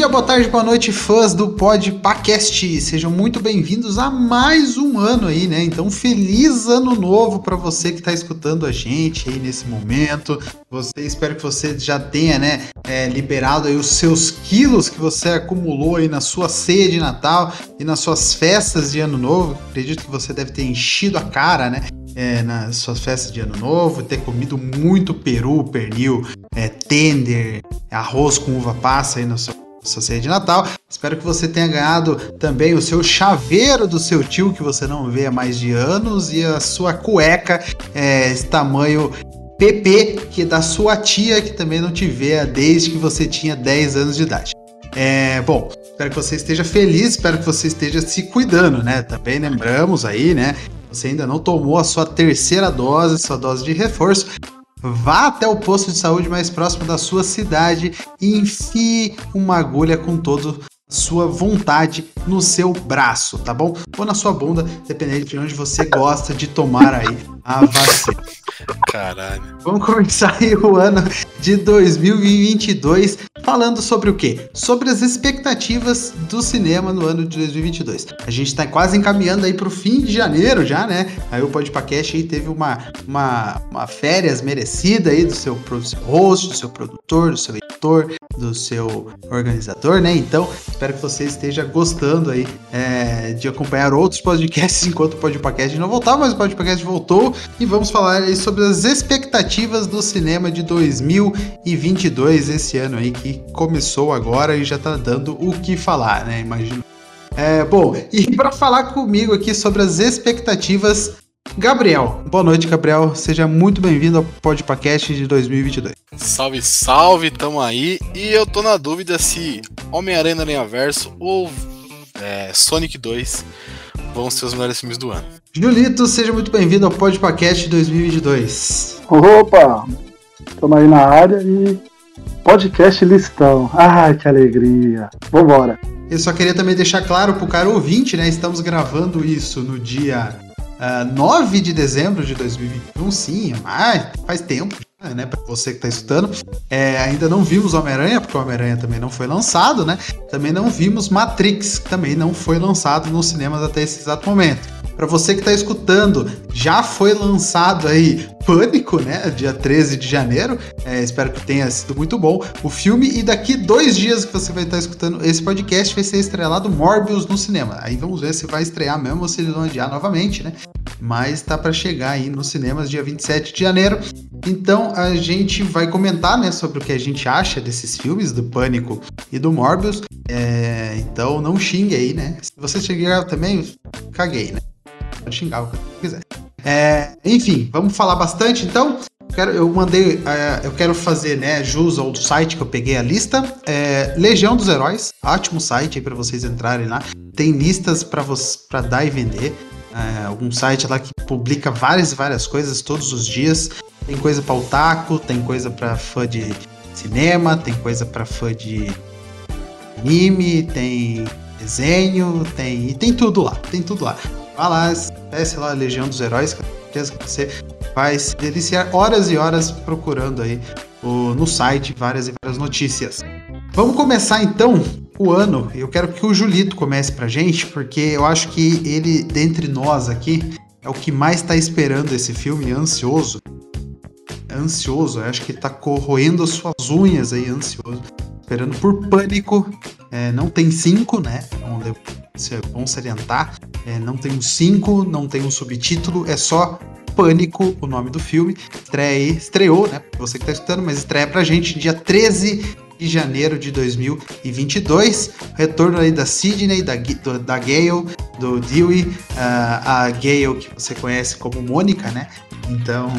Dia, boa tarde, boa noite, fãs do Podpacast. Sejam muito bem-vindos a mais um ano aí, né? Então, feliz ano novo para você que está escutando a gente aí nesse momento. Você espero que você já tenha, né, é, liberado aí os seus quilos que você acumulou aí na sua ceia de Natal e nas suas festas de ano novo. Acredito que você deve ter enchido a cara, né? é, nas suas festas de ano novo, ter comido muito peru, pernil, é, tender, arroz com uva passa aí no seu sua ceia de Natal. Espero que você tenha ganhado também o seu chaveiro do seu tio que você não vê há mais de anos e a sua cueca é, esse tamanho PP que é da sua tia que também não te vê desde que você tinha 10 anos de idade. É, bom, espero que você esteja feliz, espero que você esteja se cuidando, né? Também lembramos aí, né? você ainda não tomou a sua terceira dose, sua dose de reforço, vá até o posto de saúde mais próximo da sua cidade e enfie uma agulha com todo sua vontade no seu braço, tá bom? Ou na sua bunda, dependendo de onde você gosta de tomar aí a vacina. Caralho. Vamos começar aí o ano de 2022 falando sobre o quê? Sobre as expectativas do cinema no ano de 2022. A gente tá quase encaminhando aí pro fim de janeiro já, né? Aí o Podpacast aí teve uma, uma, uma férias merecida aí do seu, do seu host, do seu produtor, do seu editor, do seu organizador, né? Então, espero que você esteja gostando aí é, de acompanhar outros podcasts enquanto o Podpacast não voltar, mas o Podpacast voltou e vamos falar aí sobre as expectativas do cinema de 2022, esse ano aí que começou agora e já tá dando o que falar, né? Imagino. É, bom, e para falar comigo aqui sobre as expectativas Gabriel. Boa noite, Gabriel. Seja muito bem-vindo ao Podpacast de 2022. Salve, salve, tamo aí. E eu tô na dúvida se Homem-Aranha no Aranha Verso ou é, Sonic 2 vão ser os melhores filmes do ano. Julito, seja muito bem-vindo ao Podpacast de 2022. Opa! Tamo aí na área e podcast listão. Ai, que alegria. Vambora. Eu só queria também deixar claro pro cara ouvinte, né? Estamos gravando isso no dia uh, ah, 9 de dezembro de 2021, sim, mas faz tempo, né, para você que está escutando. É, ainda não vimos Homem-Aranha, porque o Homem-Aranha também não foi lançado, né? Também não vimos Matrix, que também não foi lançado nos cinemas até esse exato momento. Para você que está escutando, já foi lançado aí Pânico, né? Dia 13 de janeiro. É, espero que tenha sido muito bom o filme. E daqui dois dias que você vai estar escutando esse podcast, vai ser estrelado Morbius no cinema. Aí vamos ver se vai estrear mesmo ou se eles vão adiar novamente, né? Mas tá para chegar aí nos cinemas dia 27 de janeiro. Então a gente vai comentar, né, sobre o que a gente acha desses filmes, do Pânico e do Morbius. É, então não xingue aí, né? Se você chegar também, caguei, né? Pode xingar o que quiser. É, enfim, vamos falar bastante então. Eu, quero, eu mandei, uh, eu quero fazer, né, jus ao site que eu peguei a lista. É, Legião dos Heróis, ótimo site para vocês entrarem lá. Tem listas para dar e vender. É, algum site lá que publica várias e várias coisas todos os dias. Tem coisa para otaku, tem coisa para fã de cinema, tem coisa para fã de anime, tem desenho, tem tem tudo lá, tem tudo lá. Vá lá, acesse lá a Legião dos Heróis, que você vai se deliciar horas e horas procurando aí o, no site várias e várias notícias. Vamos começar então o ano. Eu quero que o Julito comece pra gente, porque eu acho que ele, dentre nós aqui, é o que mais está esperando esse filme, ansioso. Ansioso, acho que tá corroendo as suas unhas aí, ansioso. Esperando por pânico. É, não tem cinco, né? Então, é bom salientar. É, não tem um 5, não tem um subtítulo, é só Pânico, o nome do filme. Estreia, estreou, né? Você que tá escutando, mas estreia pra gente dia 13 de janeiro de 2022. Retorno aí da Sidney, da, da Gale, do Dewey, uh, a Gale que você conhece como Mônica, né? Então,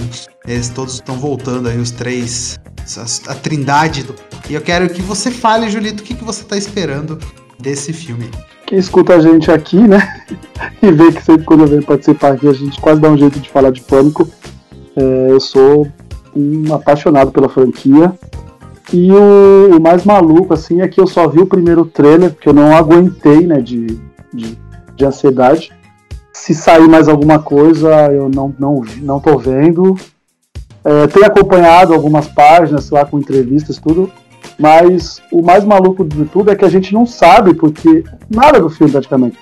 eles todos estão voltando aí, os três, a, a trindade. Do... E eu quero que você fale, Julito, o que, que você está esperando desse filme. Quem escuta a gente aqui, né? e vê que sempre quando eu venho participar aqui, a gente quase dá um jeito de falar de pânico. É, eu sou um apaixonado pela franquia. E o, o, mais maluco, assim, é que eu só vi o primeiro trailer, porque eu não aguentei, né, de, de, de ansiedade. Se sair mais alguma coisa, eu não, não, não tô vendo. É, tenho acompanhado algumas páginas lá com entrevistas tudo, mas o mais maluco de tudo é que a gente não sabe porque nada do filme praticamente,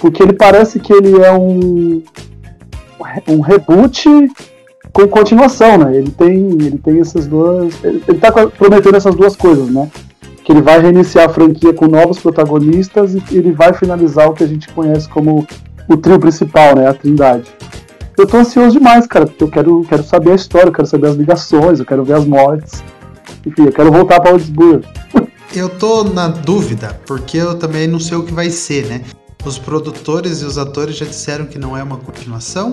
porque ele parece que ele é um um reboot com continuação, né? Ele tem, ele tem essas duas. Ele, ele tá prometendo essas duas coisas, né? Que ele vai reiniciar a franquia com novos protagonistas e ele vai finalizar o que a gente conhece como o trio principal, né? A Trindade. Eu tô ansioso demais, cara, porque eu quero, quero saber a história, eu quero saber as ligações, eu quero ver as mortes. Enfim, eu quero voltar pra Augsburg. Eu tô na dúvida, porque eu também não sei o que vai ser, né? Os produtores e os atores já disseram que não é uma continuação,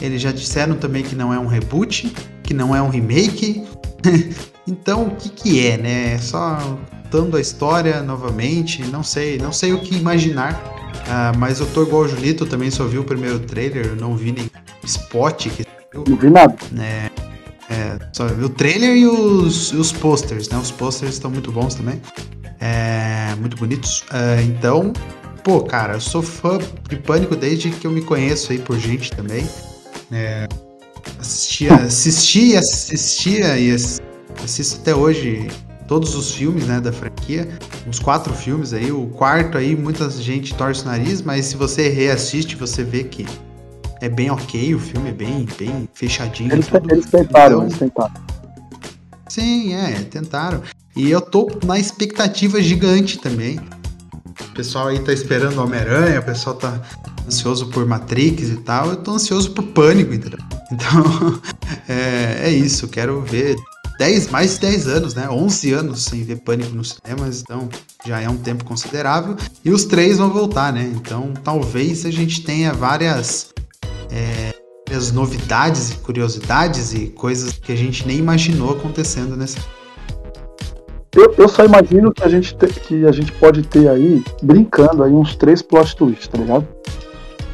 eles já disseram também que não é um reboot, que não é um remake. então, o que que é, né? É só contando a história novamente, não sei, não sei o que imaginar. Uh, mas eu tô igual o Julito, também só vi o primeiro trailer, não vi nem spot que Não vi nada. É, é, só vi o trailer e os, os posters, né? Os posters estão muito bons também. É, muito bonitos. Uh, então, pô, cara, eu sou fã de Pânico desde que eu me conheço aí por gente também. É, assistia, assistia, assistia e assisto até hoje todos os filmes né, da franquia, uns quatro filmes aí. O quarto aí, muita gente torce o nariz, mas se você reassiste, você vê que é bem ok, o filme é bem, bem fechadinho. Eles, eles tentaram, então, eles tentaram. Sim, é, tentaram. E eu tô na expectativa gigante também. O pessoal aí tá esperando Homem-Aranha, o pessoal tá ansioso por Matrix e tal, eu tô ansioso por Pânico, entendeu? Então, é, é isso, quero ver 10, mais de 10 anos, né? 11 anos sem ver Pânico nos cinemas, então já é um tempo considerável. E os três vão voltar, né? Então talvez a gente tenha várias, é, várias novidades e curiosidades e coisas que a gente nem imaginou acontecendo nesse. Eu, eu só imagino que a, gente te, que a gente pode ter aí, brincando aí, uns três plot twists, tá ligado?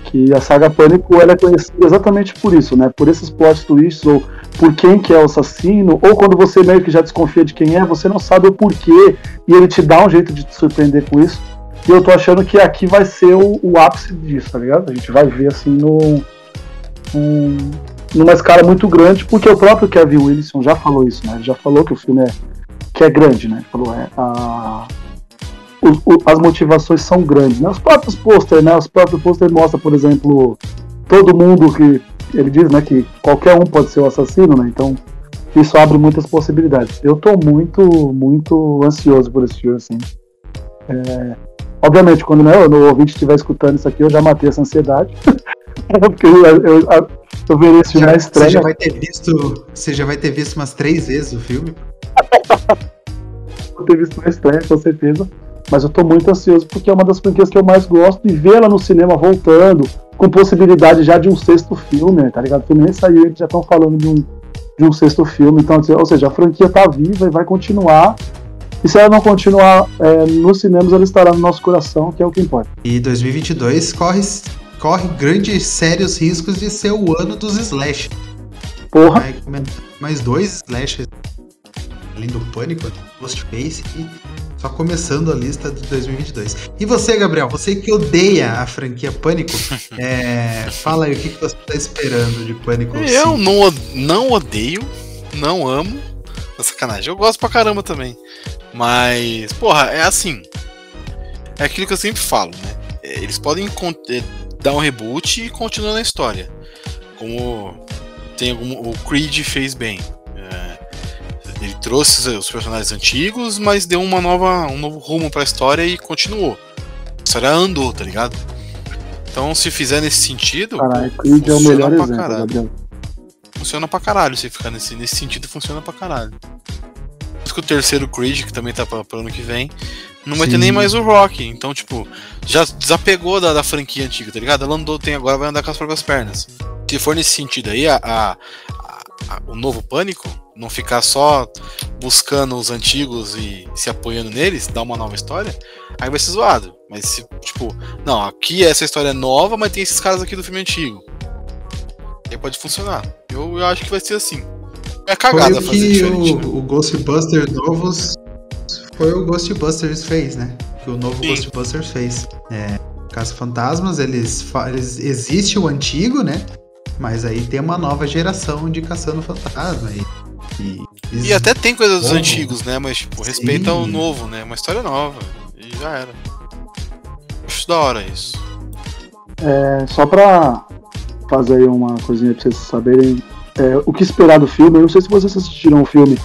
Que a saga Pânico ela é conhecida exatamente por isso, né? Por esses plot twists ou por quem que é o assassino, ou quando você meio que já desconfia de quem é, você não sabe o porquê e ele te dá um jeito de te surpreender com isso. E eu tô achando que aqui vai ser o, o ápice disso, tá ligado? A gente vai ver assim no um, numa escala muito grande, porque o próprio Kevin Wilson já falou isso, né? Ele já falou que o filme é que é grande, né? Ele falou é a as motivações são grandes. Né? Os próprios posters, né? Os próprios posters mostram, por exemplo, todo mundo que. Ele diz né, que qualquer um pode ser o assassino, né? Então isso abre muitas possibilidades. Eu estou muito, muito ansioso por esse filme, assim. É, obviamente, quando né, o ouvinte estiver escutando isso aqui, eu já matei essa ansiedade. Porque eu, eu, eu, eu verei esse filme na estreia. Você já vai ter visto. Você já vai ter visto umas três vezes o filme? Vou ter visto na estreia, com certeza. Mas eu tô muito ansioso porque é uma das franquias que eu mais gosto e vê-la no cinema voltando, com possibilidade já de um sexto filme, tá ligado? O filme nem saiu, eles já estão falando de um, de um sexto filme. Então, ou seja, a franquia tá viva e vai continuar. E se ela não continuar é, nos cinemas, ela estará no nosso coração, que é o que importa. E 2022 corre, corre grandes, sérios riscos de ser o ano dos slash. Porra! mais dois slashes além do Pânico, Ghostface e só começando a lista de 2022. E você, Gabriel, você que odeia a franquia Pânico, é, fala aí o que, você está esperando de Pânico Eu não, não odeio, não amo. Sacanagem. Eu gosto pra caramba também. Mas, porra, é assim. É aquilo que eu sempre falo, né? É, eles podem é, dar um reboot e continuar na história. Como tem algum, o Creed fez bem. Ele trouxe os personagens antigos, mas deu uma nova, um novo rumo pra história e continuou. A história andou, tá ligado? Então, se fizer nesse sentido. Caralho, Creed é o melhor exemplo, caralho. Funciona pra caralho se ficar nesse, nesse sentido, funciona pra caralho. Por isso que o terceiro Creed, que também tá pra, pro ano que vem, não vai ter nem mais o Rock. Então, tipo, já desapegou da, da franquia antiga, tá ligado? Ela andou, tem agora, vai andar com as próprias pernas. Se for nesse sentido aí, a, a, a, o novo Pânico, não ficar só buscando os antigos e se apoiando neles, dar uma nova história, aí vai ser zoado. Mas se, tipo, não, aqui essa história é nova, mas tem esses caras aqui do filme antigo. Aí pode funcionar. Eu, eu acho que vai ser assim. É cagada foi o fazer que diferente. o, né? o Ghostbusters novos foi o Ghostbusters fez, né? Que o novo Sim. Ghostbusters fez. É, Caça Fantasmas, eles, eles existe o antigo, né? Mas aí tem uma nova geração de caçando fantasma e, e, eles- E até tem coisas dos antigos, né? Mas, tipo, respeita Sim. o novo, né? Uma história nova. E já era. Acho da hora isso. É, só pra fazer aí uma coisinha pra vocês saberem é, o que esperar do filme, eu não sei se vocês assistiram um filme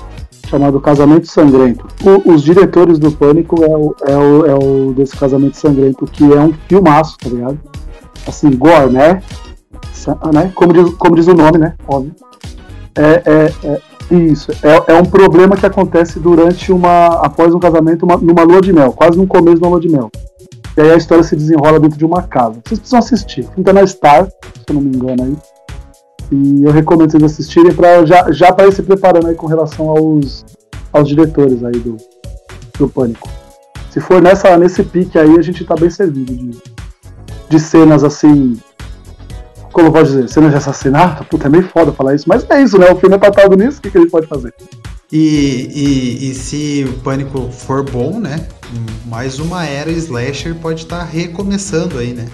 chamado Casamento Sangrento. O- os diretores do Pânico é o, é, o, é o desse Casamento Sangrento, que é um filmaço, tá ligado? Assim, gore, né? Sa- né? Como, diz, como diz o nome, né? Óbvio. É, é, é isso. É, é um problema que acontece durante uma. após um casamento, uma- numa lua de mel, quase no começo da lua de mel. E aí a história se desenrola dentro de uma casa. Vocês precisam assistir. Tá na Star, se eu não me engano aí. E eu recomendo vocês assistirem pra, já, já para ir se preparando aí com relação aos, aos diretores aí do, do Pânico. Se for nessa, nesse pique aí, a gente tá bem servido de, de cenas assim. Como posso dizer? Cenas de assassinato? Puta, é meio foda falar isso. Mas é isso, né? O filme é tratado nisso, o que, que gente pode fazer? E, e, e se o Pânico for bom, né? Mais uma era slasher pode estar recomeçando aí, né?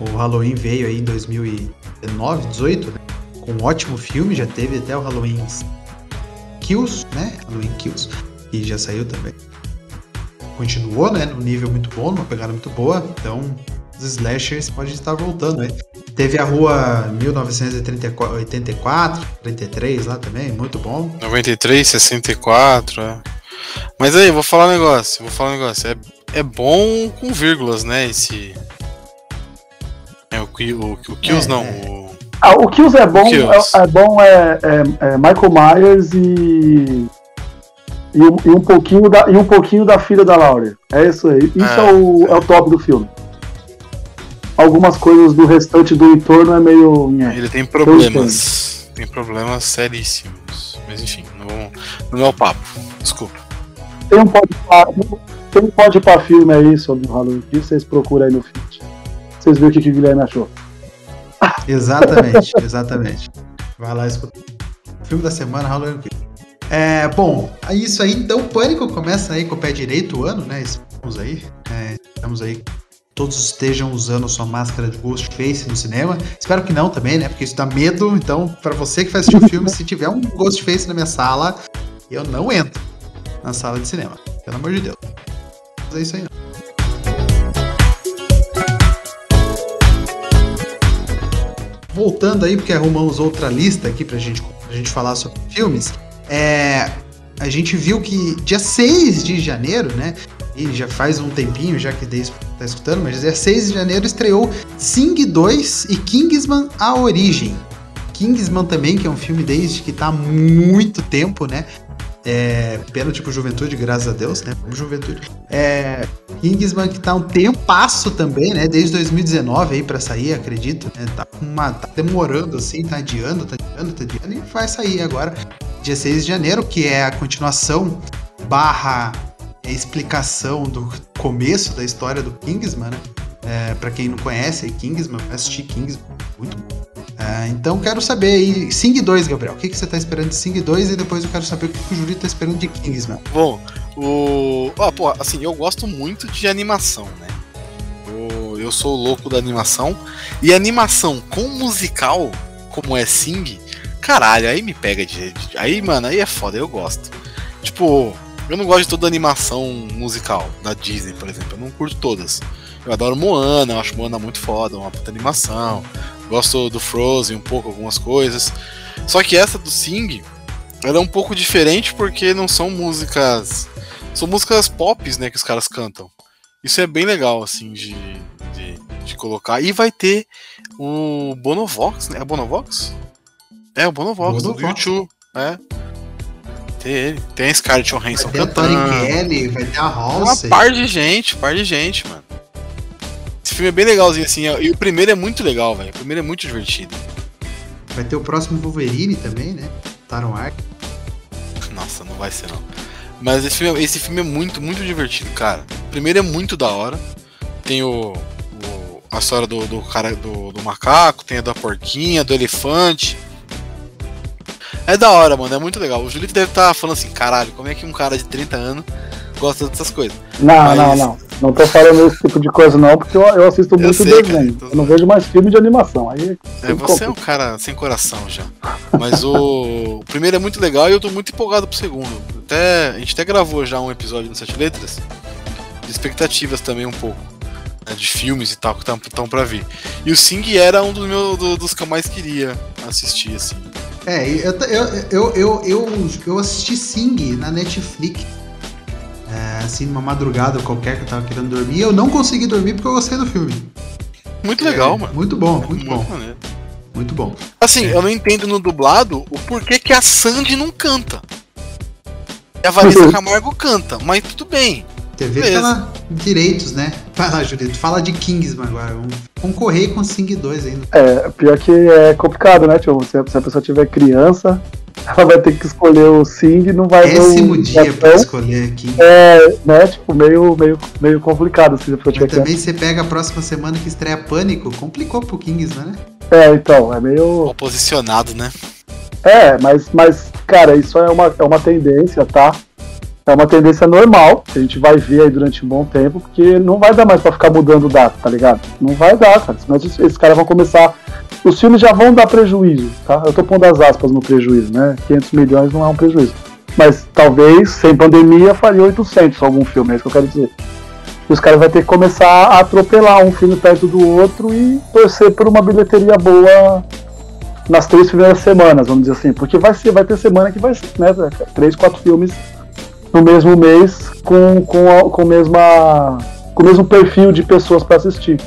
O Halloween veio aí em 2019, 18, né? Com um ótimo filme, já teve até o Halloween Kills, né? Halloween Kills, que já saiu também. Continuou, né? Num nível muito bom, numa pegada muito boa. Então, os slashers podem estar voltando aí. Teve a rua 1984, 33 lá também, muito bom. 93, 64, é. Mas aí, vou falar um negócio, vou falar um negócio. É, é bom com vírgulas, né? Esse. É o, o, o Kills É, não. é. O, Ah, o Kills é bom, Kills. É, é bom é, é- é Michael Myers e. E um, e um pouquinho da, e um pouquinho da filha da Laurie. É isso aí. Isso é, É, o, é o top do filme. Algumas coisas do restante do entorno é meio. nhé. ele tem problemas. Tem problemas seríssimos. Mas enfim, não, não é o papo. Desculpa. Tem um pode tem um pode pra filme aí sobre o Halloween. que Vocês procuram aí no feed. Vocês verem o que, que o Guilherme achou. Exatamente, exatamente. Vai lá escutar. Filme da semana, Halloween Kills. É, bom, é isso aí, então o Pânico começa aí com o pé direito o ano, né? Estamos aí, é, estamos aí, todos estejam usando sua máscara de Ghostface no cinema. Espero que não também, né? Porque isso dá medo. Então, pra você que vai assistir o filme, se tiver um Ghostface na minha sala, eu não entro na sala de cinema. Pelo amor de Deus. Mas é isso aí, não. Voltando aí, porque arrumamos outra lista aqui pra gente, pra gente falar sobre filmes. É, a gente viu que dia 6 de janeiro, né? E já faz um tempinho já que desde tá escutando, mas dia 6 de janeiro estreou Sing 2 e Kingsman A Origem. Kingsman também, que é um filme desde que tá muito tempo, né? É, pelo tipo Juventude, graças a Deus, né? Juventude. É, Kingsman que tá um tempasso também, né? Desde 2019 aí pra sair, acredito. Né? Tá, uma, tá demorando assim, tá adiando, tá adiando, tá adiando. E vai sair agora, dia 6 de janeiro, que é a continuação barra explicação do começo da história do Kingsman, né? É, pra quem não conhece, Kingsman, vai assistir Kingsman, muito bom. É, então quero saber aí, Sing 2, Gabriel, o que, que você tá esperando de Sing 2 e depois eu quero saber o que, que o Júlio tá esperando de Kingsman. Bom, o. Ó, pô, assim, eu gosto muito de animação, né? Eu, eu sou louco da animação. E animação com musical, como é Sing, caralho, aí me pega de. Aí, mano, aí é foda, eu gosto. Tipo, eu não gosto de toda animação musical da Disney, por exemplo. Eu não curto todas. Eu adoro Moana, eu acho Moana muito foda, uma puta animação. Gosto do Frozen um pouco, algumas coisas. Só que essa do Sing, ela é um pouco diferente porque não são músicas. São músicas pop, né, que os caras cantam. Isso é bem legal, assim, de, de, de colocar. E vai ter o Bonovox, né? É Bonovox? É, o Bonovox, do Bonovox. YouTube. É. ter ele. Tem a Scarlett Johansson Vai ter cantando. Kelly, vai ter a Uma Halsey. par de gente, par de gente, mano. Esse filme é bem legalzinho, assim. E o primeiro é muito legal, velho. O primeiro é muito divertido. Vai ter o próximo Wolverine também, né? Taron Ark. Nossa, não vai ser não. Mas esse filme, esse filme é muito, muito divertido, cara. O primeiro é muito da hora. Tem o. o- a história do, do cara do, do macaco, tem a da porquinha, do elefante. É da hora, mano, é muito legal. O Julito deve estar falando assim, caralho, como é que um cara de 30 anos gosta dessas coisas? Não, Mas- não, não. Não tô falando esse tipo de coisa, não, porque eu, eu assisto Eu muito sei, cara, desenho. tô Eu não vejo mais filme de animação. Aí É, você é um cara sem coração já. Mas o, o primeiro é muito legal e eu tô muito empolgado pro segundo. Até, a gente até gravou já um episódio no Sete Letras de expectativas também um pouco. né, de filmes e tal que estão pra vir. E o Sing era um dos meus do- dos que eu mais queria assistir, assim. É, eu, eu, eu, eu, eu, assisti Sing na Netflix. É, assim, numa madrugada qualquer que eu tava querendo dormir. E eu não consegui dormir porque eu gostei do filme. Muito legal, É, mano. Muito bom, muito bom, maneiro. muito bom. Assim, É. eu não entendo no dublado o porquê que a Sandy não canta. E a Vanessa. Camargo canta, mas tudo bem. TV Beleza. pela direitos, né? Vai lá, Julito. Fala de Kingsman agora. Vamos concorrer com o Sing 2 ainda. É, pior que é complicado, né, tio? Se, a- pessoa tiver criança, ela vai ter que escolher o Sing, não vai ver Péssimo o dia pra escolher aqui. É, né, tipo, meio, meio, meio complicado se Mas também você pega a próxima semana que estreia Pânico, complicou pro Kingsman, né? É, então, é meio. Posicionado, né? É, mas, mas, cara, isso é uma, é uma tendência, tá? É uma tendência normal, que a gente vai ver aí durante um bom tempo, porque não vai dar mais pra ficar mudando data, tá ligado? Não vai dar, cara. Senão esses, esses caras vão começar. Os filmes já vão dar prejuízo, tá? Eu tô pondo as aspas no prejuízo, né? 500 milhões não é um prejuízo. Mas talvez, sem pandemia, faria 800 algum filme, é isso que eu quero dizer. E os caras vão ter que começar a atropelar um filme perto do outro e torcer por uma bilheteria boa nas três primeiras semanas, vamos dizer assim, porque vai ser, vai ter semana que vai ser, né, três, quatro filmes no mesmo mês com, com, a, com, mesma, com o mesmo perfil de pessoas para assistir.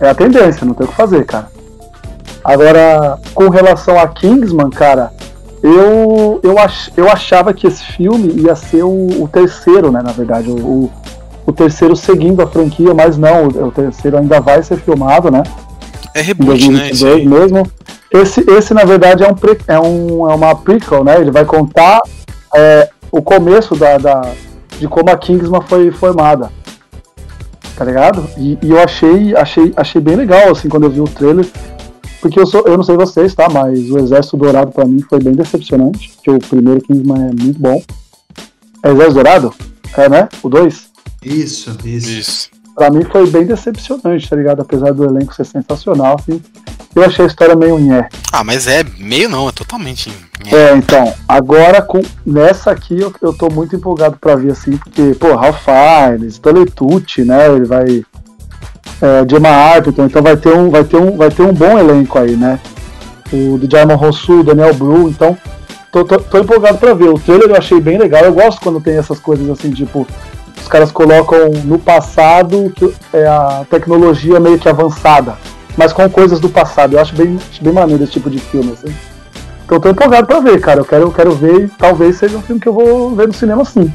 É a tendência, não tem o que fazer, cara. Agora, com relação a Kingsman, cara, eu, eu, ach, eu achava que esse filme ia ser o, o terceiro, né, na verdade, o, o, o terceiro seguindo a franquia, mas não, o, o terceiro ainda vai ser filmado, né? É em reboot, né? Isso 2022 aí. mesmo. Esse, esse, na verdade, é, um pre- é, um, é uma prequel, né? Ele vai contar é, o começo da, da- de como a Kingsman foi formada. Tá ligado? E, e eu achei, achei, achei bem legal, assim, quando eu vi o trailer. Porque eu, sou, eu não sei vocês, tá? Mas o Exército Dourado pra mim foi bem decepcionante. Porque o primeiro Kingsman é muito bom. É Exército Dourado? É, né? O 2? Isso, isso. Isso. Pra mim foi bem decepcionante, tá ligado? Apesar do elenco ser sensacional, assim. Eu achei a história meio nhé. Ah, mas é meio não, é totalmente. É, então, agora com nessa aqui eu, eu tô muito empolgado pra ver assim, porque, pô, Ralph Fiennes, Stanley Tucci, né? Ele vai. É, Gemma Arterton, então vai ter, um, vai, ter um, vai ter um bom elenco aí, né? O do Jarman Rossu, Daniel Bru, então tô, tô, tô empolgado pra ver. O trailer eu achei bem legal, eu gosto quando tem essas coisas assim, tipo, os caras colocam no passado que é a tecnologia meio que avançada, mas com coisas do passado. Eu acho bem, acho bem maneiro esse tipo de filme, assim. Então eu tô empolgado pra ver, cara. Eu quero, eu quero ver e talvez seja um filme que eu vou ver no cinema sim.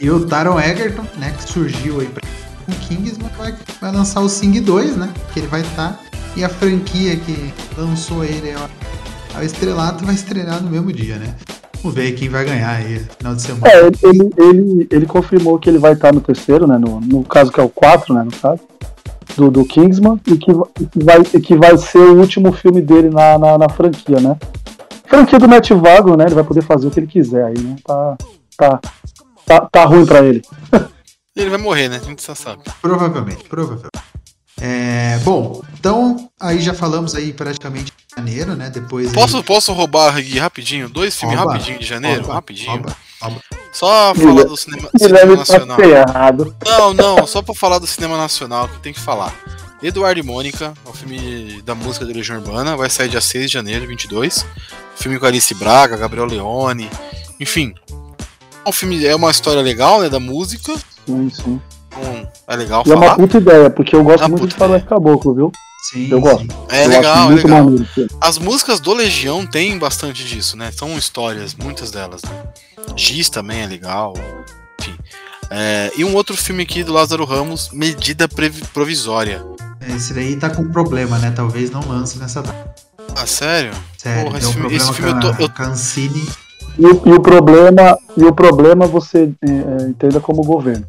E o Taron Egerton, né, que surgiu aí pra, com Kingsman, vai, vai lançar o Sing 2, né? Que ele vai estar. e a franquia que lançou ele ao, ao estrelato vai estrear no mesmo dia, né? Vamos ver quem vai ganhar aí no final de semana. É, ele, ele, ele confirmou que ele vai estar no terceiro, né? No, no caso que é o 4, né? No caso. Do, do Kingsman, e que, que, vai, e que vai ser o último filme dele na, na, na franquia, né? Franquia do Matt Vago, né? Ele vai poder fazer o que ele quiser aí, né? Tá, tá, tá, tá ruim pra ele. Ele vai morrer, né? A gente só sabe. Provavelmente, provavelmente. É, bom, então aí já falamos aí praticamente de janeiro, né? Depois aí- Posso, posso roubar aqui rapidinho? Dois filmes Rouba, rapidinho de janeiro? rouba, rapidinho. rouba. Só falar do cinema, cinema nacional. Não, não, só pra falar do cinema nacional que tem que falar. Eduardo e Mônica, o filme da música da Legião Urbana, vai sair dia 6 de janeiro de 22. Filme com Alice Braga, Gabriel Leone, enfim. É um filme, é uma história legal, né, da música. Sim, sim. É legal E é uma falar. puta ideia, porque eu gosto Uma muito de Faroeste Caboclo, viu? Sim, Eu gosto. sim. É eu legal, é muito legal. maneiro. As músicas do Legião tem bastante disso, né? São histórias, muitas delas, né? Giz também é legal. Enfim. É, e um outro filme aqui do Lázaro Ramos, Medida Provisória. Esse daí tá com problema, né? Talvez não lance nessa data. Ah, sério? Sério, Porra, esse, um filme, esse filme eu tô. Eu... Cancine. E, e, o problema, e o problema você é, é, entenda como governo.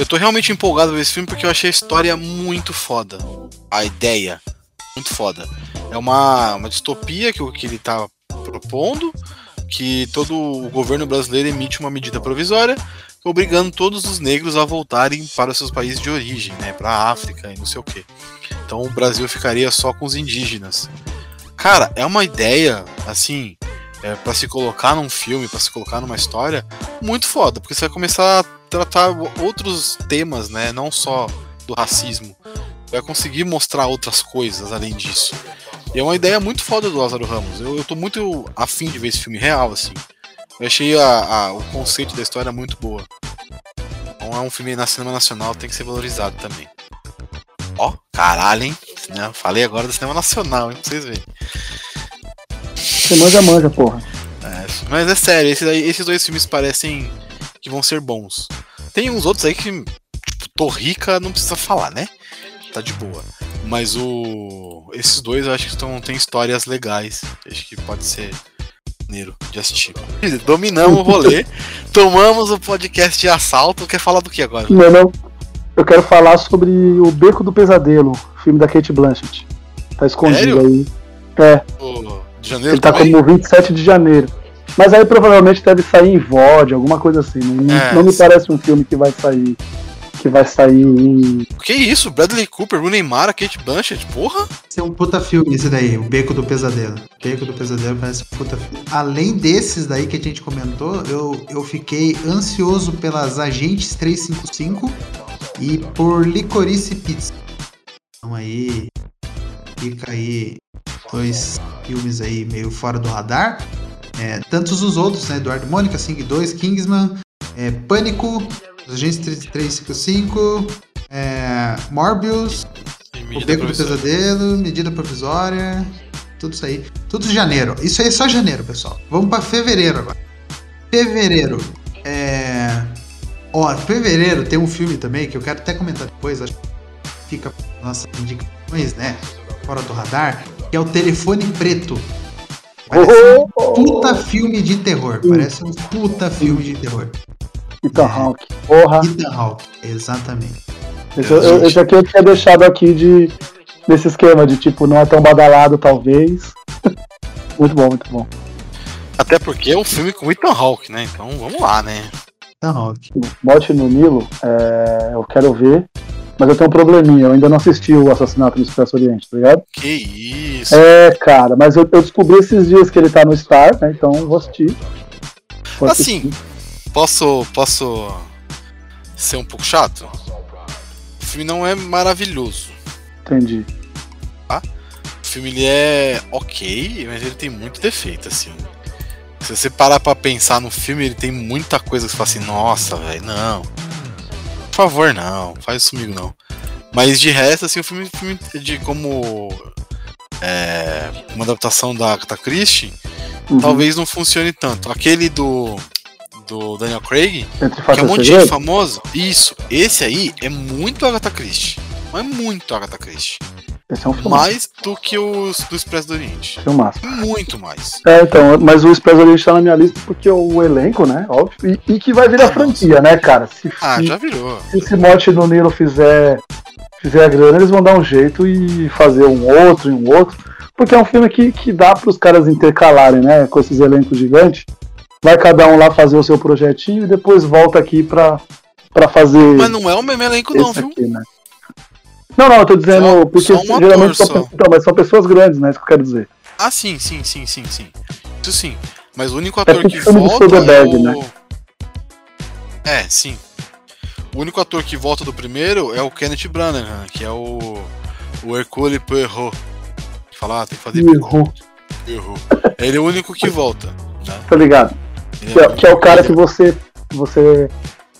Eu tô realmente empolgado com esse filme porque eu achei a história muito foda. A ideia, muito foda. É uma, uma distopia que, que ele tá propondo, que todo o governo brasileiro emite uma medida provisória obrigando todos os negros a voltarem para os seus países de origem, né, para a África e não sei o que. Então o Brasil ficaria só com os indígenas. Cara, é uma ideia assim é, para se colocar num filme, para se colocar numa história muito foda, porque você vai começar a tratar outros temas, né, não só do racismo. Vai conseguir mostrar outras coisas além disso. E é uma ideia muito foda do Lázaro Ramos. Eu, eu tô muito afim de ver esse filme real, assim. Eu achei a, a, o conceito da história muito boa. Então é um filme na cinema nacional, tem que ser valorizado também. Ó, caralho, hein? Falei agora do cinema nacional, hein? Pra vocês verem. Você manja, manja, porra. É, mas é sério, esses, aí, esses dois filmes parecem que vão ser bons. Tem uns outros aí que, tipo, Tô Rica não precisa falar, né? Tá de boa. Mas o. Esses dois eu acho que estão, tem histórias legais. Acho que pode ser maneiro de assistir. Dominamos o rolê, tomamos o podcast de assalto. Quer falar do que agora? Não, não. Eu quero falar sobre o Beco do Pesadelo, filme da Kate Blanchett. Tá escondido Sério? aí. É. de janeiro Ele tá também? como 27 de janeiro. Mas aí provavelmente deve sair em VOD, alguma coisa assim. Não, é, não me parece um filme que vai sair que vai sair em. Que isso? Bradley Cooper, o Neymar, a Kate Blanchett, porra? Esse é um puta filme, esse daí, o Beco do Pesadelo. Beco do Pesadelo parece um puta filme. Além desses daí que a gente comentou, eu, eu fiquei ansioso pelas Agentes 355 e por Licorice Pizza. Então aí, fica aí dois filmes aí meio fora do radar. É, tantos os outros, né? Eduardo Mônica, Sing 2, Kingsman, é, Pânico, Agência 355, é, Morbius, O Beco do Pesadelo, Medida Provisória, tudo isso aí. Tudo de janeiro. Isso aí é só janeiro, pessoal. Vamos para fevereiro agora. Fevereiro. É. Ó, fevereiro tem um filme também que eu quero até comentar depois, acho que fica nossas indicações, né? Fora do radar, que é o Telefone Preto. Parece um puta filme de terror. Parece um puta filme de terror. Ethan Hawke. Porra. Ethan Hawke, exatamente. Esse, eu, esse aqui eu tinha deixado aqui de nesse esquema de tipo, não é tão badalado, talvez. muito bom, muito bom. Até porque é um filme com Ethan Hawke, né? Então vamos lá, né? Ethan Hawke. Morte no Nilo, é, eu quero ver. Mas eu tenho um probleminha, eu ainda não assisti o Assassinato no Expresso Oriente, tá ligado? Que isso! É, cara, mas eu, eu descobri esses dias que ele tá no Star, né? Então vou assistir. Vou assim, assistir. Posso, posso ser um pouco chato? O filme não é maravilhoso. Entendi. Tá? O filme ele é ok, mas ele tem muito defeito, assim. Se você parar pra pensar no filme, ele tem muita coisa que você fala assim, nossa, velho, não. Por favor, não, faz isso comigo não. Mas de resto, assim, o filme, filme de como é, uma adaptação da Agatha Christie, uhum. talvez não funcione tanto. Aquele do do Daniel Craig, que é um monte de gente famoso. Isso, esse aí é muito Agatha Christie. Mas é muito Agatha Christie. Esse é um filme. Mais do que os do Expresso do Oriente. Filmaço. Muito mais. É, então, mas o Expresso do Oriente tá na minha lista porque o elenco, né? Óbvio. E, e que vai virar ah, franquia, nossa. né, cara? Se, ah, se, já virou. Se esse Morte no Nilo fizer, fizer a grana, eles vão dar um jeito e fazer um outro e um outro. Porque é um filme que, que dá para os caras intercalarem, né? Com esses elencos gigantes vai cada um lá fazer o seu projetinho e depois volta aqui pra, pra fazer. Mas não é o mesmo elenco, não, viu? Aqui, né? Não, não, eu tô dizendo. Só, porque só geralmente são. Então, mas são pessoas grandes, né? Isso que eu quero dizer. Ah, sim, sim, sim, sim, sim. Isso sim. Mas o único é ator é que volta. É, o... né? é, sim. O único ator que volta do primeiro é o Kenneth Branagh, que é o. O Hercule Poirot. Falar, ah, tem que fazer. Errou. Ele é o único que volta. Né? Tá ligado? Que é, que é o cara que você você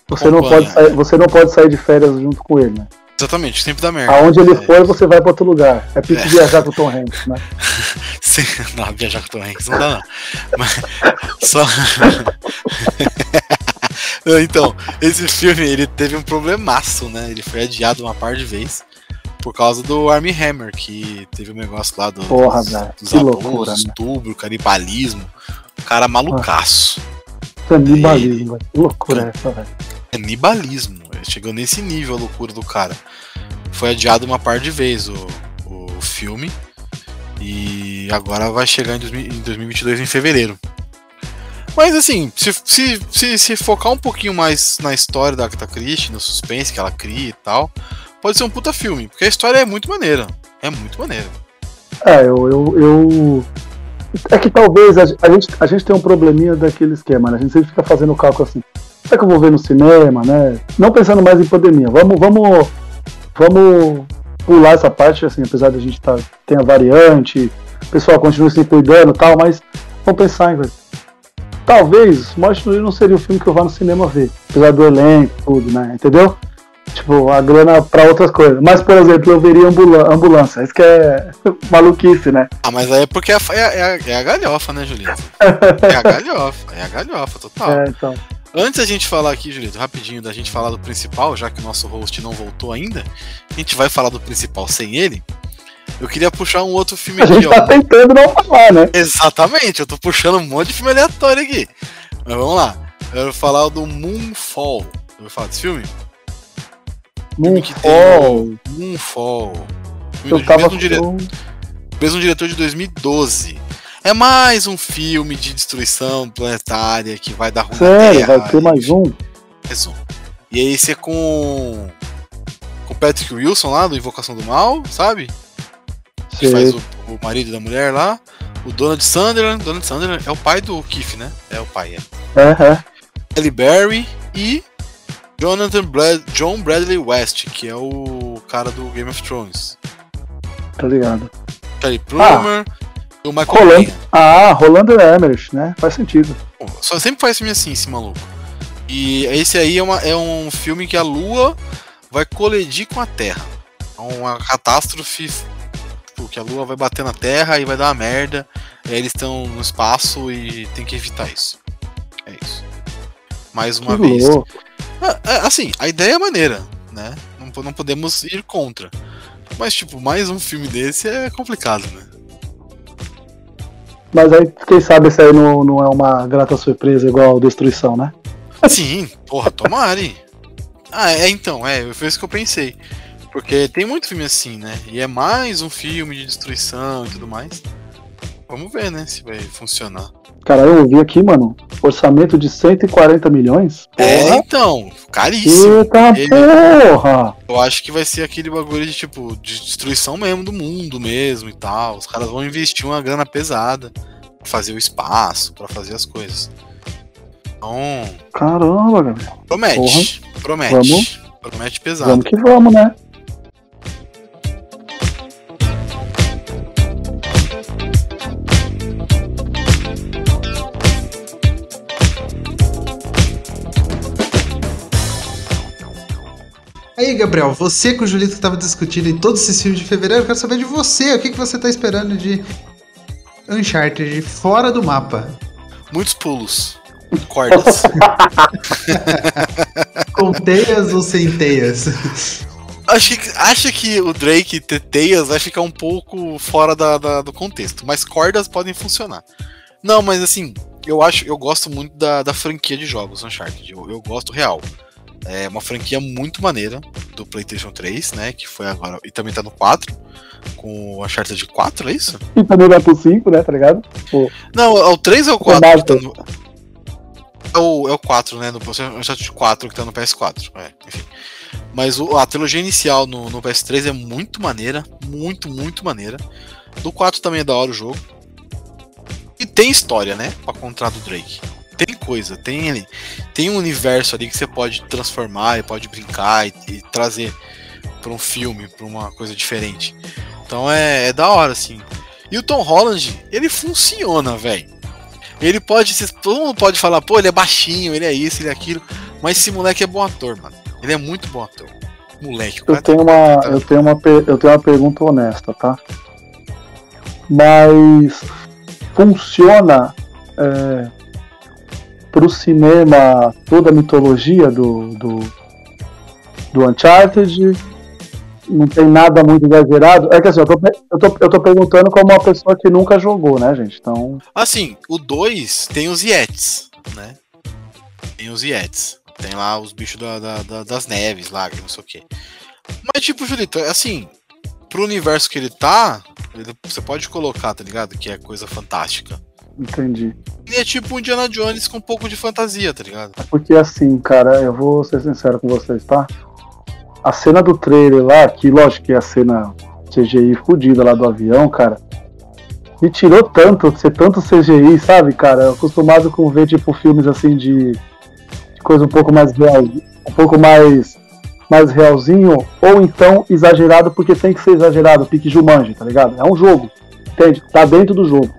você não pode sair, você não pode sair de férias junto com ele, né? Exatamente, sempre dá merda. Aonde ele é. for, você vai pra outro lugar. É pique é. viajar com o Tom Hanks, né? Sim, não, viajar com o Tom Hanks não dá não. Mas, só, então, esse filme ele teve um problemaço, né? Ele foi adiado uma par de vezes por causa do Army Hammer, que teve um negócio lá do, Porra, dos, velho. dos abusos, loucura, né? estupro, canibalismo. O cara malucaço. Canibalismo, loucura essa, velho. Canibalismo. Chegou nesse nível a loucura do cara. Foi adiado uma par de vezes o, o filme. E agora vai chegar em, 2000 em 2022 em fevereiro. Mas assim, se, se, se, se focar um pouquinho mais na história da Agatha Christie, no suspense que ela cria e tal, pode ser um puta filme. Porque a história é muito maneira. É muito maneira. É, eu, eu, eu- É que talvez a, gente, a gente tem um probleminha daquele esquema, né? A gente sempre fica fazendo cálculo assim. Será que eu vou ver no cinema, né? Não pensando mais em pandemia. Vamos, vamos, vamos pular essa parte, assim, apesar de a gente tá, ter a variante, o pessoal continua se cuidando e tal, mas vamos pensar em coisa. Talvez Morte no Rio não seria o filme que eu vá no cinema ver, apesar do elenco, tudo, né? Entendeu? Tipo, a grana pra outras coisas. Mas, por exemplo, eu veria ambulância. Isso que é maluquice, né? Ah, mas aí é porque é, a- é, é, a- é a galhofa, né, Julito? É a galhofa, é a galhofa, total. É, então. Antes da gente falar aqui, Julito, rapidinho, da gente falar do principal, já que o nosso host não voltou ainda, a gente vai falar do principal sem ele. Eu queria puxar um outro filme A aqui, gente tá ó. tentando não falar, né? Exatamente, eu tô puxando um monte de filme aleatório aqui. Mas vamos lá. Eu quero falar do Moonfall. Eu vou falar desse filme? Moonfall. Moonfall. Filme Eu tava mesmo, dire... com... mesmo diretor de 2012. É mais um filme de destruição planetária que vai dar ruim Sério, Terra. vai ter mais um? Resumo. E aí esse é com. Com Patrick Wilson lá, do Invocação do Mal, sabe? Que faz o, o marido da mulher lá. O Donald Sutherland. Donald Sutherland é o pai do Keith, né? É o pai, é. Ellie Berry e Jonathan Brad John Bradley West, que é o cara do Game of Thrones. Tá ligado. Kelly Plummer e o Michael Rolando. Caine. Ah, Rolando Emmerich, né? Faz sentido. Só sempre faz filme assim, esse maluco. E esse aí é, uma- é um filme que a Lua vai colidir com a Terra. É uma catástrofe. Tipo, que a Lua vai bater na Terra e vai dar uma merda. E aí eles estão no espaço e tem que evitar isso. É isso. Mais uma Que vez. Ah, é, assim, a ideia é maneira, né? Não, não podemos ir contra. Mas, tipo, mais um filme desse é complicado, né? Mas aí, quem sabe esse aí não, não é uma grata surpresa igual Destruição, né? Sim, porra, tomare. Ah, é, então, é, foi isso que eu pensei. Porque tem muito filme assim, né? E é mais um filme de destruição e tudo mais. Vamos ver, né, se vai funcionar. Cara, eu ouvi aqui, mano, orçamento de 140 milhões. É, Porra. então, caríssimo. Eita Ele- porra! Eu acho que vai ser aquele bagulho de, tipo, de destruição mesmo do mundo mesmo e tal. Os caras vão investir uma grana pesada pra fazer o espaço, pra fazer as coisas. Então, Caramba, galera. promete. Promete. Vamos. Promete pesado. Vamos que vamos, né? Aí, Gabriel, você com o Julito que tava discutindo em todos esses filmes de fevereiro, eu quero saber de você. O que, que você tá esperando de Uncharted fora do mapa? Muitos pulos. Cordas. Com teias ou sem teias? Acho que, acho que o Drake ter teias vai ficar um pouco fora da, da- do contexto, mas cordas podem funcionar. Não, mas assim, eu acho, eu gosto muito da, da franquia de jogos Uncharted. Eu, eu gosto real. É uma franquia muito maneira do PlayStation 3, né? Que foi agora. E também tá no 4. Com o Uncharted 4, é isso? E também vai pro 5, né? Tá ligado? Não, é o 3 ou o 4 que tá no. É o, é o 4, né? No Uncharted 4 que tá no PS4. É, enfim. Mas o- a trilogia inicial no, no PS3 é muito maneira. Muito, muito maneira. Do 4 também é da hora o jogo. E tem história, né? Pra contar do Drake. Tem coisa, tem. Tem um universo ali que você pode transformar e pode brincar e, e trazer pra um filme, pra uma coisa diferente. Então é, é da hora, assim. E o Tom Holland, ele funciona, velho. Ele pode. Todo mundo pode falar, pô, ele é baixinho, ele é isso, ele é aquilo. Mas esse moleque é bom ator, mano. Ele é muito bom ator. Moleque, Eu tenho uma, eu tenho uma, eu tenho uma pergunta honesta, tá? Mas funciona é, pro cinema toda a mitologia do, do, do Uncharted. Não tem nada muito exagerado. É que assim, eu tô, eu, tô, eu tô perguntando como uma pessoa que nunca jogou, né, gente? Então. Assim, o 2 tem os Yetis, né? Tem os Yetis. Tem lá os bichos da, da- da- das neves lá, não sei o quê. Mas, tipo, Julito, assim, pro universo que ele tá, ele- você pode colocar, tá ligado? Que é coisa fantástica. Entendi. Ele é tipo Indiana Jones com um pouco de fantasia, tá ligado? Porque assim, cara, eu vou ser sincero com vocês, tá? A cena do trailer lá, que lógico que é a cena CGI fodida lá do avião, cara, me tirou tanto, de ser tanto CGI, sabe, cara? Eu acostumado com ver, tipo, filmes assim de, de coisa um pouco mais real, um pouco mais, mais realzinho, ou então exagerado porque tem que ser exagerado, pique Jumanji, tá ligado? É um jogo, entende? Tá dentro do jogo.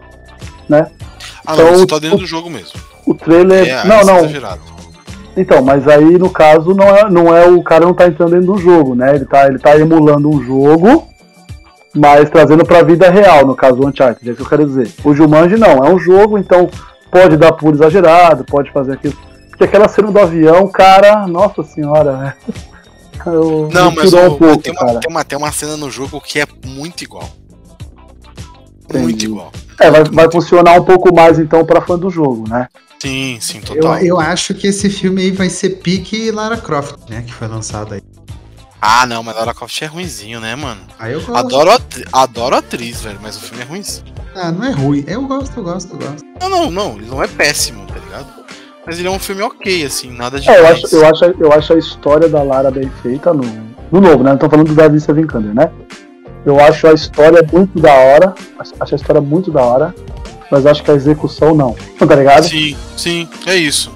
Ah, Então, não, isso tá o- dentro do jogo mesmo. O trailer. É, não, não, exagerado. Então, mas aí no caso não é, não é o cara não tá entrando dentro do jogo, né? Ele tá, ele tá emulando um jogo, mas trazendo pra vida real, no caso do Uncharted, é isso que eu quero dizer. O Jumanji não, é um jogo, então pode dar por exagerado, pode fazer aquilo. Porque aquela cena do avião, cara, nossa senhora, né? Eu, Não, mas o- um pouco, tem, uma, tem, uma, tem uma cena no jogo que é muito igual. Muito Entendi. igual. É, vai, vai funcionar um pouco mais então pra fã do jogo, né? Sim, sim, Eu, total. eu acho que esse filme aí vai ser pique Lara Croft, né? Que foi lançado aí. Ah, não, mas Lara Croft é ruinzinho, né, mano? Aí eu gosto. Adoro a, atri- adoro atriz, velho, mas o filme é ruimzinho. Ah, não é ruim. Eu gosto, eu gosto, eu gosto. Não, não, não, ele não é péssimo, tá ligado? Mas ele é um filme ok, assim, nada de. É, eu acho, eu, acho, eu acho a história da Lara bem feita no, no novo, né? Não tô falando do Davi Sevenkander, né? Eu acho a história muito da hora. Acho a história muito da hora. Mas acho que a execução não. Tá ligado? Sim, sim, é isso.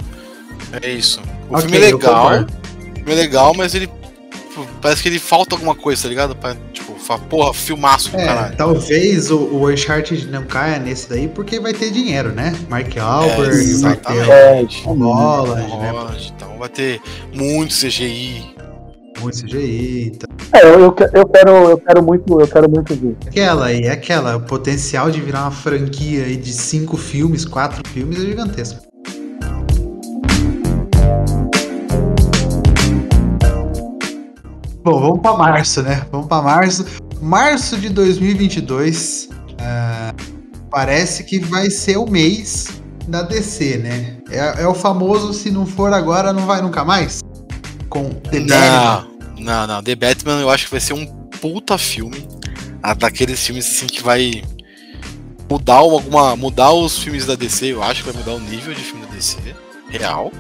É isso. O Ok, filme é legal. O filme é legal, mas ele. tipo, Parece que ele falta alguma coisa, tá ligado? Pra, tipo, fa- porra, filmaço do É, caralho. talvez o, o Uncharted não caia nesse daí porque vai ter dinheiro, né? Mark É, Albert, vai exatamente. ter É, o Holland, né? Holland, então vai ter muito CGI. Muito CGI. Então. É, eu, eu, eu quero, eu quero muito, eu quero muito ver. Aquela aí, aquela, o potencial de virar uma franquia aí de cinco filmes, quatro filmes é gigantesco. Bom, vamos pra março, né? Vamos pra março. Março de 2022. ah, parece que vai ser o mês da DC, né? É, é o famoso se não for agora, não vai nunca mais? Com The Batman. Não, não, não. The Batman eu acho que vai ser um puta filme. Ah, Daqueles filmes assim que vai mudar alguma. mudar os filmes da DC, eu acho que vai mudar o nível de filme da DC. Real.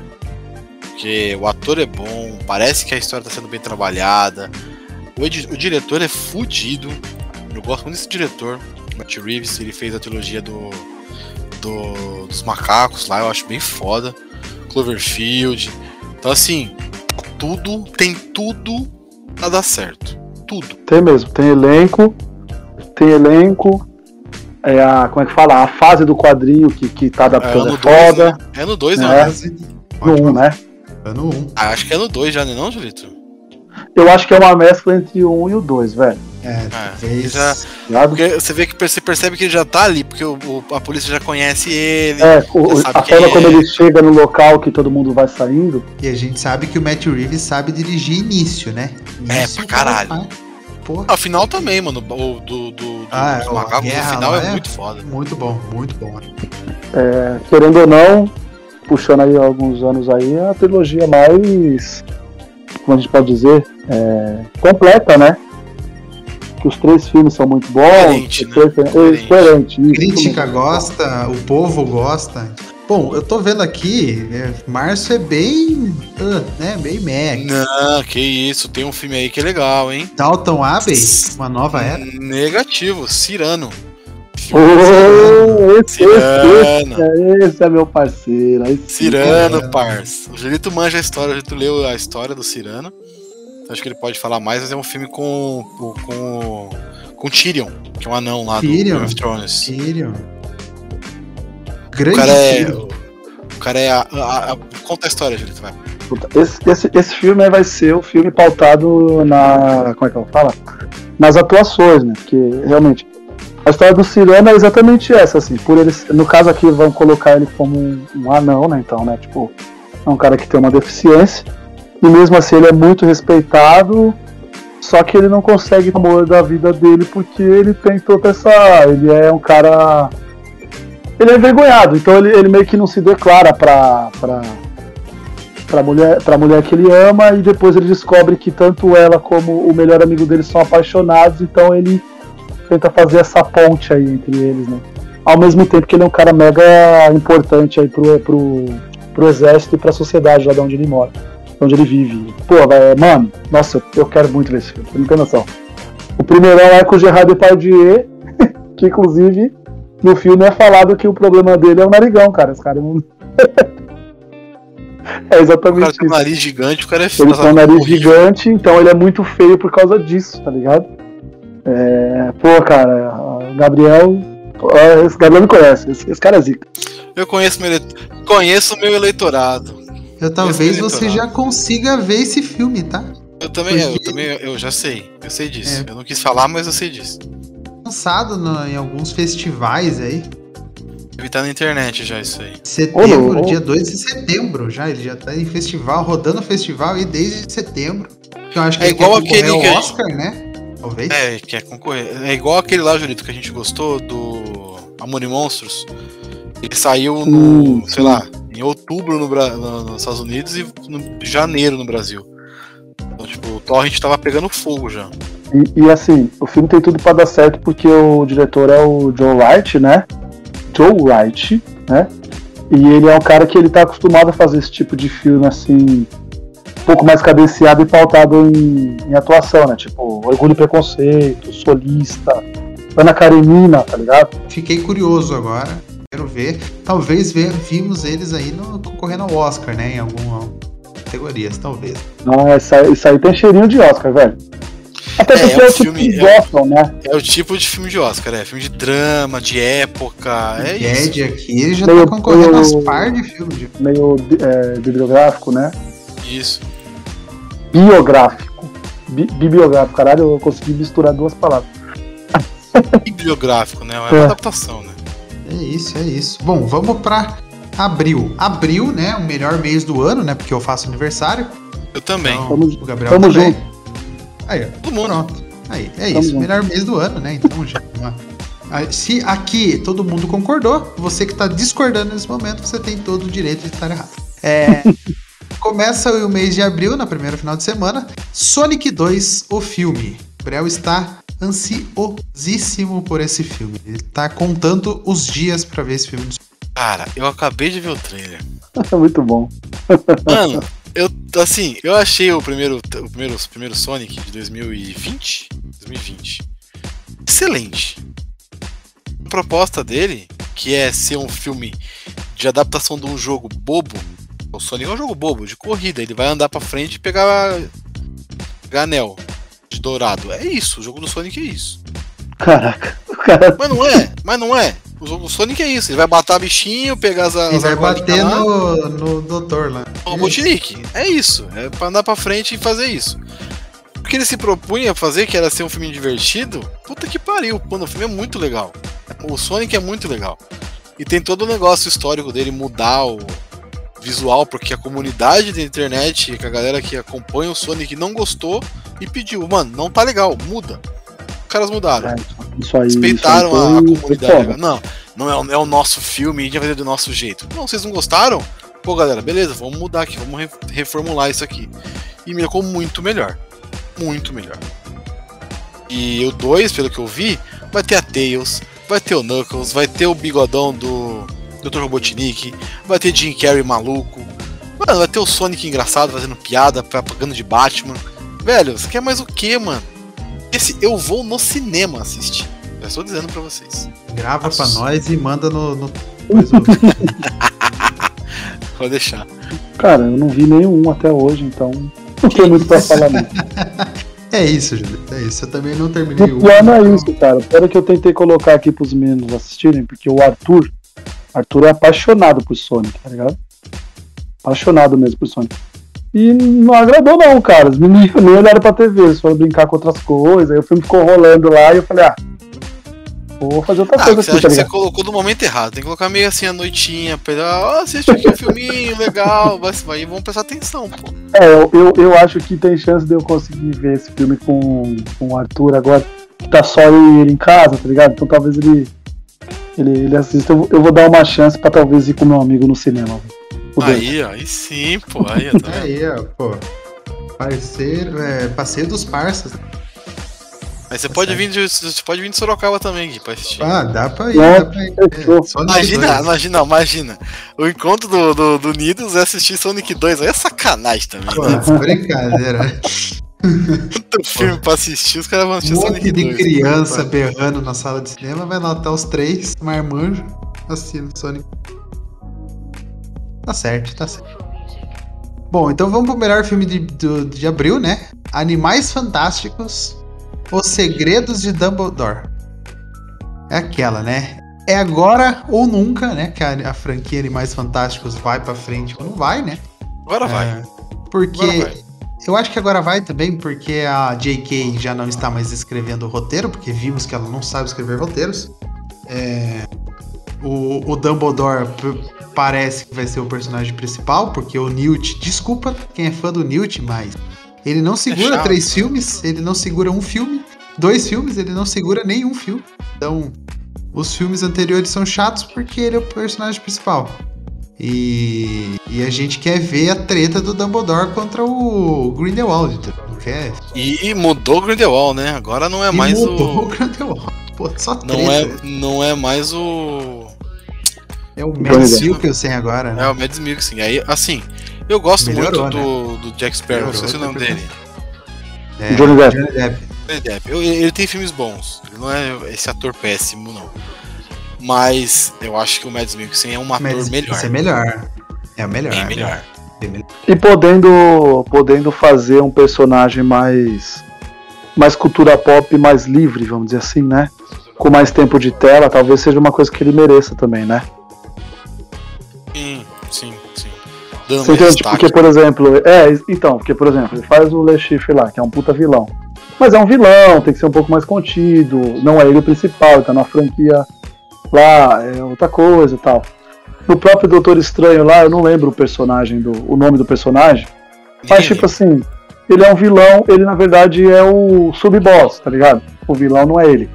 Porque o ator é bom, parece que a história tá sendo bem trabalhada. O, edi- o diretor é fudido. Eu gosto muito desse diretor. Matt Reeves, ele fez a trilogia do, do- dos macacos lá, eu acho bem foda. Cloverfield. Então assim, tudo, tem tudo pra dar certo. Tudo. Tem mesmo, tem elenco, tem elenco. É a, como é que fala? A fase do quadrinho que, que tá É adaptando é, no 2, foda. né? É no 2, É. não, né? Quase- No 1, né? Ano 1. Ah, acho que é no 2 já, né não, Julito? Eu acho que é uma mescla entre o 1 e o 2, velho. É, É, talvez. já-? Porque você vê que você percebe que ele já tá ali, porque o- o- a polícia já conhece ele. É, o- a forma é. como ele chega no local que todo mundo vai saindo. E a gente sabe que o Matt Reeves sabe dirigir início, né? É, Início, pra caralho. cara, Porra, Ah, final também, mano. O do, do, do, Ah, dos é, o macacos, Guerra o final é, é- muito foda. muito bom, muito bom. É, querendo ou não, puxando aí alguns anos aí, é a trilogia mais. Como a gente pode dizer? É, completa, né? Que os três filmes são muito bons. Coerente, os né? três- é, coerente, isso Crítica gosta, o povo gosta. Bom, eu tô vendo aqui, é, março é bem. ah, né? Bem meh. Não, que isso. Tem um filme aí que é legal, hein? Dalton Abbey, uma nova era. Negativo, Cirano. Oh, esse, Cirano. esse, esse é meu parceiro. sim. Cirano, parça. O Julito manja a história, o Julito leu a história do Cirano. Acho que ele pode falar mais, mas é um filme com. com. com, com Tyrion, que é um anão lá Tyrion? do Game of Thrones. Tyrion. O Grande cara é. O cara é. A, a- a- conta a história, Julito, vai. Puta, Esse, esse, esse filme vai ser o filme pautado na. Como é que ela fala? Nas atuações, né? Porque realmente A história do Cirano é exatamente essa, assim. Por eles, no caso aqui, vão colocar ele como um, um anão, né? Então, né? Tipo, é um cara que tem uma deficiência. E mesmo assim ele é muito respeitado. Só que ele não consegue o amor da vida dele porque ele tem toda essa. Ele é um cara. Ele é envergonhado, então ele, ele meio que não se declara pra, pra, pra, mulher, pra mulher que ele ama e depois ele descobre que tanto ela como o melhor amigo dele são apaixonados, então ele tenta fazer essa ponte aí entre eles, né? Ao mesmo tempo que ele é um cara mega importante aí pro, pro, pro exército e pra sociedade lá de onde ele mora, onde ele vive. Pô, mano, nossa, eu quero muito ver esse filme, não tem noção. O primeiro é com o Gerard Depardieu, que inclusive no filme é falado que o problema dele é o narigão, cara. Esse cara não. é exatamente O cara tem um isso. nariz gigante, o cara é Ele tem um nariz horrível. gigante, então ele é muito feio por causa disso, tá ligado? É, pô, cara, Gabriel. Esse Gabriel me conhece, esse, esse cara é zica. Eu conheço meu, ele- conheço o meu eleitorado. Eu talvez você já consiga ver esse filme, tá? Eu também, eu Porque- também, eu já sei. Eu sei disso. É. Eu não quis falar, mas eu sei disso. Lançado no- em alguns festivais aí. Deve estar na internet já isso aí. Setembro, ô. dia 2 de setembro já. Ele já tá em festival, rodando o festival aí desde setembro. Que eu acho que É igual aquele que a gente- Oscar, né? Talvez. É, quer concorrer. É igual aquele lá, Julito, que a gente gostou do Amor e Monstros. Ele saiu no, Hum, sei lá, em outubro no, nos Estados Unidos e no janeiro no Brasil. Então, tipo, o Torrent tava pegando fogo já. E, e, assim, o filme tem tudo pra dar certo porque o diretor é o Joe Wright, né? Joe Wright, né? E ele é um cara que ele tá acostumado a fazer esse tipo de filme assim, um pouco mais cadenciado e pautado em, em atuação, né? Tipo, Orgulho e Preconceito, Solista, Ana Karenina, tá ligado? Fiquei curioso agora. Quero ver. Talvez ver, vimos eles aí no, concorrendo ao Oscar, né? Em algumas categorias, talvez. Não, isso aí, isso aí tem cheirinho de Oscar, velho. Até É, porque é é, um o tipo filme- que é- gostam, né? É o tipo de filme de Oscar, é filme de drama, de época, é isso. Gued aqui, ele já Meio- tá concorrendo meio- às par de filmes. de- Meio é, bibliográfico, né? Isso. Biográfico. Bi- bibliográfico, caralho, eu consegui misturar duas palavras. Bibliográfico, né? É uma É. adaptação, né? É isso, é isso. Bom, vamos pra abril. Abril, né? O melhor mês do ano, né? Porque eu faço aniversário. Eu também. Então, Tamo- o Gabriel tamo também. junto. Aí, ó. Todo mundo. Pronto. Aí, é Tamo isso. junto. Melhor mês do ano, né? Então já. Aí, Se aqui todo mundo concordou, você que tá discordando nesse momento, você tem todo o direito de estar errado. É, começa o mês de abril, na primeira final de semana. Sonic 2, o filme. O Gabriel está ansiosíssimo por esse filme. Ele tá contando os dias pra ver esse filme. Cara, eu acabei de ver o trailer. Muito bom. Mano, eu assim, eu achei o primeiro, o primeiro, o primeiro Sonic de 2020, 2020 excelente. A proposta dele, que é ser um filme de adaptação de um jogo bobo, o Sonic é um jogo bobo de corrida, ele vai andar pra frente e pegar, pegar anel de dourado. É isso, o jogo do Sonic é isso. Caraca. Cara. Mas não é, mas não é. O jogo do Sonic é isso, ele vai matar bichinho, pegar as, E as vai bater lá. no, no doutor lá. O Robotnik. É isso. É pra andar pra frente e fazer isso. O que ele se propunha a fazer, que era ser um filme divertido, puta que pariu. Mano, o filme é muito legal. O Sonic é muito legal. E tem todo o negócio histórico dele mudar o visual, porque a comunidade da internet, a galera que acompanha o Sonic não gostou e pediu, mano, não tá legal, muda. Os caras mudaram. É, Isso aí. Respeitaram isso aí a, a comunidade. Não, não é, o- é o nosso filme, a gente vai fazer do nosso jeito. Não, vocês não gostaram? Pô, galera, beleza, vamos mudar aqui, vamos re- reformular isso aqui. E me ficou muito melhor. Muito melhor. E o 2, pelo que eu vi, vai ter a Tails, vai ter o Knuckles, vai ter o bigodão do Dr. Robotnik, vai ter Jim Carrey maluco. Mano, vai ter o Sonic engraçado fazendo piada, pagando de Batman. Velho, você quer mais o que, mano? Esse eu vou no cinema assistir. Já estou dizendo pra vocês. Grava pra Nossa. nós e manda no. no... Vou deixar. Cara, eu não vi nenhum até hoje, então. Não tem muito pra falar, não. é isso, Júlio. É isso. Eu também não terminei O o. não é isso, cara. O pior é que eu tentei colocar aqui pros meninos assistirem, porque o Arthur. Arthur é apaixonado por Sonic, tá ligado? Apaixonado mesmo por Sonic. E não agradou, não, cara. Os meninos nem olharam pra TV, eles foram brincar com outras coisas. Aí o filme ficou rolando lá e eu falei, ah. Vou fazer outra Ah, coisa aqui, tá você colocou no momento errado. Tem que colocar meio assim a noitinha, ele, ó, assiste aqui um filminho legal, vai, vai, vão prestar atenção, pô. É, eu, eu, eu acho que tem chance de eu conseguir ver esse filme com, com o Arthur agora. que Tá só ele em casa, tá ligado? Então talvez ele. Ele, ele assista. Eu, vou- eu vou dar uma chance pra talvez ir com meu amigo no cinema. Aí, ó, aí sim, pô, aí, ó, tá? Aí, ó, pô. Parceiro, é, parceiro dos parças. Aí você pode vir de, você pode vir de Sorocaba também, Gui, pra assistir. Ah, dá pra ir, dá pra ir. É, Imagina, dois. imagina, imagina. O encontro do, do, do Nidos é assistir Sonic 2. Aí é sacanagem também. Pô, Né? brincadeira. Tanto filme pra assistir, os caras vão Um assistir monte Sonic de 2. criança berrando na sala de cinema, vai lá até os três, marmanjo, assistindo Sonic. Tá certo, tá certo. Bom, então vamos pro melhor filme de, do- de abril, né? Animais Fantásticos, Os Segredos de Dumbledore. É aquela, né? É agora ou nunca, né? Que a, a franquia Animais Fantásticos vai pra frente ou não vai, né? Agora vai. É, porque Agora vai. Eu acho que agora vai também, porque a J.K. já não está mais escrevendo o roteiro, porque vimos que ela não sabe escrever roteiros. É, o, o Dumbledore parece que vai ser o personagem principal, porque o Newt, desculpa quem é fã do Newt, mas ele não segura chato. três filmes, ele não segura um filme, dois filmes, ele não segura nenhum filme. Então, os filmes anteriores são chatos porque ele é o personagem principal. E, e a gente quer ver a treta do Dumbledore contra o Grindelwald. Não quer? E mudou o Grindelwald, né? Agora não é E mais mudou o o. Grindelwald. Pô, só treta. Não é, não é mais o. É o Mads. Mikkelsen agora, né? É o Mads Mikkelsen. Aí, assim, eu gosto Melhorou, muito do, do Jack Sparrow, não sei se é o nome dele. É, Johnny Depp. Johnny Depp. Johnny Depp. Eu- ele, ele tem filmes bons. Ele não é esse ator péssimo, não. Mas eu acho que o Mads Mikkelsen é um ator Mads melhor. É melhor. É o melhor. Bem melhor. Bem melhor. E podendo, podendo fazer um personagem mais, mais cultura pop, mais livre, vamos dizer assim, né? Com mais tempo de tela, talvez seja uma coisa que ele mereça também, né? Sim, sim, sim. Dando Você mais entende? Porque, por exemplo, é, então, porque, por exemplo, ele faz o Le Chiffre lá, que é um puta vilão. Mas é um vilão, tem que ser um pouco mais contido, não é ele o principal, ele tá na franquia lá, é outra coisa e tal. No próprio Doutor Estranho lá, eu não lembro o personagem, do, o nome do personagem, mas tipo assim, ele é um vilão, ele na verdade é o sub-boss, tá ligado? O vilão não é ele,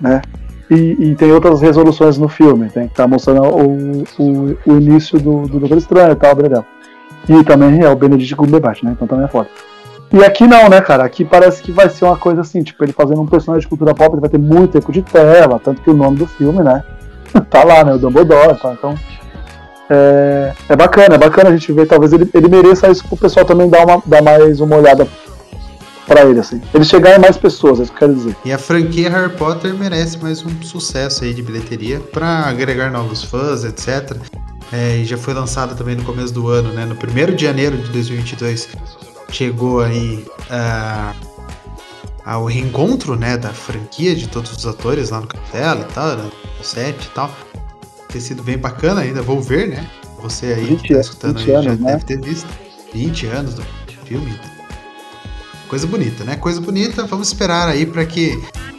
né? E, e tem outras resoluções no filme, tem que estar mostrando o, o, o início do, do Doutor Estranho e tal, beleza. E também é o Benedict Cumberbatch, né? Então também é foda. E aqui não, né, cara? Aqui parece que vai ser uma coisa assim, tipo, ele fazendo um personagem de cultura pop, ele vai ter muito tempo de tela, tanto que o nome do filme, né? tá lá, né? O Dumbledore, tá? Então. É, é bacana, é bacana a gente ver, talvez ele, ele mereça isso pro pessoal também dar, uma, dar mais uma olhada pra ele, assim. Ele chegar em mais pessoas, é isso que eu quero dizer. E a franquia Harry Potter merece mais um sucesso aí de bilheteria para agregar novos fãs, etc. É, e já foi lançada também no começo do ano, né? No 1 de janeiro de 2022 chegou aí ah, ao reencontro, né, da franquia de todos os atores lá no castelo e tal, né, no set e tal. Tem sido bem bacana ainda, vou ver, né? Você aí 20 que tá escutando 20 aí já anos, né? deve ter visto. 20 anos do filme. Coisa bonita, né? Coisa bonita. Vamos esperar aí para que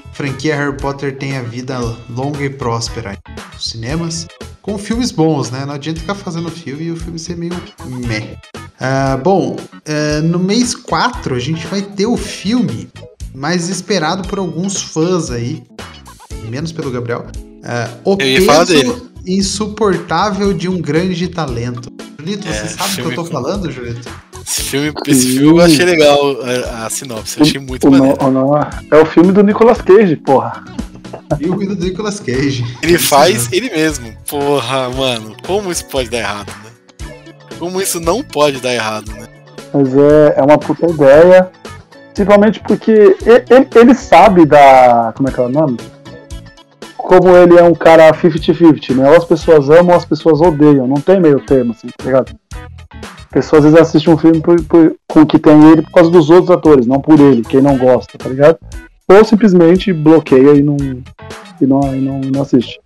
a franquia Harry Potter tenha vida longa e próspera nos cinemas. Com filmes bons, né? Não adianta ficar fazendo filme e o filme ser meio meh. Ah, bom, ah, no mês 4 a gente vai ter o filme mais esperado por alguns fãs aí, menos pelo Gabriel. Ah, o peso insuportável de um grande talento. Julito, É, você sabe o que eu tô com- falando, Julito? Esse filme, esse filme eu achei legal, a, a sinopse, achei muito O, maneiro. no- o no- é o filme do Nicolas Cage, porra. Filme do Nicolas Cage. Ele faz ele mesmo. Porra, mano, como isso pode dar errado, né? Como isso não pode dar errado, né? Mas é, é uma puta ideia. Principalmente porque e- ele, ele sabe da. Como é que é o nome? Como ele é um cara 50-50, né? Ou as pessoas amam ou as pessoas odeiam. Não tem meio termo, assim, tá ligado? Pessoas às vezes assistem um filme por, por- com que tem ele por causa dos outros atores, não por ele, quem não gosta, tá ligado? Ou simplesmente bloqueia e não, e não, e não, não assiste.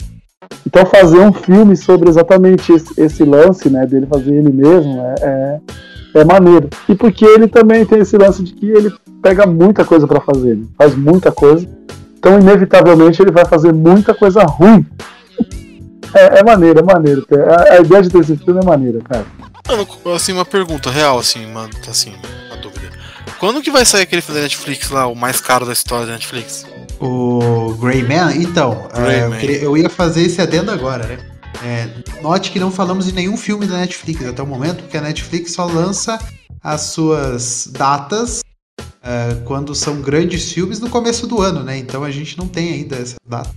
Então fazer um filme sobre exatamente esse, esse lance, né, dele fazer ele mesmo, é, é, é maneiro. E porque ele também tem esse lance de que ele pega muita coisa pra fazer, né? faz muita coisa. Então, inevitavelmente, ele vai fazer muita coisa ruim. É, é maneiro, é maneiro. A, a, ideia de ter esse filme é maneira, cara. Mano, assim, uma pergunta real, assim, mano, assim, uma dúvida. Quando que vai sair aquele filme da Netflix lá, o mais caro da história da Netflix? O Grey Man? Então, Grey é. Eu, queria, eu, ia fazer esse adendo agora, né? É, note que não falamos em nenhum filme da Netflix até o momento, porque a Netflix só lança as suas datas uh, quando são grandes filmes no começo do ano, né? Então a gente não tem ainda essa data.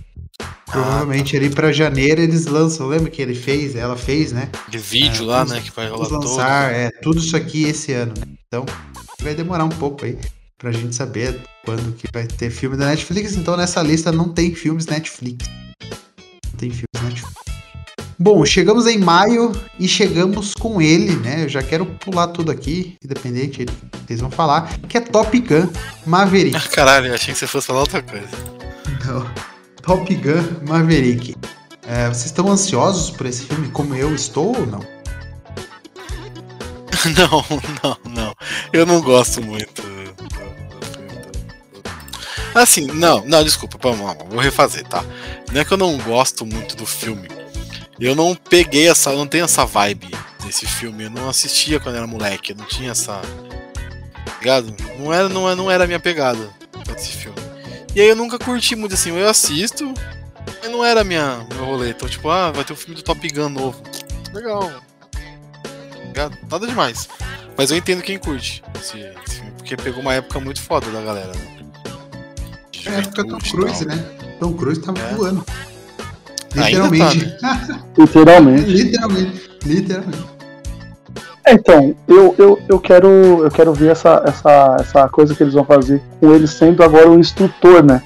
Provavelmente ali para janeiro eles lançam. Lembra que ele fez? Ela fez, né? De vídeo é, lá, né? Que vai rolar lançar, todo. É, tudo isso aqui esse ano, né? Então vai demorar um pouco aí pra gente saber quando que vai ter filme da Netflix. Então nessa lista não tem filmes Netflix. Não tem filmes Netflix. Bom, chegamos em maio e chegamos com ele, né? Eu já quero pular tudo aqui, independente do que vocês vão falar, que é Top Gun Maverick. Ah, caralho, achei que você fosse falar outra coisa. Não. Top Gun Maverick. É, vocês estão ansiosos por esse filme como eu estou ou não? não, não, não. Eu não gosto muito. Assim, não, não, desculpa, vamos, vou refazer, tá? Não é que eu não gosto muito do filme eu não peguei essa. Não tenho essa vibe desse filme. Eu não assistia quando era moleque. Eu não tinha essa. Ligado? Não era, não, era, não era a minha pegada esse filme. E aí eu nunca curti muito assim. Eu assisto, mas não era minha, meu rolê. Então, tipo, ah, vai ter um filme do Top Gun novo. Legal. Ligado? Nada demais. Mas eu entendo quem curte esse, esse filme, porque pegou uma época muito foda da galera. Né? É a época Tom Cruise, né? Tom Cruise tava é. voando. Literalmente. Tá, né? Literalmente. Literalmente. Literalmente. Então, eu, eu, eu, quero, eu quero ver essa, essa, essa coisa que eles vão fazer com ele sendo agora um instrutor, né?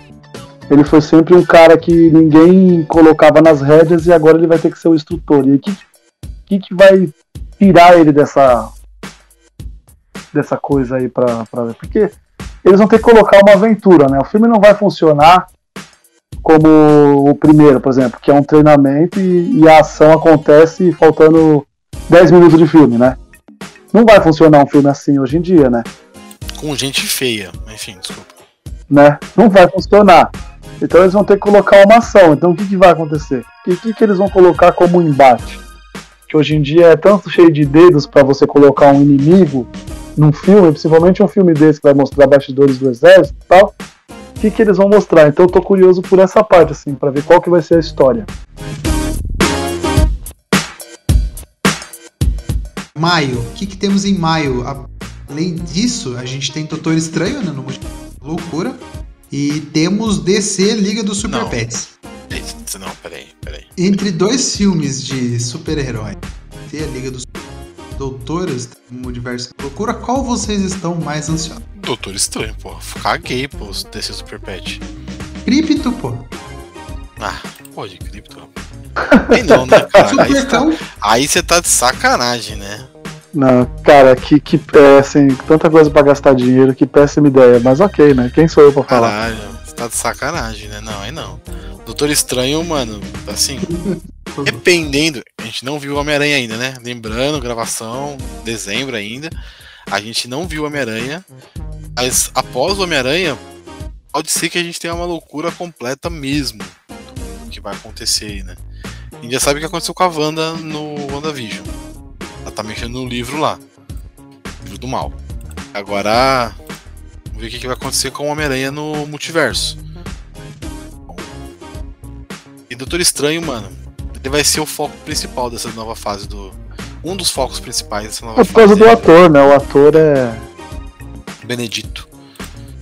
Ele foi sempre um cara que ninguém colocava nas rédeas e agora ele vai ter que ser o instrutor. E o que, que, que vai tirar ele dessa, dessa coisa aí pra, pra ver? Porque eles vão ter que colocar uma aventura, né? O filme não vai funcionar como o primeiro, por exemplo, que é um treinamento e, e, a ação acontece faltando 10 minutos de filme, né? Não vai funcionar um filme assim hoje em dia, né? Com gente feia, enfim, desculpa. Né? Não vai funcionar. Então eles vão ter que colocar uma ação. Então o que, que vai acontecer? O que, que eles vão colocar como embate? Que hoje em dia é tanto cheio de dedos para você colocar um inimigo num filme, principalmente um filme desse que vai mostrar bastidores do exército e tal o que, que eles vão mostrar. Então eu tô curioso por essa parte, assim, para ver qual que vai ser a história. Maio, o que, que temos em maio? Além disso, a gente tem Doutor Estranho, né? No Loucura. E temos DC Liga dos Super não. Pets. Não, peraí, peraí. Entre dois filmes de super-herói, a Liga dos Doutores, Multiverso Loucura, qual vocês estão mais ansiosos? Doutor Estranho, pô. Caguei, pô, desse Super Pet. Cripto, pô. Ah, pô, de cripto. Aí não, né, cara? Aí você, tá, aí você tá de sacanagem, né? Não, cara, que, que assim, tanta coisa pra gastar dinheiro, que péssima ideia. Mas ok, né? Quem sou eu pra falar? Caralho, você tá de sacanagem, né? Não, aí não. Doutor Estranho, mano, assim, dependendo. Gente não viu Homem-Aranha ainda, né? Lembrando, gravação, dezembro ainda. A gente não viu Homem-Aranha. Mas após o Homem-Aranha, pode ser que a gente tenha uma loucura completa mesmo. Que vai acontecer aí, né? A gente já sabe o que aconteceu com a Wanda no WandaVision. Ela tá mexendo no livro lá. Livro do mal. Agora. Vamos ver o que vai acontecer com o Homem-Aranha no multiverso. E Doutor Estranho, mano. Ele vai ser o foco principal dessa nova fase do. Um dos focos principais dessa nova fase. É por causa do ator, né? O ator é. Benedito.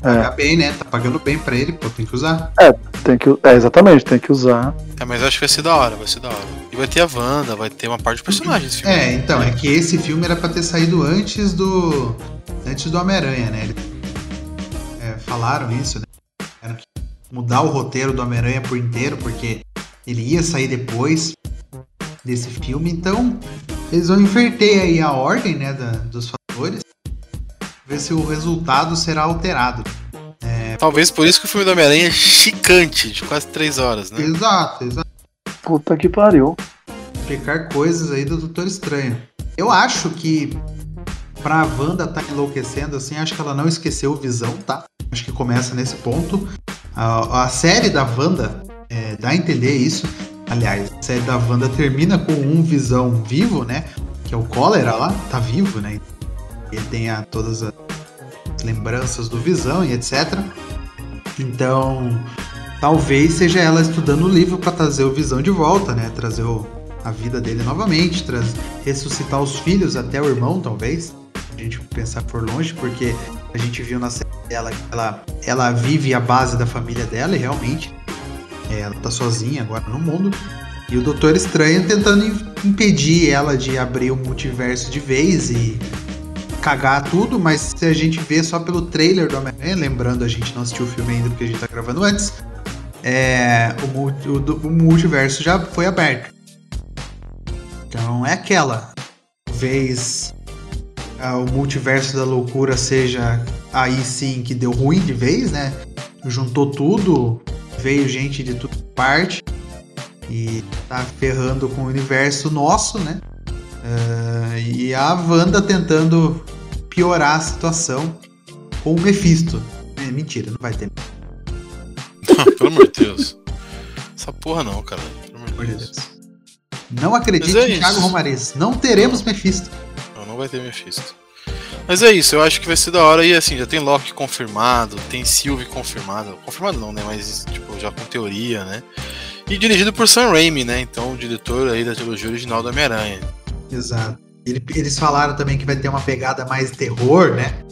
Pagar é. bem, né? Tá pagando bem pra ele, pô, tem que usar. É, tem que. É, exatamente, tem que usar. É, mas eu acho que vai ser da hora, vai ser da hora. E vai ter a Wanda, vai ter uma parte de personagens filme. É, então, é que esse filme era pra ter saído antes do. Antes do Homem-Aranha, né? É, falaram isso, né? Era que mudar o roteiro do Homem-Aranha por inteiro, porque ele ia sair depois desse filme, então eles vão inverter aí a ordem, né, da, dos fatores, ver se o resultado será alterado. É... Talvez por isso que o filme do Homem-Aranha é chicante, de quase três horas, né? Exato, exato. Puta que pariu. Explicar coisas aí do Doutor Estranho. Eu acho que pra Wanda tá enlouquecendo assim, acho que ela não esqueceu o Visão, tá? Acho que começa nesse ponto. A, a série da Wanda é, dá a entender isso. Aliás, a série da Wanda termina com um Visão vivo, né? Que é o Cólera lá, tá vivo, né? Ele tem a, todas as lembranças do Visão e etc. Então, talvez seja ela estudando o livro para trazer o Visão de volta, né? Trazer o, a vida dele novamente, traz, ressuscitar os filhos, até o irmão, talvez. A gente pensar por longe, porque a gente viu na série dela que ela, ela vive a base da família dela e realmente é, ela tá sozinha agora no mundo. E o Doutor Estranho tentando impedir ela de abrir o multiverso de vez e cagar tudo, mas se a gente vê só pelo trailer do Homem-Aranha, lembrando, a gente não assistiu o filme ainda porque a gente tá gravando antes, é, o, o, o multiverso já foi aberto. Então é aquela. Talvez é, o multiverso da loucura seja aí sim que deu ruim de vez, né? Juntou tudo, veio gente de toda parte e tá ferrando com o universo nosso, né? Uh, e a Wanda tentando piorar a situação com o Mephisto. É, mentira, não vai ter. Pelo amor de Deus. Essa porra não, cara. Pelo amor de Deus. Não acredite é em Thiago Romariz. Não teremos Mephisto. Não, não vai ter Mephisto. Mas é isso, eu acho que vai ser da hora e assim, já tem Loki confirmado, tem Sylvie confirmado. Confirmado não, né? Mas tipo, já com teoria, né? E dirigido por Sam Raimi, né? Então, o diretor aí da trilogia original do Homem-Aranha. Exato. Eles falaram também que vai ter uma pegada mais terror, né?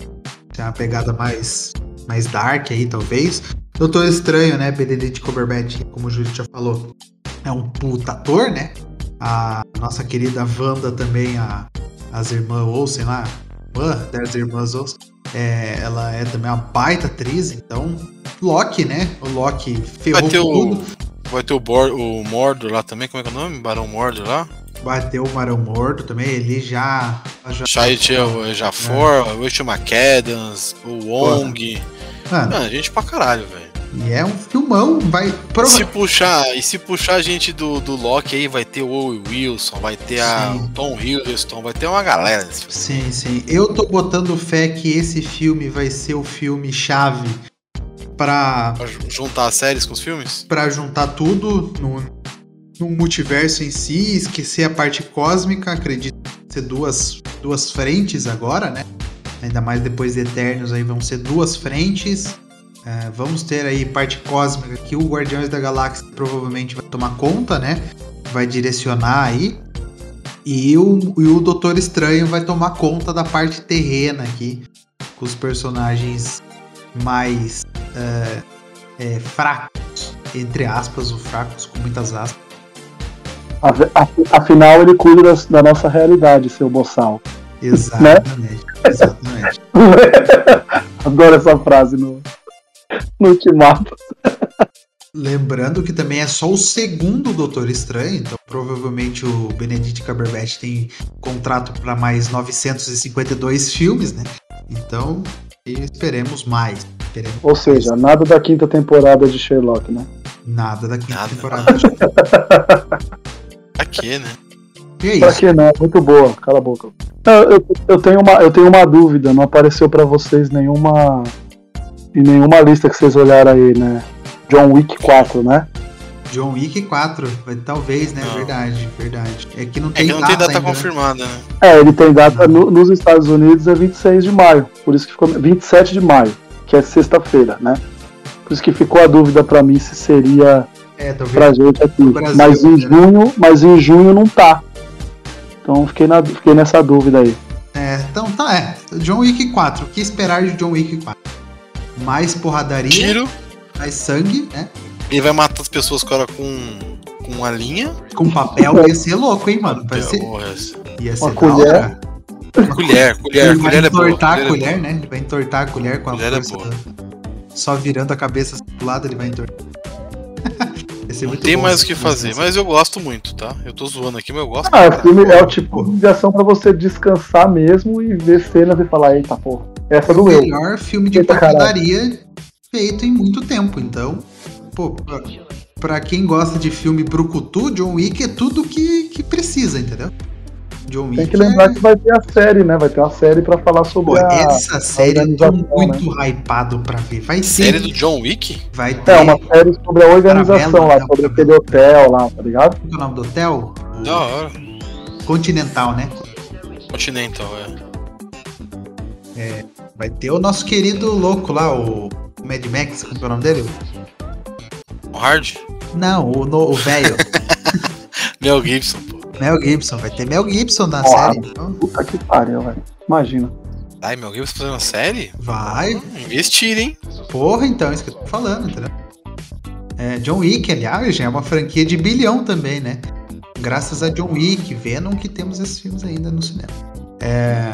Tem uma pegada mais, mais dark aí, talvez. Doutor Estranho, né? Benedict Cumberbatch, como o Júlio já falou, é um puta ator, né? A nossa querida Wanda também, a, as irmãs Olsen lá, irmã das irmãs Olsen, é, ela é também uma baita atriz, então Loki, né? O Loki ferrou vai ter tudo. O, vai ter o, Bor, o Mordor lá também, como é que é o nome? Barão Mordor lá? Vai ter o Barão Mordor também, ele já... já Shait Jafor, é. o Rachel McAdams, o Wong... Mano, Mano, gente pra caralho, velho. E é um filmão, vai. Prova... Se puxar, e se puxar a gente do, do Loki aí, vai ter o Owen Wilson, vai ter a, o Tom Hiddleston, vai ter uma galera nesse filme. Sim, sim. Eu tô botando fé que esse filme vai ser o filme chave pra. pra juntar as séries com os filmes? Pra juntar tudo no, no multiverso em si, esquecer a parte cósmica, acredito ser duas, duas frentes agora, né? Ainda mais depois de Eternos aí vão ser duas frentes é, vamos ter aí parte cósmica que o Guardiões da Galáxia provavelmente vai tomar conta, né? Vai direcionar aí. E o, e o Doutor Estranho vai tomar conta da parte terrena aqui, com os personagens mais é, é, fracos, entre aspas, o fracos com muitas aspas. Afinal, ele cuida das, da nossa realidade, seu boçal. Exatamente. Né? Exatamente. Adoro essa frase no, no Ultimato. Lembrando que também é só o segundo Doutor Estranho, então provavelmente o Benedict Cumberbatch tem contrato para mais 952 filmes, né? Então, esperemos mais. Esperemos Ou seja, mais. nada da quinta temporada de Sherlock, né? Nada da quinta nada. temporada de Sherlock. pra quê, né? E é pra que não? Muito boa, cala a boca. Eu, eu, tenho uma, eu tenho uma dúvida, não apareceu para vocês nenhuma em nenhuma lista que vocês olharam aí, né? John Wick 4, né? John Wick 4, talvez, né? Não. Verdade, verdade. É que não tem é que não data, tem data ainda, né? confirmada, né? É, ele tem data no, nos Estados Unidos é 26 de maio, por isso que ficou 27 de maio, que é sexta-feira, né? Por isso que ficou a dúvida para mim se seria é, pra gente aqui. Brasil, mas em né? junho, mas em junho não tá. Então fiquei, na, fiquei nessa dúvida aí. É, então tá, é. John Wick 4. O que esperar de John Wick 4? Mais porradaria, tiro, mais sangue, né? Ele vai matar as pessoas agora com, com uma linha. Com papel ia ser louco, hein, mano? Vai ser... Ia ser uma colher. Colher, colher, Ele colher vai entortar é boa, a colher, né? Ele vai entortar a colher com a colher é força. É Só virando a cabeça pro lado, ele vai entortar. Não tem mais o que fazer, mas eu gosto muito, tá? Eu tô zoando aqui, mas eu gosto. Ah, o filme é o tipo de ação pra você descansar mesmo e ver cenas e falar, eita porra. Essa é o doeu. melhor filme de porradaria feito em muito tempo. Então, pô, pra, pra, quem gosta de filme brucutu, John Wick é tudo que, que precisa, entendeu? John Tem Wick. que lembrar é- que vai ter a série, né? Vai ter uma série pra falar sobre Pô, a. essa série eu tô organização, muito hypado pra ver. Vai ter. Série do John Wick? Vai ter. É, uma série sobre a organização Caramelo, lá, né? sobre aquele hotel lá, tá ligado? Qual é o nome do hotel? O Da hora. Continental, né? Continental, é. Vai ter o nosso querido louco lá, o Mad Max, como é o nome dele? O Hard? Não, o velho. Mel Gibson, pô. Mel Gibson. Vai ter Mel Gibson na Porra. série. Então, Puta que pariu, velho. Imagina. Ai, Mel Gibson fazendo uma série? vai. Investir, hein? Porra, então, isso que eu tô falando, entendeu? É, John Wick, aliás, é uma franquia de bilhão também, né? Graças a John Wick, Venom, que temos esses filmes ainda no cinema. É,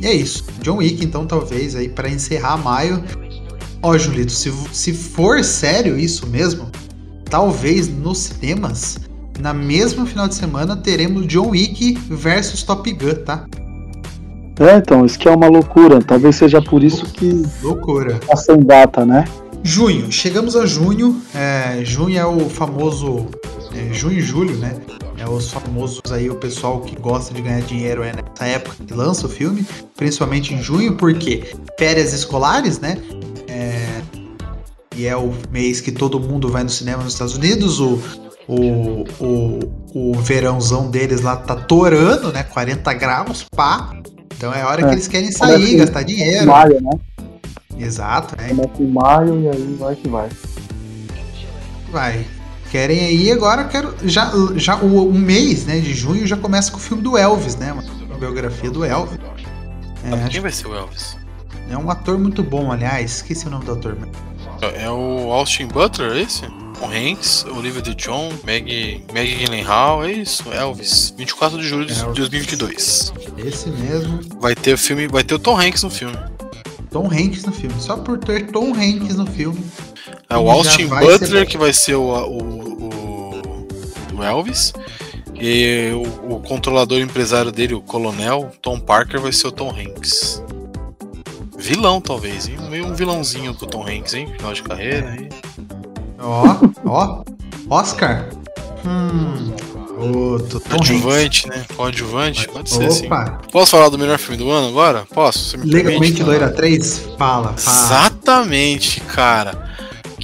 e é isso. John Wick, então, talvez aí para encerrar maio. Ó, Julito, se, se for sério isso mesmo, talvez nos cinemas, na mesma final de semana, teremos John Wick versus Top Gun, tá? É, então, isso que é uma loucura. Talvez seja por isso que Loucura. tá sem data, né? Junho, chegamos a junho. É, junho é o famoso. é, junho e julho, né? É os famosos aí, o pessoal que gosta de ganhar dinheiro é nessa época que lança o filme, principalmente em junho, porque férias escolares, né? É, e é o mês que todo mundo vai no cinema nos Estados Unidos. O, o, o, o verãozão deles lá tá torando, né? 40 graus, pá. Então é a hora É. que eles querem sair, Parece- gastar dinheiro. Maio, né? Exato, né? Começa em maio e aí vai que vai. Vai. Querem aí agora, quero. Já, já o, o mês né, de junho já começa com o filme do Elvis, né? Uma biografia do Elvis. É, quem vai ser o Elvis? é um ator muito bom, aliás. Esqueci o nome do ator. É o Austin Butler, é esse? Tom Hanks, Olivia de John, Meg, Meg Gyllenhaal, é isso, Elvis. 24 de julho de Elvis. 2022. Esse mesmo. Vai ter o filme, vai ter o Tom Hanks no filme. Tom Hanks no filme. Só por ter Tom Hanks no filme. É o Austin ser Butler que vai ser o, o, o, o Elvis. E o, o controlador empresário dele, o coronel, Tom Parker, vai ser o Tom Hanks. Vilão, talvez, hein? Meio um vilãozinho do Tom Hanks, hein? Final de carreira. hein? Ó, ó. Oscar. Hum. Outro Tom Hanks. Adjuvante, né? Coadjuvante, pode ser. Opa. Posso falar do melhor filme do ano agora? Posso? Legalmente? Loira 3? Fala, fala. Exatamente, cara.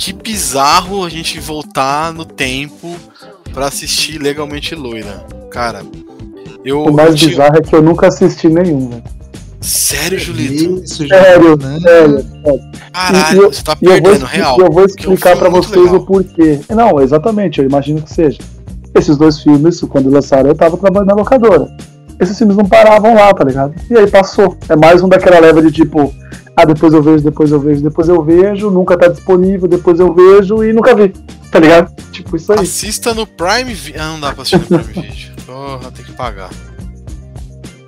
Que bizarro a gente voltar no tempo pra assistir Legalmente Loira. Cara, eu. O mais tinha- bizarro é que eu nunca assisti nenhum, velho. Sério, Julito? Isso já Sério, né? sério. Caralho, E eu- você tá E eu vou, perdendo, real. eu vou porque explicar muito vocês legal. o porquê. Não, exatamente, eu imagino que seja. Esses dois filmes, quando lançaram, eu tava trabalhando na locadora. Esses filmes não paravam lá, tá ligado? E aí passou. É mais um daquela leva de tipo, ah, depois eu vejo, depois eu vejo, depois eu vejo, nunca tá disponível, depois eu vejo e nunca vi. Tá ligado? Tipo, isso aí. Assista no Prime Video. Ah, não dá pra assistir no Prime Video. Porra, tem que pagar.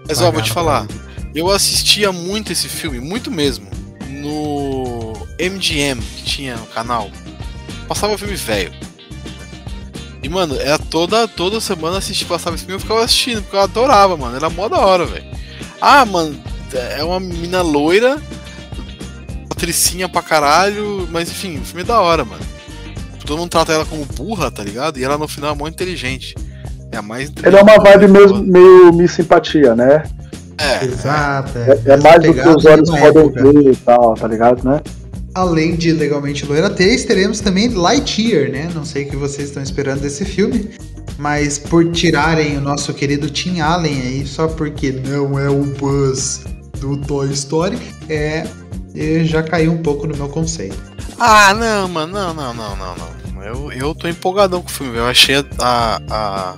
Mas ó, vou te falar. Eu assistia muito esse filme, muito mesmo, no MGM que tinha no canal. Passava filme velho. E, mano, era toda, toda semana assistir, passava esse filme eu ficava assistindo, porque eu adorava, mano. Era mó da hora, velho. Ah, mano, é uma mina loira, patricinha pra caralho, mas enfim, o filme é da hora, mano. Todo mundo trata ela como burra, tá ligado? E ela no final é mó inteligente. É a mais Ele é uma vibe mesmo, meio Miss Simpatia, né? É, Exato. É, é mais do que os olhos de uma podem ver e tal, tá ligado, né? Além de Legalmente Loira 3, teremos também Lightyear, né? Não sei o que vocês estão esperando desse filme, mas por tirarem o nosso querido Tim Allen aí, só porque não é o Buzz do Toy Story, é, é, já caiu um pouco no meu conceito. Ah, não, mano, não, não, não, não, não. Eu, eu tô empolgadão com o filme, eu achei a. a. a,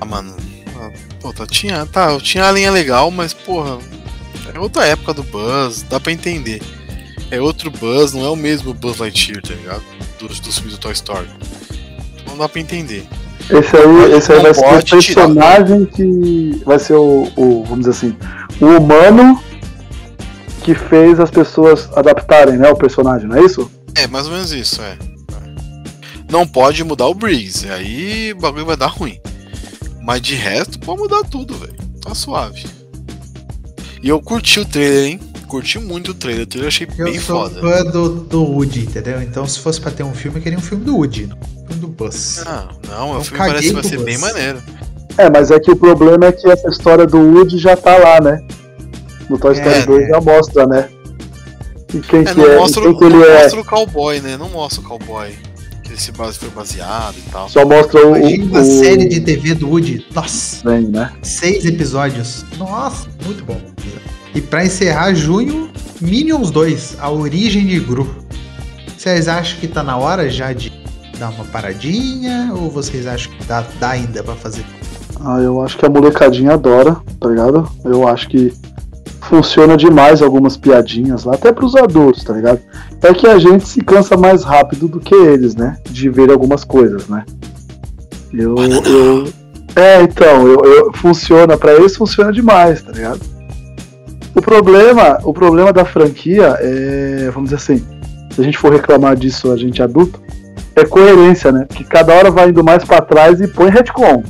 a mano. a- pô, tá, tinha, tá, eu tinha a linha legal, mas, porra. É outra época do Buzz, dá pra entender. É outro Buzz, não é o mesmo Buzz Lightyear, tá ligado? Dos, dos filmes do Toy Story. Não dá pra entender. Esse aí, esse aí vai ser o pode tirar. personagem que vai ser o, o, vamos dizer assim, o humano que fez as pessoas adaptarem, né, o personagem, não é isso? É, mais ou menos isso, é. Não pode mudar o Breeze, aí o bagulho vai dar ruim. Mas de resto, pode mudar tudo, velho. Tá suave. E eu curti o trailer, hein? Curti muito o trailer. O trailer eu achei Eu bem sou foda. fã do, do Woody, entendeu? Então se fosse pra ter um filme, eu queria um filme do Woody, não um filme do Buzz. Não, não, o Eu filme parece que vai ser pro bem Buzz. maneiro. É, mas é que o problema é que essa história do Woody já tá lá, né? No Toy Story É, 2 né? já mostra, né? E quem É, que não é, mostra, quem o- que ele não é. mostra o cowboy, né? Não mostra o cowboy. Que esse base foi baseado e tal. Só mostra o. Imagina uma o- série de TV do Woody. Nossa, Vem, né? seis episódios. Nossa, muito bom. E pra encerrar junho, Minions 2, A Origem de Gru. Vocês acham que tá na hora já de dar uma paradinha? Ou vocês acham que dá, dá ainda pra fazer? Ah, eu acho que a molecadinha adora, tá ligado? Eu acho que funciona demais algumas piadinhas lá, até pros adultos, tá ligado? É que a gente se cansa mais rápido do que eles, né? De ver algumas coisas, né? Eu. eu é, então, eu, eu- funciona, pra eles funciona demais, tá ligado? O problema, o problema da franquia é, vamos dizer assim, se a gente for reclamar disso, a gente adulto, é coerência, né? Porque cada hora vai indo mais pra trás e põe retcon.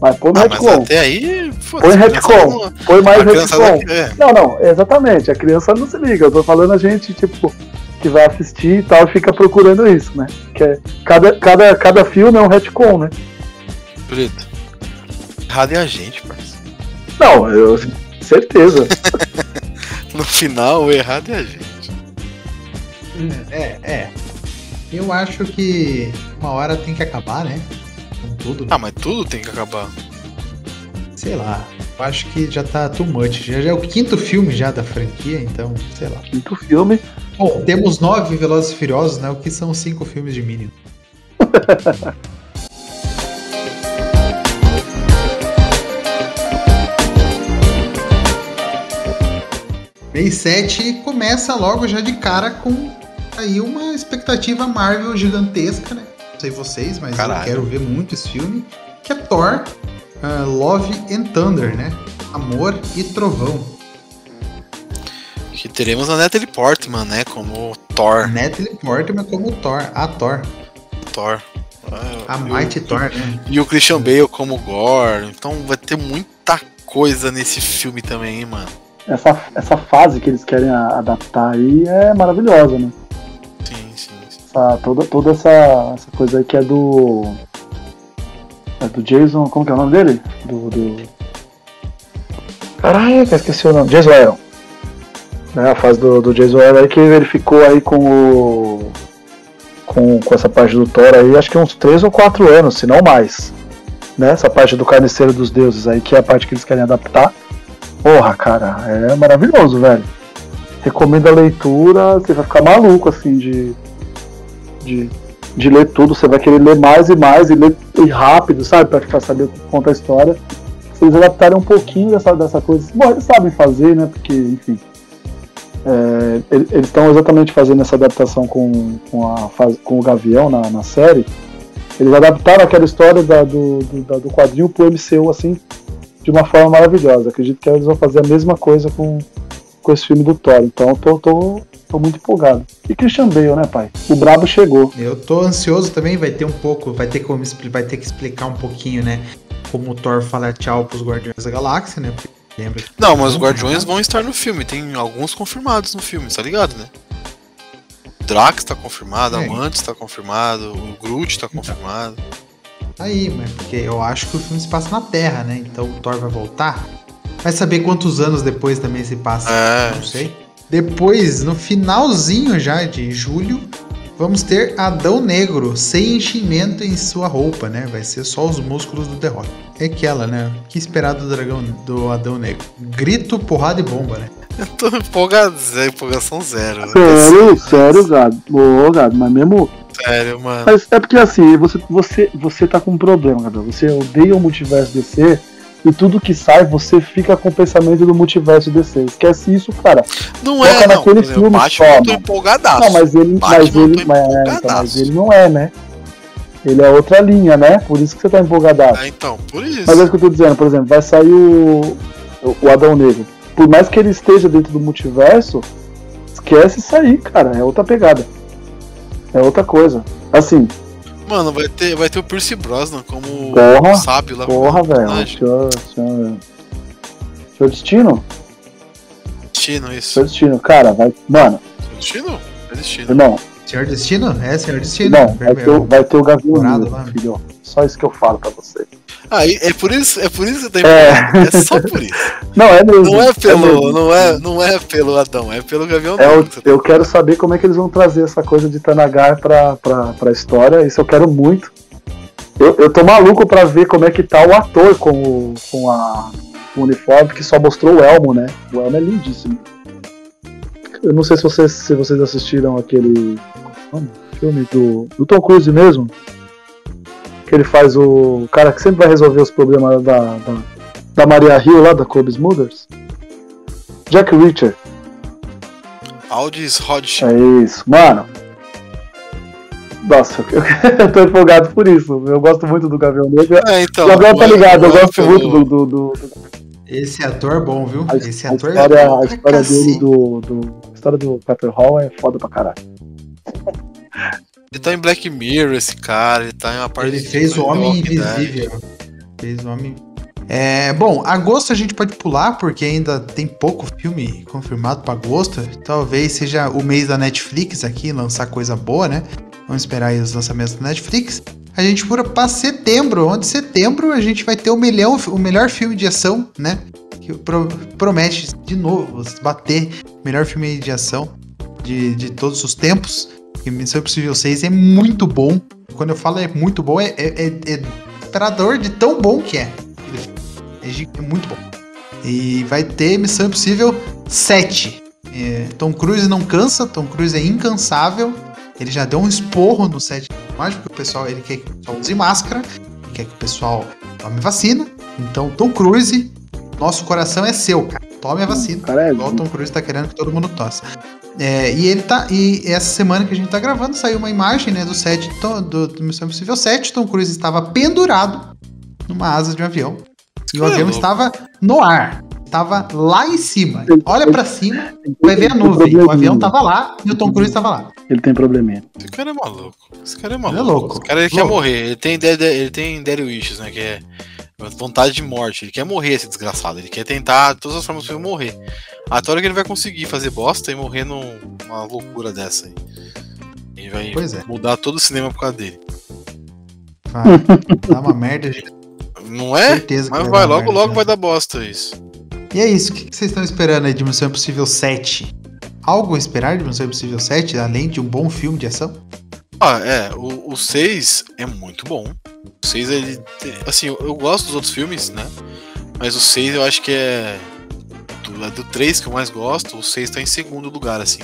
Mas põe no Ah, mas retcon. até aí, Põe a retcon. Põe mais retcon. é, Não, não, exatamente. A criança não se liga. Eu tô falando a gente, tipo, que vai assistir e tal, e fica procurando isso, né? Que é, cada, cada, cada filme é um retcon, né? preto. Errado é a gente, parceiro. Não, eu. Certeza. No final, o errado é a gente. É, é. Eu acho que uma hora tem que acabar, né? Com tudo. Ah, mas tudo tem que acabar. Sei lá. Eu acho que já tá too much. Já, já é o quinto filme já da franquia, então, sei lá. Quinto filme. Bom, temos nove Velozes e Furiosos, né? O que são cinco filmes de Minion. Mês 7 começa logo já de cara com aí uma expectativa Marvel gigantesca, né? Não sei vocês, mas Caralho. eu quero ver muito esse filme. Que é Thor, ah, Love and Thunder, né? Amor e Trovão. Que teremos a Natalie Portman, né? Como Thor. Natalie Portman como Thor, a Thor. Thor. Ah, A Mighty Thor, né? E o Christian Bale como Gore. Então vai ter muita coisa nesse filme também, hein, mano. Essa, essa fase que eles querem adaptar aí é maravilhosa, né? Sim, sim, sim. Essa, toda toda essa, essa coisa aí que é do. É do Jason. Como que é o nome dele? Do. do... Caraca, esqueci o nome. Jason Aaron. Né, a fase do, do Jason Aaron aí que ele ficou aí com o. Com, com essa parte do Thor aí, acho que uns 3 ou 4 anos, se não mais. Né? Essa parte do Carniceiro dos Deuses aí, que é a parte que eles querem adaptar. Porra, cara, é maravilhoso, velho. Recomendo a leitura, você vai ficar maluco assim de, de, de ler tudo, você vai querer ler mais e mais e ler e rápido, sabe? Pra ficar sabendo o conta a história. Se eles adaptarem um pouquinho dessa, dessa coisa, bom, eles sabem fazer, né? Porque, enfim. é, ele- eles estão exatamente fazendo essa adaptação com, com, a, com o Gavião na, na série. Eles adaptaram aquela história da- do, do, da- do quadrinho pro MCU, assim, de uma forma maravilhosa. Acredito que eles vão fazer a mesma coisa com, com esse filme do Thor. Então eu tô, tô, tô muito empolgado. E Christian Bale, né, pai? O brabo chegou. Eu tô ansioso também, vai ter um pouco, vai ter como vai ter que explicar um pouquinho, né? Como o Thor fala tchau pros Guardiões da Galáxia, né? Porque lembra que Não, mas os Guardiões vão estar no filme. Tem alguns confirmados no filme, tá ligado, né? O Drax tá confirmado, a É. Mantis tá confirmado, o Groot tá confirmado. Aí, mas porque eu acho que o filme se passa na Terra, né? Então o Thor vai voltar. Vai saber quantos anos depois também se passa. É. Não sei. Depois, no finalzinho já de julho, vamos ter Adão Negro sem enchimento em sua roupa, né? Vai ser só os músculos do The Rock. É aquela, né? O que esperar do dragão do Adão Negro? Grito, porrada e bomba, né? Eu tô empolgado, zero, empolgação zero. né? Sério, sério, gado. Ô, gado, mas mesmo. Sério, mano. Mas é porque assim, você, você, você tá com um problema, Gabriel. Você odeia o multiverso DC e tudo que sai, você fica com o pensamento do multiverso DC. Esquece isso, cara. Não foca é, não. naquele exemplo, filme Batman só, eu tô empolgadaço. Não, mas ele, Batman mas ele, mas, é, então, mas ele não é, né? Ele é outra linha, né? Por isso que você tá empolgadaço. Ah, então, por isso. Mas é o que eu tô dizendo, por exemplo, vai sair o, o Adão Negro. Por mais que ele esteja dentro do multiverso, esquece isso aí, cara. É outra pegada. É outra coisa. Assim, Mano, vai ter, vai ter o Percy Brosnan como Porra, o sábio lá. porra, velho. Senhor, senhor, senhor Destino? Destino, isso. Senhor Destino, cara, vai. Mano, Destino? É destino. irmão, Senhor Destino? É, Senhor Destino. não, vai ter, o- vai ter o Gavião Dourado filho. Só isso que eu falo pra você. Aí é por isso, é por isso que eu tô É. É só por isso. Não, é mesmo. Não é pelo, mesmo. não é, não é pelo Adão, é pelo Gavião É, Negro. eu, quero saber como é que eles vão trazer essa coisa de Tanagar pra, pra, pra história. Isso eu quero muito. Eu, eu tô maluco pra ver como é que tá o ator com o, com a, o uniforme, que só mostrou o Elmo, né? O Elmo é lindíssimo. Eu não sei se vocês, se vocês assistiram aquele é o nome? filme do, do Tom Cruise mesmo. Que ele faz o, cara que sempre vai resolver os problemas da, da, da Maria Hill lá, da Kobe Smulders. Jack Reacher. Aldis Hodge. É isso, mano. Nossa, eu, eu tô empolgado por isso. Eu gosto muito do Gavião Negro. É, então. o Gabriel tá é- ligado, eu é gosto pelo- muito do, do, do- Esse ator é bom, viu? a, Esse a ator história, é bom a história dele do, do. A história do Pepper Hall é foda pra caralho. Ele tá em Black Mirror, esse cara, ele tá em uma parte Ele fez o Homem. Invisível. Fez o Homem. É, bom, agosto a gente pode pular porque ainda tem pouco filme confirmado para agosto. Talvez seja o mês da Netflix aqui, lançar coisa boa, né? Vamos esperar aí os lançamentos da Netflix. A gente pula para setembro, onde setembro a gente vai ter o, melhor, o melhor filme de ação, né? Que pro- promete de novo bater melhor filme de ação de, de todos os tempos. Que Missão Impossível 6 é muito bom. Quando eu falo é muito bom, é, é, é, é de tão bom que é. É, é muito bom. E vai ter Missão Impossível 7. É, Tom Cruise não cansa, Tom Cruise é incansável. Ele já deu um esporro no 7 mágico, porque o pessoal ele quer que o pessoal use máscara, quer que o pessoal tome vacina. Então, Tom Cruise, nosso coração é seu, cara. Tome a vacina. O cara é Igual o Tom Cruise tá querendo que todo mundo tosse. É, e ele tá. E essa semana que a gente tá gravando, saiu uma imagem né, do set do, do, do Missão Impossível 7. Tom Cruise estava pendurado numa asa de um avião. E o é avião louco. estava no ar. Estava lá em cima. Ele- Olha pra cima, Ele vai ver a nuvem. O avião tava lá e o Tom Cruise tava lá. Ele tem probleminha. Esse cara é maluco. Esse cara é Ele maluco. é louco. Esse cara ele quer Louco. morrer. Ele tem, ele tem Dead Wishes, né? Que é vontade de morte. Ele quer morrer, esse desgraçado. Ele quer tentar de todas as formas possíveis morrer. Até a hora que ele vai conseguir fazer bosta e morrer num- numa loucura dessa aí. Ele vai é. mudar todo o cinema por causa dele. Vai dar uma merda, gente. Não é? Certeza Mas vai logo, merda, logo né? vai dar bosta isso. E é isso. O que que vocês estão esperando aí de Missão Impossível 7? Algo a esperar de Missão Impossível 7, além de um bom filme de ação? Ah, é, o, o 6 é muito bom. O 6, ele. Assim, eu, eu gosto dos outros filmes, né? Mas o 6 eu acho que é. Do, é do 3 que eu mais gosto, o 6 tá em segundo lugar, assim.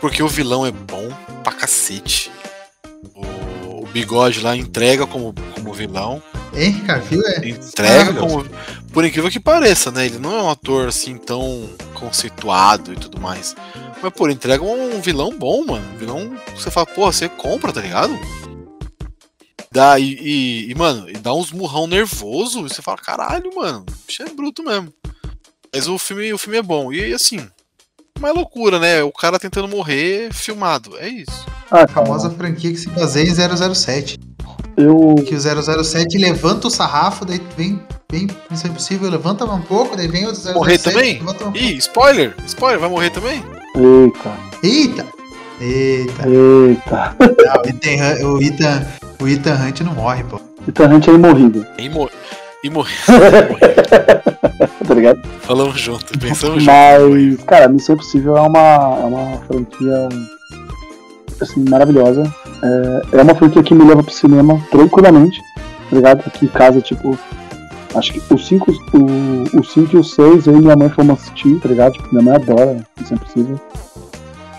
Porque o vilão é bom pra cacete. O, o bigode lá entrega como, como vilão. Henry Cavill é. Entrega como. Por incrível que pareça, né? Ele não é um ator assim tão conceituado e tudo mais. Mas, pô, entrega um vilão bom, mano. Um vilão que você fala, porra, você compra, tá ligado? Dá, e, e- e, mano, e dá uns murrão nervoso. E você fala, caralho, mano, o bicho é bruto mesmo. Mas o filme, o filme é bom. E assim, uma loucura, né? O cara tentando morrer filmado. É isso. Ah, A famosa franquia que se baseia em 007. eu. Que o 007 levanta o sarrafo, daí vem, vem Missão Impossível, levanta um pouco, daí vem o 007. Morrer também? um- Ih, spoiler! Spoiler, vai morrer também? Eita, Eita! Eita! eita. Não, o Ethan, o Ethan, o Ethan Hunt não morre, pô. A gente é imorrível, E, mor e morrer. tá ligado? Falamos junto, pensamos junto. Mas, cara, Missão Impossível é uma, é uma franquia assim, maravilhosa. É, é uma franquia que me leva pro cinema tranquilamente, tá ligado? Aqui em casa, tipo, acho que os 5 o, o cinco e o 6 eu e minha mãe fomos assistir, tá ligado? Tipo, minha mãe adora Missão Impossível.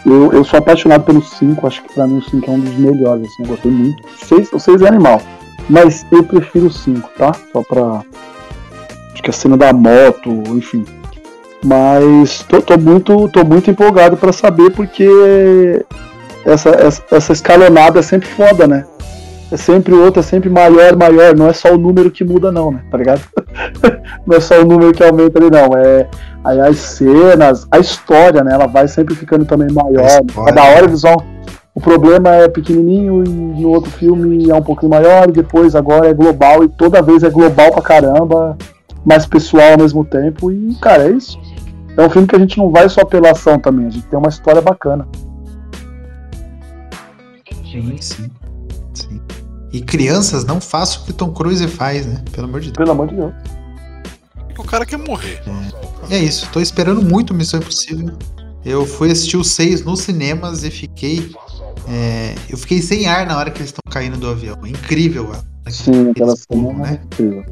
Eu, eu sou apaixonado pelo 5, acho que pra mim o 5 é um dos melhores, assim, eu gostei muito. Seis, o 6 é animal, mas eu prefiro o 5, tá? Só pra. Acho que a cena da moto, enfim. Mas tô, tô muito, tô muito empolgado pra saber porque essa, essa, essa escalonada é sempre foda, né? É sempre o outro, é sempre maior, maior. Não é só o número que muda, não, né? Tá ligado? não é só o número que aumenta ali, não. É aí as cenas, a história, né? Ela vai sempre ficando também maior. Cada hora eles vão. O problema é pequenininho e no outro filme é um pouquinho maior e depois agora é global e toda vez é global pra caramba, mais pessoal ao mesmo tempo e, cara, é isso. É um filme que a gente não vai só pela ação também, a gente tem uma história bacana. Sim, sim. E crianças, não façam o que o Tom Cruise faz, né? Pelo amor de Deus. Pelo amor de Deus. O cara quer morrer. E é isso, tô esperando muito Missão Impossível. Eu fui assistir os seis nos cinemas e fiquei. é, eu fiquei sem ar na hora que eles estão caindo do avião. Incrível, a- Sim, aquela cena é né? incrível.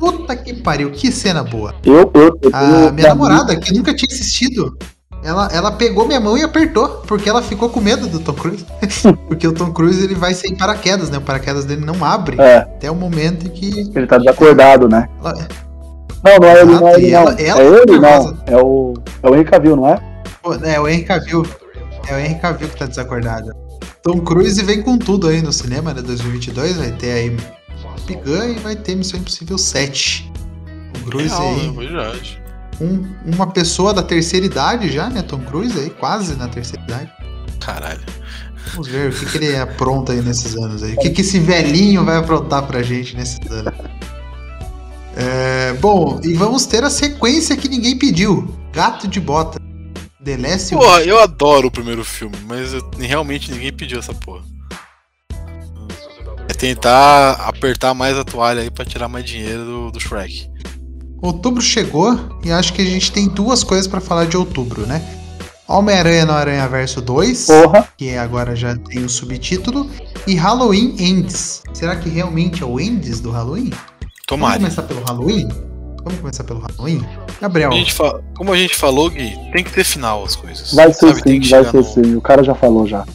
Puta que pariu, que cena boa. Eu, eu, eu A minha namorada, que nunca tinha assistido, ela, ela pegou minha mão e apertou, porque ela ficou com medo do Tom Cruise. porque o Tom Cruise ele vai sem paraquedas, né? O paraquedas dele não abre É, até o momento em que. ele tá desacordado, né? ela- Não, não é ele, não é ele, e não. ela- ela é ele, tá não. É o, é o Henry Cavill, não é? É o Henry Cavill. É o Henry Cavill que tá desacordado. Tom Cruise vem com tudo aí no cinema, né? 2022 vai ter aí Pigan e vai ter Missão Impossível 7. O Cruise Real, aí. né? Verdade. Um- uma pessoa da terceira idade já, né? Tom Cruise aí, quase na terceira idade. Caralho. Vamos ver o que, que ele apronta aí nesses anos aí. O que, que esse velhinho vai aprontar pra gente nesses anos. É, bom, e vamos ter a sequência que ninguém pediu. Gato de bota. The Last Porra, eu adoro o primeiro filme, mas eu- realmente ninguém pediu essa porra. É tentar apertar mais a toalha aí pra tirar mais dinheiro do, do Shrek. Outubro chegou e acho que a gente tem duas coisas pra falar de outubro, né? Homem-Aranha no Aranha Verso 2, Porra. que agora já tem o subtítulo, e Halloween Ends. Será que realmente é o Ends do Halloween? Vamos Tomara. começar pelo Halloween? Vamos começar pelo Halloween? Gabriel, A fa- Como a gente falou, Gui, tem que ter final as coisas. Vai ser sabe? sim, vai ser no- sim. O cara já falou já.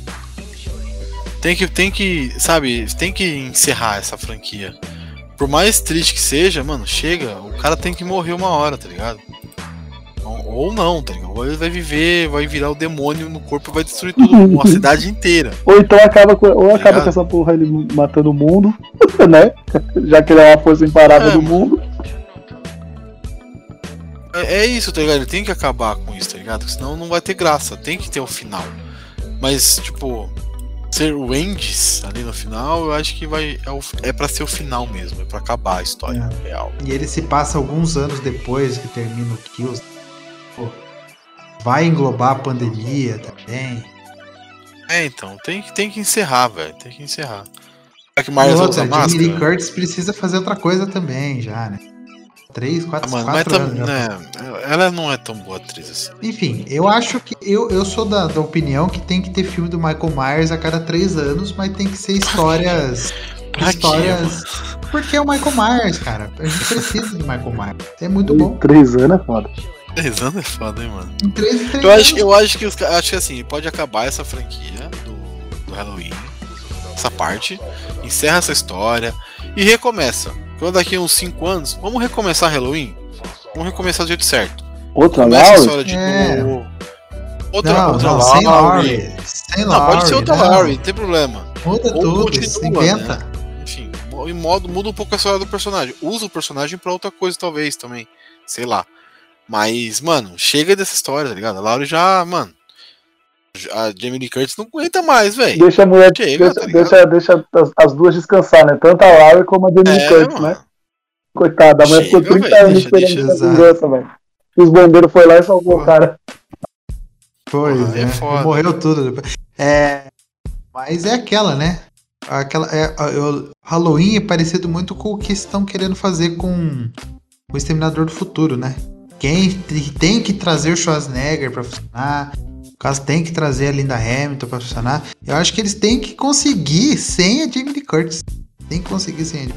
Tem que, tem que, sabe, tem que encerrar essa franquia. Por mais triste que seja, mano, chega, o cara tem que morrer uma hora, tá ligado? Ou, ou não, tá ligado? Ou ele vai viver, vai virar o demônio no corpo e vai destruir tudo, uma cidade inteira. Ou então acaba com, ou acaba ligado? com essa porra ele matando o mundo, né? Já que ele é uma força imparável É, do mundo. É, é isso, tá ligado? Ele tem que acabar com isso, tá ligado? Senão não vai ter graça, tem que ter o final. Mas, tipo, ser o Endes ali no final, eu acho que vai. É, o, é pra ser o final mesmo, é pra acabar a história real. e ele se passa alguns anos depois que termina o Kills. Pô, vai englobar a pandemia também. É, então, tem que, tem que encerrar, velho. Tem que encerrar. Será que Mars outra, Lee? Curtis precisa fazer outra coisa também já, né? Três, Ah, quatro, mano, mas quatro anos né, ela não é tão boa atriz assim. Enfim, eu acho que. Eu, eu sou da, da opinião que tem que ter filme do Michael Myers a cada três anos, mas tem que ser histórias. Pra quê, histórias. Porque é o Michael Myers, cara. A gente precisa de Michael Myers. É muito bom. Três anos é foda. Três anos é foda, hein, mano. Em três, três Eu acho, anos. eu acho que os acho que assim, pode acabar essa franquia do, do Halloween, essa parte, encerra essa história e recomeça. Então daqui a uns 5 anos, vamos recomeçar Halloween? Vamos recomeçar do jeito certo. Outra Começa Laura? de É. novo. Outra, não, outra não, sem Laurie. Laurie. Sem Não, pode ser outra não. Laurie, não tem problema. Muda Ou tudo, continua, se inventa. Enfim, mo- em modo, muda um pouco a história do personagem. Usa o personagem pra outra coisa, talvez, também. Sei lá. Mas, mano, chega dessa história, tá ligado? A Laurie já, mano. A Jamie Lee Curtis não aguenta mais, velho. Deixa a mulher. Chega, deixa, tá deixa, deixa as, as duas descansar, né? Tanto a Laura como a Jamie Lee É, Curtis, mano. né? Coitada, a mulher ficou Chega, 30 velho, anos deixa- esperando essa vingança, velho. Os bombeiros foram lá e salvou o cara. Pois Porra, é, é foda. morreu tudo depois. É, mas é aquela, né? Aquela, é, eu- Halloween é parecido muito com o que estão querendo fazer com o Exterminador do Futuro, né? Quem tem que trazer o Schwarzenegger pra funcionar, caso tem que trazer a Linda Hamilton pra funcionar. Eu acho que eles têm que conseguir sem a Jamie Lee Curtis. Tem que conseguir sem a Jamie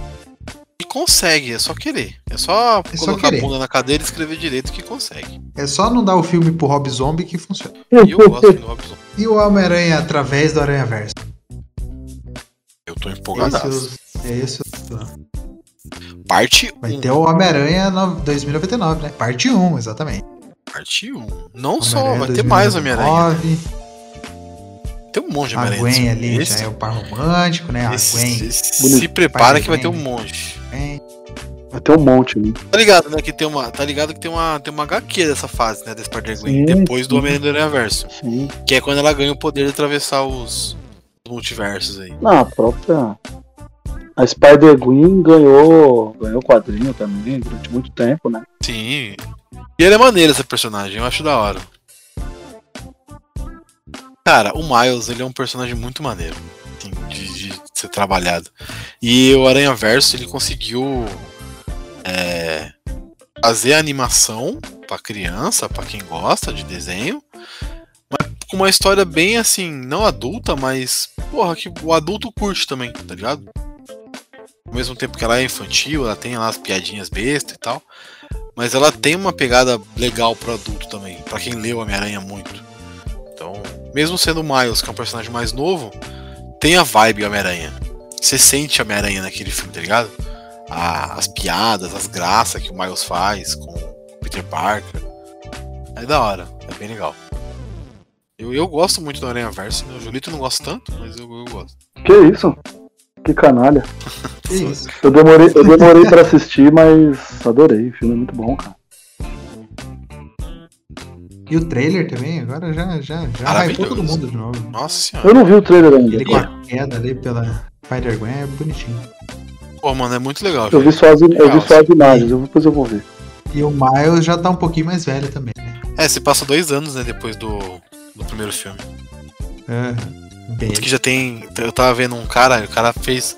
E consegue, é só querer. É só É só colocar querer. a bunda na cadeira e escrever direito que consegue. É só não dar o filme pro Rob Zombie que funciona. E eu gosto do Robson. E o Homem-Aranha através do Aranha Verso. Eu tô empolgadaço. é esse Parte Vai 1. ter o Homem-Aranha no- 2099, né? Parte 1, exatamente. Parte 1. Não só, vai ter mais Homem-Aranha. 2099. Tem um monte de A Homem-Aranha. Gwen nesse ali filme. já é o par romântico, né? A Esse- Gwen. esse- Bonito. se prepara que vai ter um Gwen. monte. Gwen. Vai ter um monte, né? Tá ligado, né? Que tem uma, tá ligado que tem uma, tem uma HQ dessa fase, né? Da Spider-Gwen. Sim, Depois do. Homem-Aranha Verso. Sim. Que é quando ela ganha o poder de atravessar os, os multiversos aí. Não, a própria. A Spider-Gwen ganhou, ganhou quadrinho também durante muito tempo, né? Sim. E ele é maneiro esse personagem, eu acho da hora. Cara, o Miles, ele é um personagem muito maneiro. Assim, de, de ser trabalhado. E o Aranha Verso ele conseguiu é, fazer a animação para criança, para quem gosta de desenho, mas com uma história bem assim, não adulta, mas porra, que o adulto curte também, tá ligado? Ao mesmo tempo que ela é infantil, ela tem lá as piadinhas bestas e tal, mas ela tem uma pegada legal pro adulto também, para quem leu Homem-Aranha muito. Então, mesmo sendo o Miles, que é um personagem mais novo, tem a vibe Homem-Aranha. Você sente Homem-Aranha naquele filme, tá ligado? A- as piadas, as graças que o Miles faz com o Peter Parker. É da hora, é bem legal. Eu, eu gosto muito do Aranha Verso, né? o Julito não gosta tanto, mas eu, eu gosto. Que isso? Que canalha. Que isso. Eu demorei, eu demorei pra assistir, mas adorei. O filme é muito bom, cara. E o trailer também, agora já, já, já hypou todo mundo de novo. Nossa senhora. Eu não vi o trailer ainda. Ele com a queda ali pela Spider-Gwen é bonitinho. Pô, mano, é muito legal. Eu vi só as, eu Legal, vi só as imagens, eu- depois eu vou ver. E o Miles já tá um pouquinho mais velho também, né? É, se passa dois anos, né, depois do, do primeiro filme. É, bem. Que já tem. Eu tava vendo um cara, o cara fez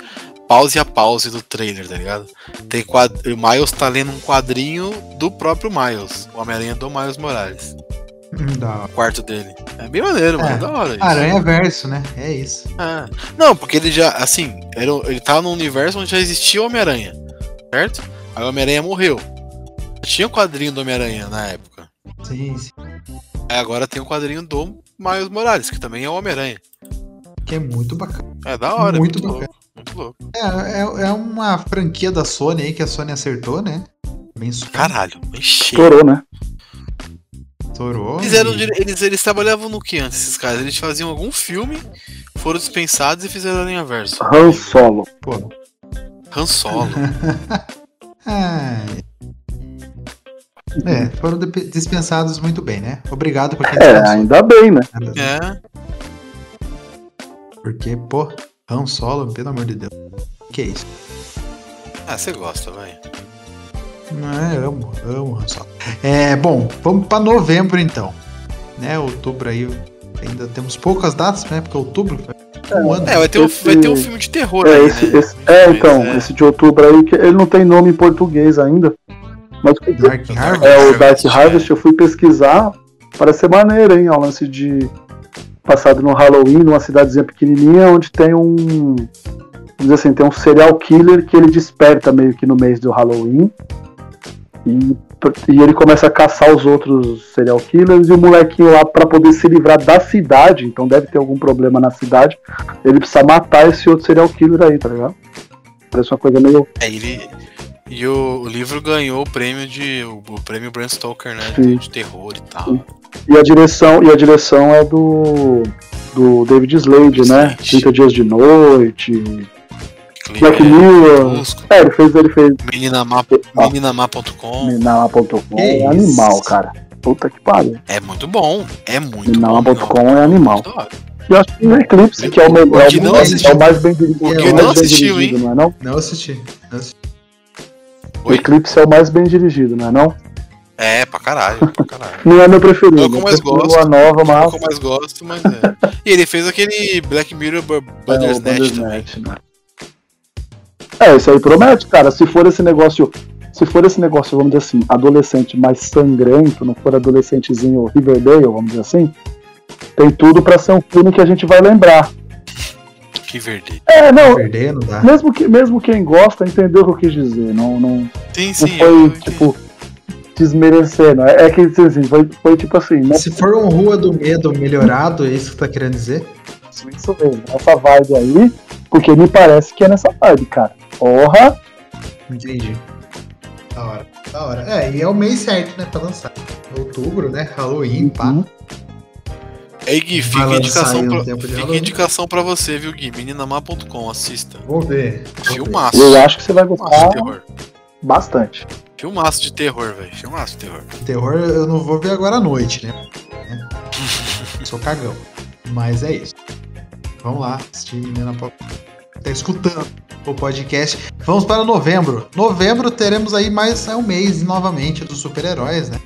pause a pause do trailer, tá ligado? Tem quad... O Miles tá lendo um quadrinho do próprio Miles, o Homem-Aranha do Miles Morales, Hum, da quarto dele. É bem maneiro, mano, É. é da hora isso. Aranha Verso, né? É isso. É. Não, porque ele já, assim, era, ele tava num universo onde já existia o Homem-Aranha, certo? Aí o Homem-Aranha morreu. Tinha o quadrinho do Homem-Aranha na época. Sim, sim. Aí agora tem o quadrinho do Miles Morales, que também é o Homem-Aranha. Que é muito bacana. É da hora, Muito muito, bacana. louco. Muito louco. É, é, é uma franquia da Sony aí que a Sony acertou, né? Bem Caralho, encheu. Estourou, né? estourou. Eles, eram eles, eles trabalhavam no que antes, esses caras? Eles faziam algum filme, foram dispensados e fizeram a linha verso. Han Solo. Pô. Han Solo. Ai. É, foram dispensados muito bem, né? Obrigado pra quem É, ainda bem, né? é. Porque, pô, Han Solo, pelo amor de Deus. Que isso? Ah, você gosta, vai. É, amo, amo Han Solo. É, bom, vamos pra novembro então. Né, outubro aí ainda temos poucas datas, né? Porque outubro foi um ano. É, vai ter, um, Esse- vai ter um filme de terror É, aí, esse, né? esse- é, então, é- esse de outubro aí, que ele não tem nome em português ainda. Mas Dark Harvest. é o Dark Harvest, Harvest, eu fui pesquisar, parece ser maneiro, hein? É um lance de passado no Halloween, numa cidadezinha pequenininha, onde tem um, vamos dizer assim, tem um serial killer que ele desperta meio que no mês do Halloween. E, e ele começa a caçar os outros serial killers e o molequinho lá pra poder se livrar da cidade, então deve ter algum problema na cidade, ele precisa matar esse outro serial killer aí, tá ligado? Parece uma coisa meio É, ele. E o, o livro ganhou o prêmio de. O, o prêmio Bram Stoker, né? Sim. De, de terror e tal. E a direção, e a direção é do do David Slade, né? Slade. 30 dias de noite, Clipe, Black Mirror. É, ele fez, ele fez Meninamá- Ah. Meninamá.com. Que é isso? animal, cara. Puta que pariu. É muito bom. É muito Minama.com bom. é animal. E eu acho que o Eclipse, que é o melhor, é, é o mais bem dirigido. O é mais não bem assistiu, dirigido, hein? Não é não? Não assisti. Não assisti. O Oi? Eclipse é o mais bem dirigido, não é não? É, pra caralho, pra caralho. Não é meu preferido. É o que eu mais gosto. a nova, É o mas que eu mais gosto, mas é. E ele fez aquele Black Mirror Bu- é o Bandersnatch também. Bandersnatch, né? É, isso aí promete, cara. Se for esse negócio, se for esse negócio, vamos dizer assim, adolescente mais sangrento, não for adolescentezinho Riverdale, vamos dizer assim, tem tudo pra ser um filme que a gente vai lembrar. Que verde. É, não, Perder não dá. mesmo, que, mesmo quem gosta entendeu o que eu quis dizer. Não, não, Sim, não sim. foi, tipo, desmerecendo. É, é que, assim, foi, foi tipo assim, né? Se for um Rua do Medo melhorado, é isso que tá querendo dizer? Isso, mesmo, essa vibe aí, porque me parece que é nessa vibe, cara. Porra! Entendi. Da hora. Da hora. É, e é o mês certo, né, pra lançar. Outubro, né? Halloween, pá. Aí, Gui, fica a indicação, pra, fica indicação pra você, viu, Gui? Meninamá.com, assista. Vou ver. Filmaço. Eu acho que você vai gostar de terror. bastante. Filmaço de terror, velho. Filmaço de terror. Terror eu não vou ver agora à noite, né? Né? Sou cagão. Mas é isso. Vamos lá, assistir Menina Pop. Tá escutando o podcast. Vamos para novembro. Novembro teremos aí mais é um mês novamente dos super-heróis, né?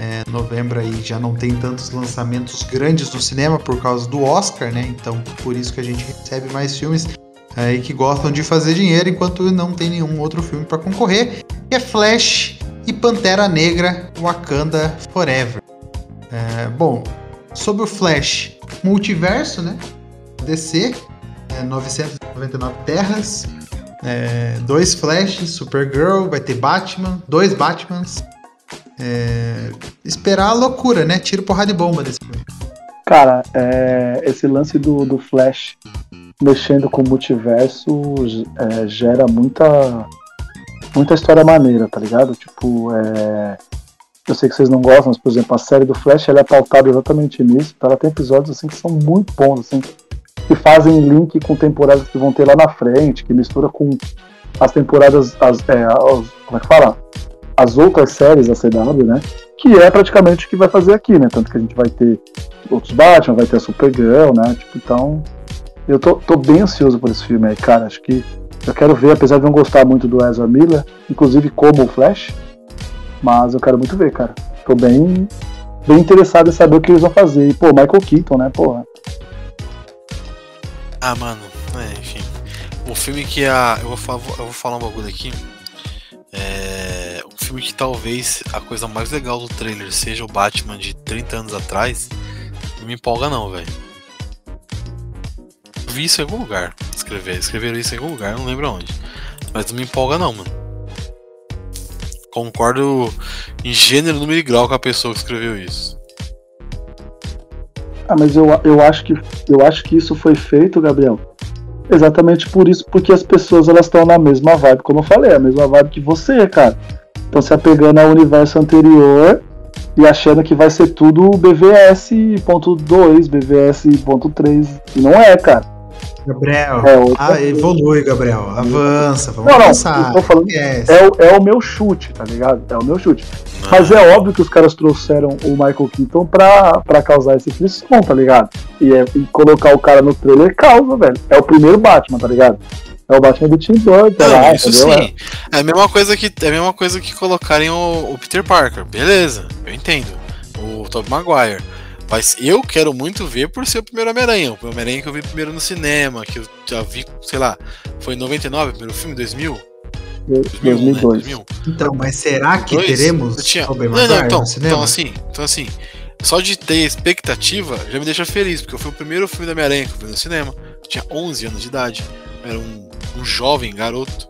É, novembro aí já não tem tantos lançamentos grandes no cinema por causa do Oscar, né? Então por isso que a gente recebe mais filmes. aí que gostam de fazer dinheiro enquanto não tem nenhum outro filme para concorrer, que é Flash e Pantera Negra Wakanda Forever. É, bom, sobre o Flash, multiverso, né? DC, é, 999 terras, é, dois Flash, Supergirl, vai ter Batman, dois Batmans. É, esperar a loucura, né? Tiro porrada de bomba desse filme. Cara, é, esse lance do, do Flash mexendo com o multiverso é, gera muita muita história maneira, tá ligado? Tipo, é, eu sei que vocês não gostam, mas por exemplo, a série do Flash ela é pautada exatamente nisso. Ela tem episódios assim que são muito bons, assim, que fazem link com temporadas que vão ter lá na frente, que mistura com as temporadas, as, é, as, como é que fala? As outras séries da CW, né? Que é praticamente o que vai fazer aqui, né? Tanto que a gente vai ter outros Batman, vai ter a Supergirl, né? Tipo, então. Eu tô, tô bem ansioso por esse filme aí, cara. Acho que eu quero ver, apesar de não gostar muito do Ezra Miller, inclusive como o Flash, mas eu quero muito ver, cara. Tô bem, bem interessado em saber o que eles vão fazer. E, pô, Michael Keaton, né, porra. Ah, mano, é, enfim. O filme que a. Eu vou eu vou falar um bagulho aqui. É. Filme que talvez a coisa mais legal do trailer seja o Batman de 30 anos atrás. Não me empolga, não, velho. Vi isso em algum lugar. Escrever, escreveram isso em algum lugar, não lembro onde. Mas não me empolga, não, mano. Concordo em gênero, número e grau com a pessoa que escreveu isso. Ah, mas eu, eu, acho que, eu acho que isso foi feito, Gabriel, exatamente por isso, porque as pessoas elas estão na mesma vibe, como eu falei, a mesma vibe que você, cara. Estão se apegando ao universo anterior e achando que vai ser tudo BVS.2, BVS.3, e não é, cara. Gabriel, é ah, evolui, Gabriel. Avança, vamos não, avançar. Não, falando, é, é, o meu chute, tá ligado? É o meu chute. Não. Mas é óbvio que os caras trouxeram o Michael Keaton pra, pra causar esse frisson, tá ligado? E, é, e colocar o cara no trailer causa, velho. É o primeiro Batman, tá ligado? É o Batman do Tim Burton, não, lá, isso entendeu? sim. É a mesma coisa que é a mesma coisa que colocarem o, o Peter Parker. Beleza, eu entendo. O Tobey Maguire. Mas eu quero muito ver por ser o primeiro Homem-Aranha. O Homem-Aranha que eu vi primeiro no cinema, que eu já vi, sei lá, foi em 99, primeiro filme, 2000? 2001, né? 2000. Então, mas será que Dois? teremos tinha... não, não, então, então assim, então assim, só de ter expectativa já me deixa feliz, porque foi o primeiro filme da Homem-Aranha que eu vi no cinema. Tinha 11 anos de idade, era um, um jovem garoto.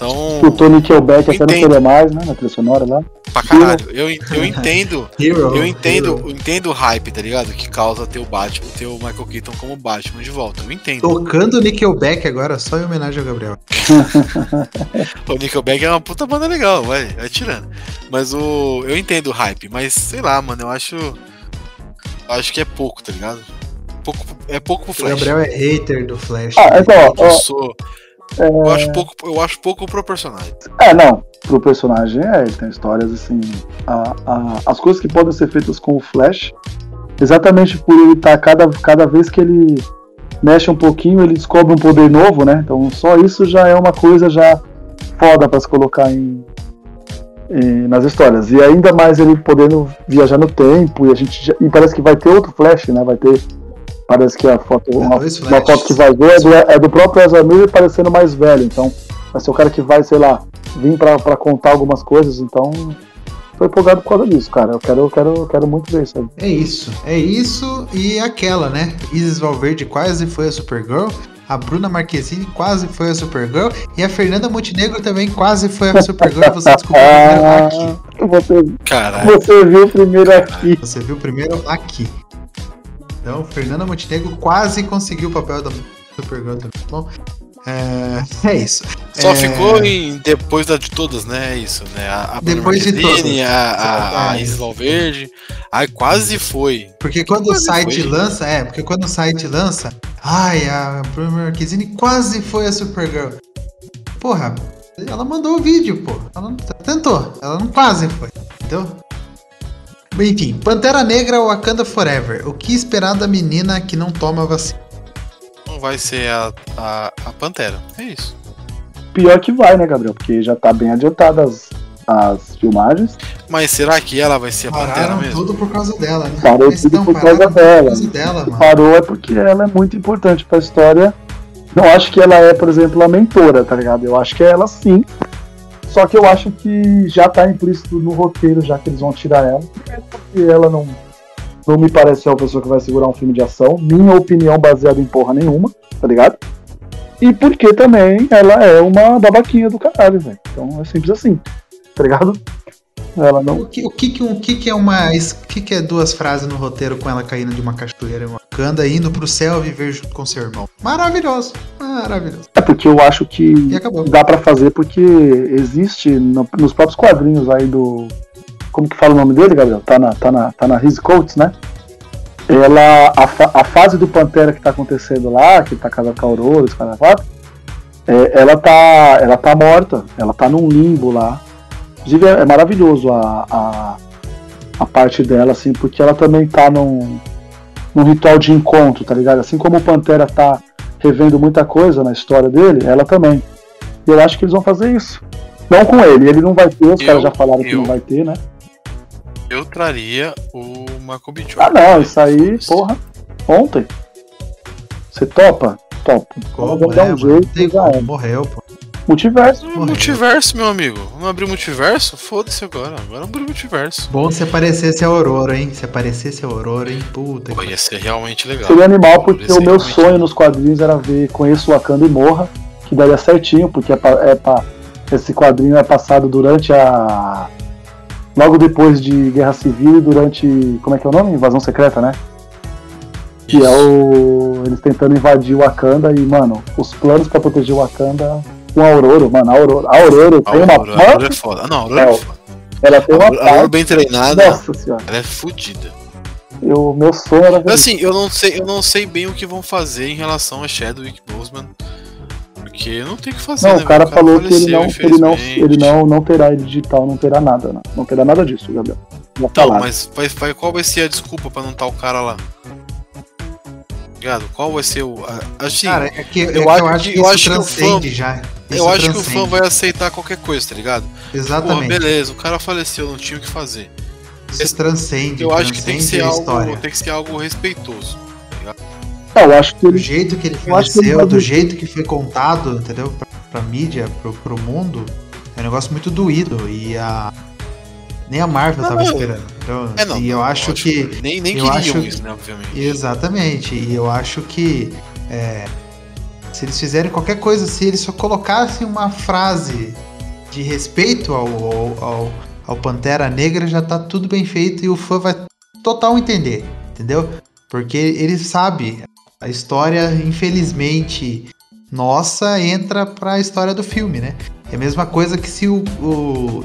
Então. O Tony Kelbeck até não queria mais, né? Na trilha sonora lá. Pra caralho. Eu, eu entendo. Hero, eu entendo, eu entendo o hype, tá ligado? Que causa ter o Batman, ter o Michael Keaton como Batman de volta. Eu entendo. Tocando Nickelback agora, só em homenagem ao Gabriel. o Nickelback é uma puta banda legal, vai, vai tirando. Mas o. Eu entendo o hype, mas sei lá, mano, eu acho. Eu acho que é pouco, tá ligado? Pouco, é pouco pro Flash. O Gabriel é hater do Flash. Ah, então, ó, eu sou. É... Eu, acho pouco, eu acho pouco pro personagem. É, não. Pro personagem é, ele tem histórias assim. A, a, as coisas que podem ser feitas com o Flash, exatamente por ele estar tá, cada, cada vez que ele mexe um pouquinho, ele descobre um poder novo, né? Então só isso já é uma coisa já foda para se colocar em, em, nas histórias. E ainda mais ele podendo viajar no tempo, e a gente já, e parece que vai ter outro Flash, né? Vai ter Parece que a foto, uma, uma foto que vai ver é do, é do próprio Ezra Miller parecendo mais velho. Então, vai ser o cara que vai, sei lá, vir pra, pra contar algumas coisas. Então, tô empolgado por causa disso, cara. Eu quero, eu quero, eu quero muito ver isso aí. É isso, é isso e aquela, né? Isis Valverde quase foi a Supergirl. A Bruna Marquezine quase foi a Supergirl. E a Fernanda Montenegro também quase foi a Supergirl. Você descobriu primeiro aqui. Você, você viu primeiro aqui. Você viu primeiro aqui. Então, Fernanda Montenegro quase conseguiu o papel da Supergirl também, tá bom? É, é isso. Só é... ficou em depois da de todas, né? É isso, né? A, a depois de todas. A, a, a. Isis Valverde. Aí quase foi. Porque quando o site foi. lança, é, porque quando o site lança, ai, a Bruna Marquezine quase foi a Supergirl. Porra, ela mandou o vídeo, pô. Ela tentou, ela não quase foi. Entendeu? Enfim, Pantera Negra Wakanda Forever. O que esperar da menina que não toma vacina? Não vai ser a, a, a Pantera. É isso. Pior que vai, né, Gabriel? Porque já tá bem adiantadas as filmagens. Mas será que ela vai ser a Pararam Pantera mesmo? tudo por causa dela, né? Parou tudo por causa dela. Por causa dela Parou é porque ela é muito importante pra história Não acho que ela é, por exemplo, a mentora, tá ligado? Eu acho que é ela sim. Só que eu acho que já tá implícito no roteiro, já que eles vão tirar ela. Porque ela não, não me parece ser uma pessoa que vai segurar um filme de ação. Minha opinião baseada em porra nenhuma, tá ligado? E porque também ela é uma babaquinha do caralho, velho. Então é simples assim, tá ligado? Ela não. O que, o que, o que, é uma. O que, é duas frases no roteiro com ela caindo de uma cachoeira em Wakanda, indo pro céu viver junto com seu irmão? Maravilhoso. Maravilhoso. É porque eu acho que dá pra fazer porque existe no- nos próprios quadrinhos aí do. Como que fala o nome dele, Gabriel? Tá na, tá na, tá na His Coats, né? Ela. A, fa- a fase do Pantera que tá acontecendo lá, que tá casado com a Aurora, caras quatro, é, ela tá. Ela tá morta. Ela tá num limbo lá. Inclusive é, é maravilhoso a, a, a parte dela, assim, porque ela também tá num, num ritual de encontro, tá ligado? Assim como o Pantera tá revendo muita coisa na história dele, ela também. E eu acho que eles vão fazer isso. Não com ele, ele não vai ter, os Eu- caras já falaram que eu- não vai ter, né? Eu traria o Macoby Ah não, isso aí, porra, ontem. Você topa? Topa. Como, Vamos é, dar um jeito, é. morreu, pô. Multiverso. Não, multiverso, meu amigo. Vamos abrir multiverso? Foda-se agora. Agora abrir multiverso. Bom se aparecesse a Aurora, hein? Se aparecesse a Aurora, hein? Puta Pô, que ia ser realmente legal. Seria animal porque o meu sonho nos quadrinhos era ver Conheço Wakanda e Morra, que daria certinho, porque é pra, é pra- esse quadrinho é passado durante a. Logo depois de Guerra Civil e durante. Como é que é o nome? Invasão Secreta, né? Que é o. Eles tentando invadir o Wakanda e, mano, os planos pra proteger o Wakanda com a Aurora, mano, a Aurora. A Aurora tem uma Aurora, Aurora é foda. Não, a Aurora é É, foda. Ela tem uma Aurora, a Aurora parte. bem treinada, Nossa senhora. ela é fodida. O meu sonho era ver. Assim, eu não sei, eu não sei bem o que vão fazer em relação a Chadwick Boseman. Porque não tem o que fazer, Não, né? o cara meu? falou que ele não, ele não, ele não, não terá digital, não terá nada, não, não terá nada disso, Gabriel. Já Então, mas vai, vai- qual vai ser a desculpa pra não estar o cara lá? Ligado? Qual vai ser o. Assim, Cara, é que, é eu que eu acho acho que- que, eu acho que o transcende fã- já. eu acho que o fã transcende. vai aceitar qualquer coisa, tá ligado? Pô, Exatamente. beleza, o cara faleceu, não tinha o que fazer. Isso transcende. Eu acho que tem que transcende ser algo, história. tem que ser algo respeitoso. Não, eu acho que Do ele. jeito que ele Eu acho que ele faleceu, do jeito que foi contado, entendeu? Pra, pra mídia, pro, pro mundo, é um negócio muito doído. E a. Nem a Marvel Não, tava não. esperando. Então, É, não. e eu acho lógico, que. Nem, nem queriam acho- isso, né, obviamente. Exatamente. E eu acho que. é, se eles fizerem qualquer coisa, se eles só colocassem uma frase de respeito ao, ao, ao, ao Pantera Negra, já tá tudo bem feito e o fã vai total entender, entendeu? Porque ele sabe, a história, infelizmente, nossa, entra pra história do filme, né? É a mesma coisa que se o. o-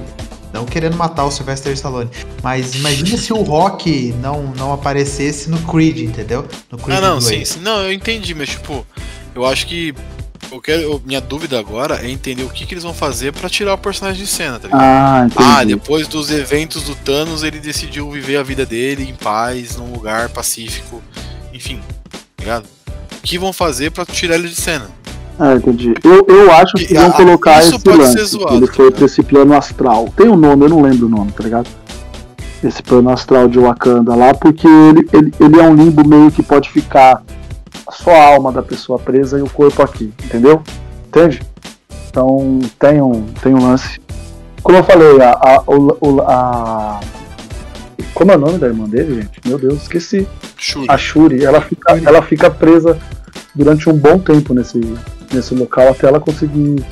não querendo matar o Sylvester Stallone, mas imagina se o Rock não, não aparecesse no Creed, entendeu? No Creed Ah, não, 2. sim, sim. Não, eu entendi, mas tipo, eu acho que. Eu quero, eu- minha dúvida agora é entender o que, que eles vão fazer pra tirar o personagem de cena, tá ligado? Ah, entendi. Ah, depois dos eventos do Thanos, ele decidiu viver a vida dele em paz, num lugar pacífico, enfim, tá ligado? O que vão fazer pra tirar ele de cena? Ah, entendi. Eu, eu acho que Que- vão ah, colocar esse lance. zoado, ele foi ligado? pra esse plano astral. Tem um nome, eu não lembro o nome, tá ligado? Esse plano astral de Wakanda lá, porque ele, ele, ele é um limbo meio que pode ficar só a alma da pessoa presa e o corpo aqui, entendeu? Entende? Então tem um, tem um lance. Como eu falei, a, a, o- o- a- Como é o nome da irmã dele, gente? Meu Deus, esqueci. Shuri. A Shuri, ela fica, ela fica presa durante um bom tempo nesse, nesse local até ela conseguir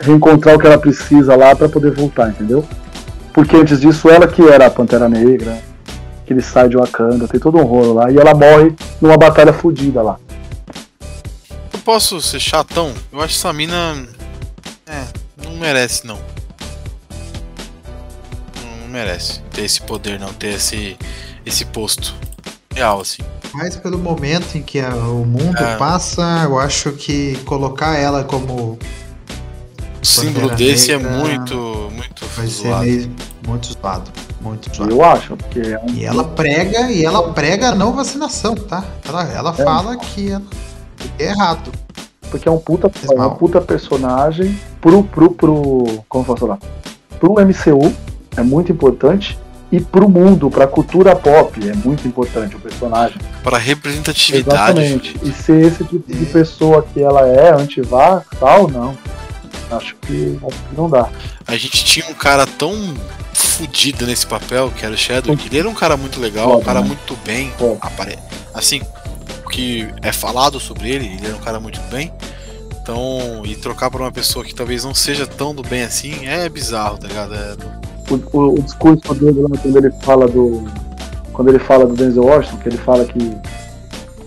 reencontrar o que ela precisa lá pra poder voltar, entendeu? Porque antes disso ela que era a Pantera Negra, que ele sai de Wakanda, tem todo um rolo lá, e ela morre numa batalha fodida lá. Eu posso ser chatão? Eu acho que essa mina. É, não merece. Não, não merece ter esse poder, não, ter esse, esse posto. Real, assim. Mas pelo momento em que a- o mundo É. passa, eu acho que colocar ela como O símbolo desse é Negra muito, muito vai ser zoado. meio muito zoado, muito zoado. Eu acho, porque é um. E ela prega, e ela prega a não vacinação, tá? Ela, ela fala que ela- é errado. Porque é um puta, é uma mal. puta personagem pro, pro, pro. Como eu posso falar? Pro MCU, é muito importante. E pro mundo, pra cultura pop. É muito importante o personagem. Pra representatividade. Exatamente. E ser esse tipo de pessoa que ela é, anti-vax tal, não. Acho que, acho que não dá. A gente tinha um cara tão fudido nesse papel, que era o Chadwick. Ele era um cara muito legal, um cara né? muito bem. Foda. apare- Assim, o que é falado sobre ele, ele era um cara muito bem. Então, e trocar por uma pessoa que talvez não seja tão do bem assim é bizarro, tá ligado? É, O, o- o discurso dele lá, quando ele fala do. Quando ele fala do Denzel Washington, que ele fala que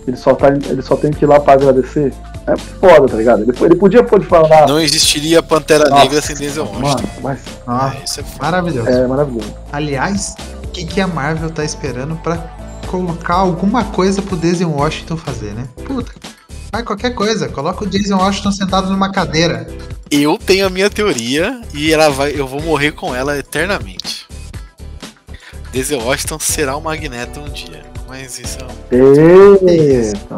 ele só, tá, ele só tem que ir lá pra agradecer. É foda, tá ligado? Ele, ele podia pode falar. não existiria Pantera Nossa, Negra sem Denzel Washington. Mano, mas Ah, isso é foda. maravilhoso. é maravilhoso. Aliás, o que, que a Marvel tá esperando pra colocar alguma coisa pro Denzel Washington fazer, né? Puta, faz qualquer coisa. Coloca o Denzel Washington sentado numa cadeira. Eu tenho a minha teoria e ela vai, eu vou morrer com ela eternamente. Denzel Washington será o Magneto um dia, mas isso é um Eita.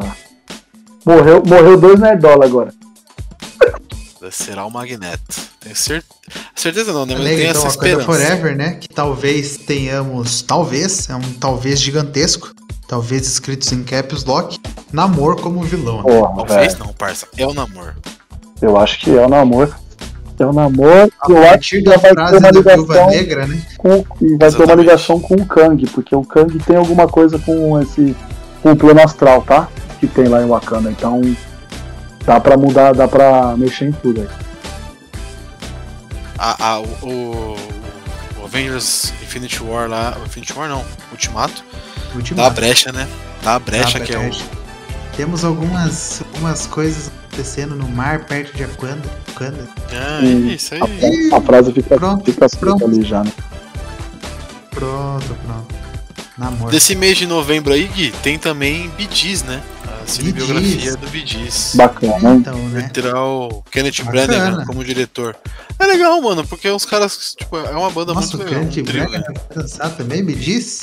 Morreu, morreu dois nerdola agora. será o Magneto. Tenho cer- certeza não, né? Mas eu Alega, tenho então, essa esperança. forever, né? Que talvez tenhamos, talvez, é um talvez gigantesco, talvez escritos em caps lock, Namor como vilão. né? Porra, Talvez velho. não, parça. É o namoro. Eu acho que é o namoro. É o namoro. A Eu acho partir que vai ter frase uma ligação Negra, né? com, e vai ter uma Exatamente. ligação com o Kang, porque o Kang tem alguma coisa com esse com o plano astral, tá? Que tem lá em Wakanda. Então dá pra mudar, dá pra mexer em tudo aí. A, a- o, o- o Avengers Infinity War lá. o Infinity War não, Ultimato. Dá a Ultimato. brecha, né? Dá a brecha Dá que é o. brecha. Temos algumas, algumas coisas acontecendo no mar perto de Wakanda. Wakanda. Ah, Hum. isso aí. A, a frase fica, Pronto, fica pronto. ali já, né? Pronto, pronto. Namor. Desse mês de novembro aí, Gui, tem também Bidiz, né? A cinebiografia do Bidiz. Bacana? Então, né? O Kenneth Bacana. Branagh como diretor. É legal, mano, porque os caras, tipo, é uma banda Nossa, o muito legal. Kenneth um trio, Branagh né? vai dançar também, diz?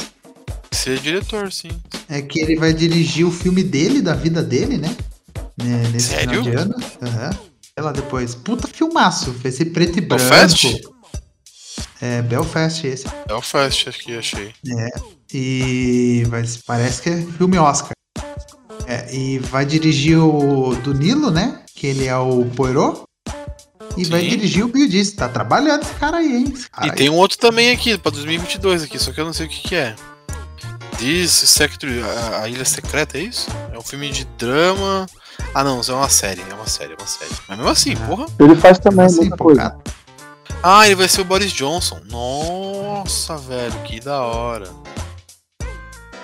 Ser diretor, sim. É que ele vai dirigir o filme dele, da vida dele, né? Né, Nesse Sério? final de ano. Aham. Sei lá depois. Puta filmaço. Vai ser preto e branco. Belfast? É, Belfast esse. É o Fast, acho que achei. E vai, parece que é filme Oscar. É, e vai dirigir o do Nilo, né? Que ele é o Poirot. E vai Sim. dirigir o Bill Diz. Tá trabalhando esse cara aí, hein? Esse cara E aí. tem um outro também aqui, pra 2022 aqui, só que eu não sei o que que é. Diz Sector, a, a Ilha Secreta, é isso? É um filme de drama. Ah não, isso é uma série, é uma série, é uma série. Mas mesmo assim, Ah. porra. Ele faz também Assim, muita coisa. cara. Ah, ele vai ser o Boris Johnson. Nossa, velho, que da hora.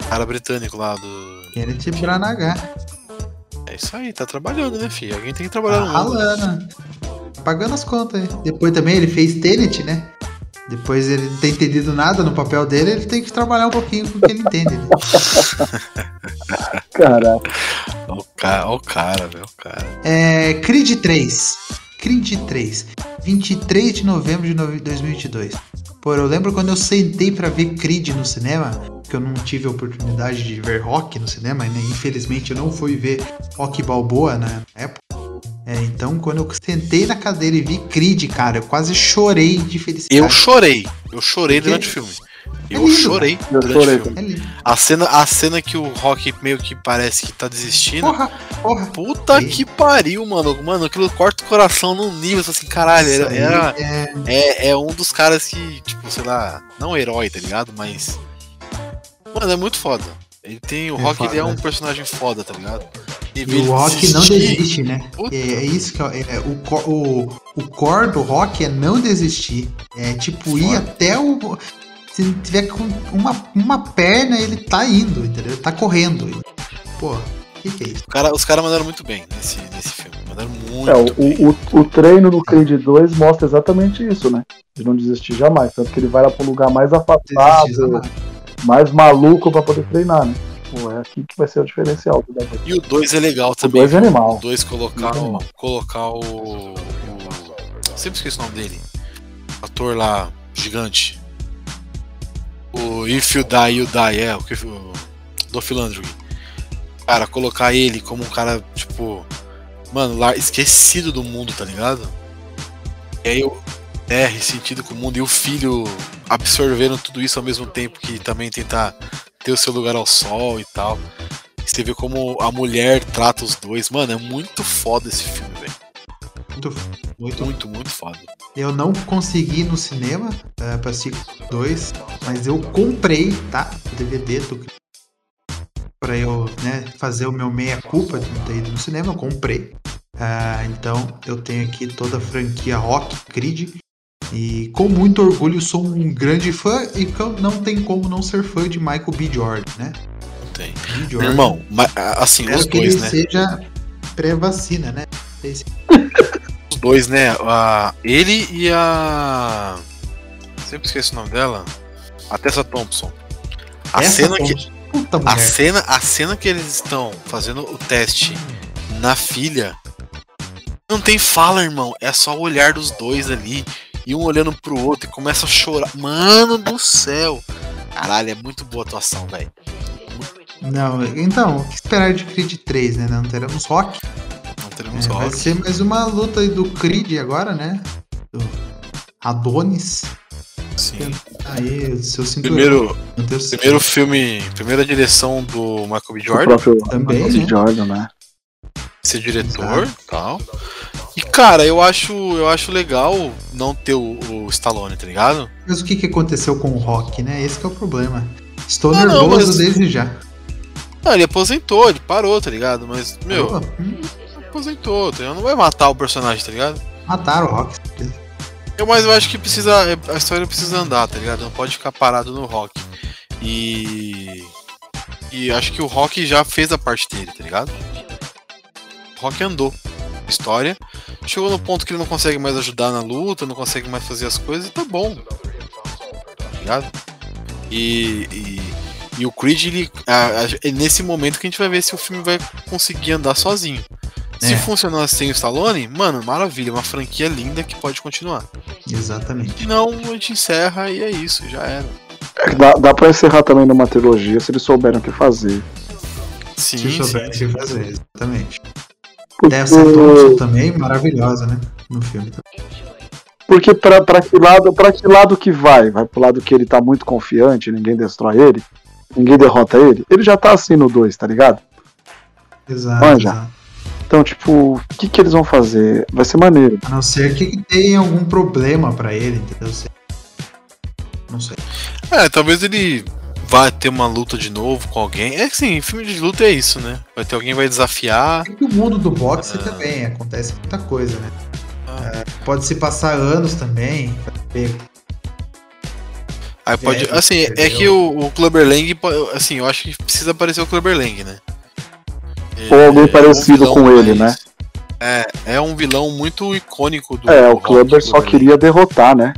Cara britânico lá do. Kenneth Branagh. É isso aí, tá trabalhando, né, filho? Alguém tem que Tá trabalhar no mundo. ralando. Tá Pagando as contas aí. Depois também ele fez Tenet, né? Depois ele não tem entendido nada no papel dele, ele tem que trabalhar um pouquinho com o que ele entende. Né? Caraca. O cara, o cara, velho, o cara. É, Creed 3. Creed 3. 23 de novembro de nove- 2022. Pô, eu lembro quando eu sentei pra ver Creed no cinema, que eu não tive a oportunidade de ver rock no cinema, né? Infelizmente eu não fui ver rock balboa na época. É, então, quando eu sentei na cadeira e vi Creed, cara, eu quase chorei de felicidade. Eu chorei. Eu chorei Por quê? durante o filme. Eu É lindo, chorei Eu durante chorei o filme. É lindo. A cena, a cena que o Rock meio que parece que tá desistindo. Porra, porra. Puta Sim. que pariu, mano. Mano, aquilo corta o coração num nível assim, caralho. Era, era- é- é, é um dos caras que, tipo, sei lá, não herói, tá ligado? Mas. Mano, é muito foda. Ele tem. O Rock ele é um personagem foda, tá ligado? E o rock não desiste, né? Puta. É, é isso que é, é, o, o, o core do rock é não desistir. É tipo ir Foda. até o. Se ele tiver com uma, uma perna, ele tá indo, entendeu? Tá correndo. Pô, o que, que é isso? O cara, os caras mandaram muito bem nesse, nesse filme. Mandaram muito É, bem. o, o, o treino no Creed 2 mostra exatamente isso, né? De não desistir jamais. Tanto que ele vai lá um lugar mais Desistir, afastado, jamais. Mais maluco pra poder treinar, né? Pô, é aqui que vai ser o diferencial. E o 2 é legal O também. 2 é animal. O 2 colocar, o, colocar o, o. Sempre esqueço o nome dele. O ator lá, gigante. O If You Die, You Die, é, o, que- o do Philandro. Cara, colocar ele como um cara, tipo. Mano, lá, esquecido do mundo, tá ligado? E aí eu. Terra e sentido com o mundo, e o filho absorvendo tudo isso ao mesmo tempo que também tentar ter o seu lugar ao sol e tal. Você vê como a mulher trata os dois. Mano, é muito foda esse filme, velho. Muito, muito, Muito, muito foda. Eu não consegui ir no cinema uh, pra assistir dois, mas eu comprei, tá? O DVD do pra eu né, fazer o meu meia-culpa de não ter ido no cinema, eu comprei. Uh, então eu tenho aqui toda a franquia Rock, Creed. E com muito orgulho sou um grande fã e não tem como não ser fã de Michael B. Jordan, né? Não tem. Jordan. irmão, assim, os que dois, né? seja pré-vacina, né? Esse- Os dois, né? A, ele e a. Sempre esqueço o nome dela. A Tessa Thompson. A essa cena que. Thompson, Puta A mulher. cena, a cena que eles estão fazendo o teste na filha não tem fala, irmão. É só o olhar dos dois ali. E um olhando pro outro e começa a chorar. Mano do céu! Caralho, é muito boa a atuação, velho. Não, então, o que esperar de Creed 3, né? Não teremos rock. Não teremos É, vai rock. ser mais uma luta aí do Creed agora, né? Do Adonis. Sim. Aí, seu cinturão. Primeiro, primeiro filme, primeira direção do Michael B. O Jordan, próprio Também, Michael né? Jordan, né? ser diretor e tal. E cara, eu acho, eu acho legal não ter o, o Stallone, tá ligado? Mas o que, que aconteceu com o Rock, né? Esse que é o problema. Estou Ah, não, nervoso mas- desde já. Não, ele aposentou, ele parou, tá ligado? Mas, meu, aposentou, tá ligado? Não vai matar o personagem, tá ligado? mataram o Rock. Eu, mas eu acho que precisa. A história precisa andar, tá ligado? Não pode ficar parado no rock. E. E acho que o rock já fez a parte dele, tá ligado? O rock andou. História. Chegou no ponto que ele não consegue mais ajudar na luta, não consegue mais fazer as coisas e tá bom. Tá ligado? E. E, e o Creed, ele, a- a- é nesse momento que a gente vai ver se o filme vai conseguir andar sozinho. Se É. funcionar sem o Stallone, mano, maravilha, uma franquia linda que pode continuar. Exatamente. Se não, a gente encerra e é isso, já era. É que dá, dá pra encerrar também numa trilogia se eles souberem o que fazer. Sim, Se sim. soubesse fazer, exatamente. Porque, Tessa Thompson também, maravilhosa, né? No filme. porque pra, pra, que lado, pra que lado que vai? Vai pro lado que ele tá muito confiante, ninguém destrói ele, ninguém derrota ele? Ele já tá assim no 2, tá ligado? Exato. Manja. Então, tipo, o que, que eles vão fazer? Vai ser maneiro. A não ser que tenha algum problema pra ele, entendeu? Não sei. É, talvez ele vá ter uma luta de novo com alguém. É que sim, filme de luta é isso, né? Vai ter alguém que vai desafiar. É que o mundo do boxe Ah. também acontece muita coisa, né? Ah. É, pode se passar anos também. Aí pode. É, assim, é que o, o Clubber Lang, assim, eu acho que precisa aparecer o Clubber Lang, né? Ou alguém É, parecido é um com ele, né? É, é um vilão muito icônico do. É, o Clubber só queria derrotar, né?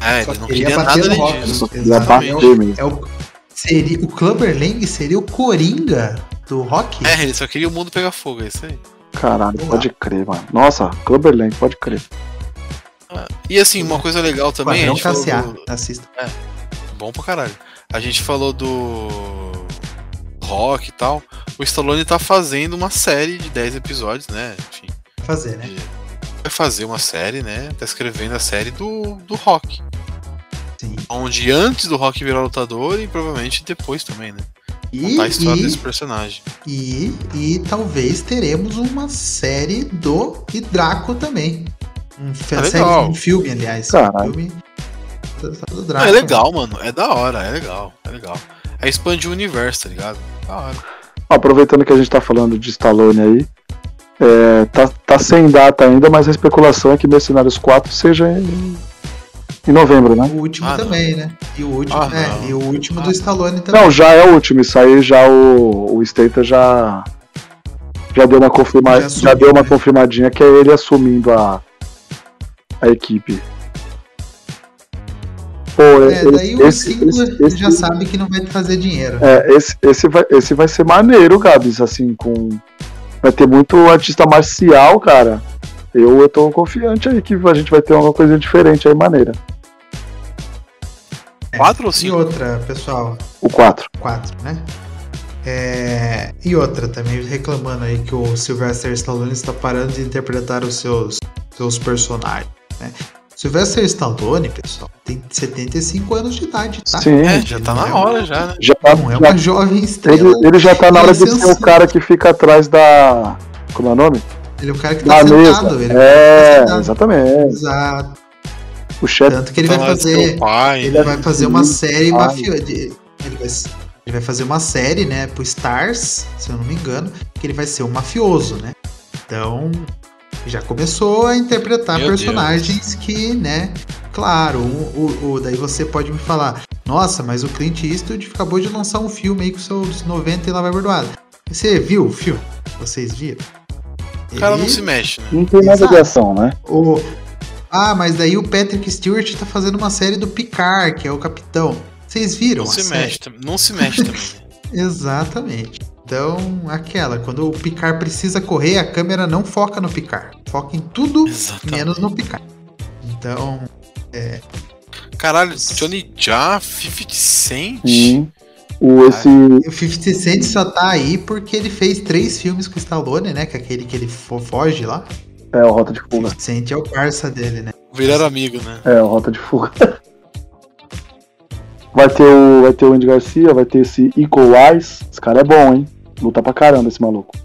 É, Só ele não queria queria nada além disso. É o, seria, o Clubber Lang seria o Coringa do rock? É, ele só queria o mundo pegar fogo, é isso aí. Caralho, Vamos pode crer, mano. Nossa, Clubber Lang, pode crer. E assim, uma coisa legal também. Falou KCA. do- Assista. Bom pra caralho. A gente falou do rock e tal. O Stallone tá fazendo uma série de 10 episódios, né? Enfim, Fazer, né? Vai fazer uma série, né? Tá escrevendo a série do, do rock. Sim. Onde antes do rock virar lutador e provavelmente depois também, né? E, Contar a história e, desse personagem. e, e talvez teremos uma série do e Draco também. Um, Ah, série, um filme, aliás. Caralho. Um filme do, Draco. é legal, mano. É da hora, é legal, é legal. É expandir o universo, tá ligado? Da hora. Aproveitando que a gente tá falando de Stallone aí, é, tá, tá sem data ainda, mas a especulação é que Mercenários 4 seja em, em novembro, né? O último Ah, não. também, né? E o último, Ah, é, não. e o último Ah, do Stallone também. Não, já é o último, isso aí já o, o Stater já já deu uma confirma, Já já, assumiu, deu uma né? confirmadinha que é ele assumindo a a equipe. Pô, É, daí o 5 esse- já sabe que não vai trazer dinheiro. É, esse, esse, vai, esse vai ser maneiro, Gabs, assim, com. Vai ter muito artista marcial, cara. Eu, eu tô confiante aí que a gente vai ter uma coisa diferente aí, maneira. Quatro ou E cinco? outra, pessoal, O 4. 4, né? É, E outra também, reclamando aí que o Sylvester Stallone está parando de interpretar os seus, seus personagens, né? Sylvester Stallone, pessoal, tem 75 anos de idade, tá? Sim. É, já tá na hora já, né? Já tá, Não é já- uma jovem estrela. ele, ele já tá na hora de ser o cara que fica atrás da. Como é o nome? Ele é o cara que tá Da sentado. mesa. Ele É, tá sentado. exatamente. Exato. O chefe. Tanto que ele vai fazer. pai, Ele vai fazer uma série mafiosa. Ele vai, ele vai fazer uma série, né, pro Stars, se eu não me engano, que ele vai ser um mafioso, né? Então, já começou a interpretar Meu personagens que, né, claro, o, o- o- daí você pode me falar, nossa, mas o Clint Eastwood acabou de lançar um filme aí com seus 90 e lá vai bordoada. Você viu o filme? Vocês viram? O cara não Ele- se mexe, né? Não tem nada de Exato. ação, né? o... Ah, mas daí o Patrick Stewart tá fazendo uma série do Picard, que é o capitão. Vocês viram? Não a se série? mexe, não se mexe também. né? Exatamente. Então, aquela, quando o Picard precisa correr, a câmera não foca no Picard. Foca em tudo Exatamente. menos no Picard. Então, Caralho, Johnny Jaa, 50 Cent. Sim. O, esse. o 50 Cent só tá aí porque ele fez três filmes com o Stallone, né? Que é aquele que ele fo- foge lá. É o Rota de O Fuga. 50 Cent é o parça dele, né? Viraram amigo, né? É, o Rota de Fuga. Vai ter o, vai ter o Andy Garcia, vai ter esse Iko Wise. Esse cara é bom, hein? Luta pra caramba esse maluco.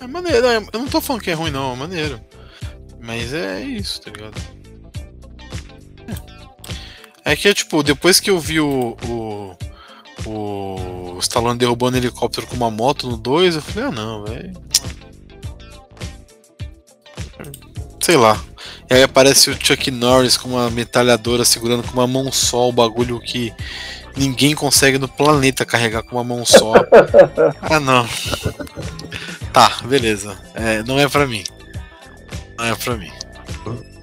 É maneiro, eu não tô falando que é ruim, não, é maneiro. Mas é isso, tá ligado? É que, tipo, depois que eu vi o. O, o Stallone derrubando um helicóptero com uma moto no 2, eu falei, ah não, velho. Sei lá. E aí aparece o Chuck Norris com uma metralhadora segurando com uma mão só o bagulho que ninguém consegue no planeta carregar com uma mão só. ah não. Tá, beleza. É, não é pra mim. Não é pra mim.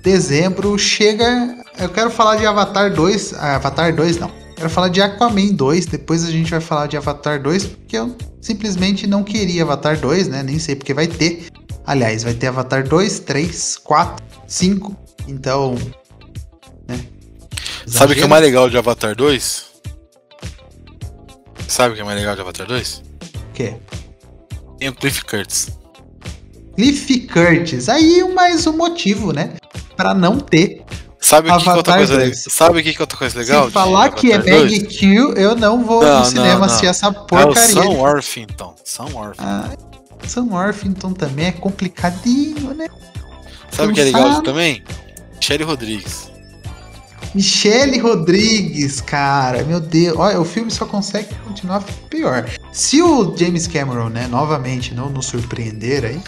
Dezembro chega. Eu quero falar de Avatar 2. ah, Avatar 2 não. Quero falar de Aquaman 2. Depois a gente vai falar de Avatar 2. Porque eu simplesmente não queria Avatar 2, né? Nem sei porque vai ter. Aliás, vai ter Avatar 2, 3, 4, 5. Então. Né? Sabe o que é mais legal de Avatar 2? Sabe o que é mais legal de Avatar 2? O quê? Tem o Cliff Curtis. Cliff Curtis. Aí mais um motivo, né? Pra não ter. Sabe o que, que é outra coisa 2. legal? Sabe o que, que é outra coisa legal? Se falar que é Avatar 2? Meg Kill, eu não vou Não, no cinema não. assistir essa É o porcaria. Sam Worthington. Sam Worthington. Ah, Sam Worthington também é complicadinho, né? Sabe o que é legal também? Shelly Rodrigues. Michelle Rodrigues, cara, meu Deus. Olha, o filme só consegue continuar pior. Se o James Cameron, né, novamente não nos surpreender aí.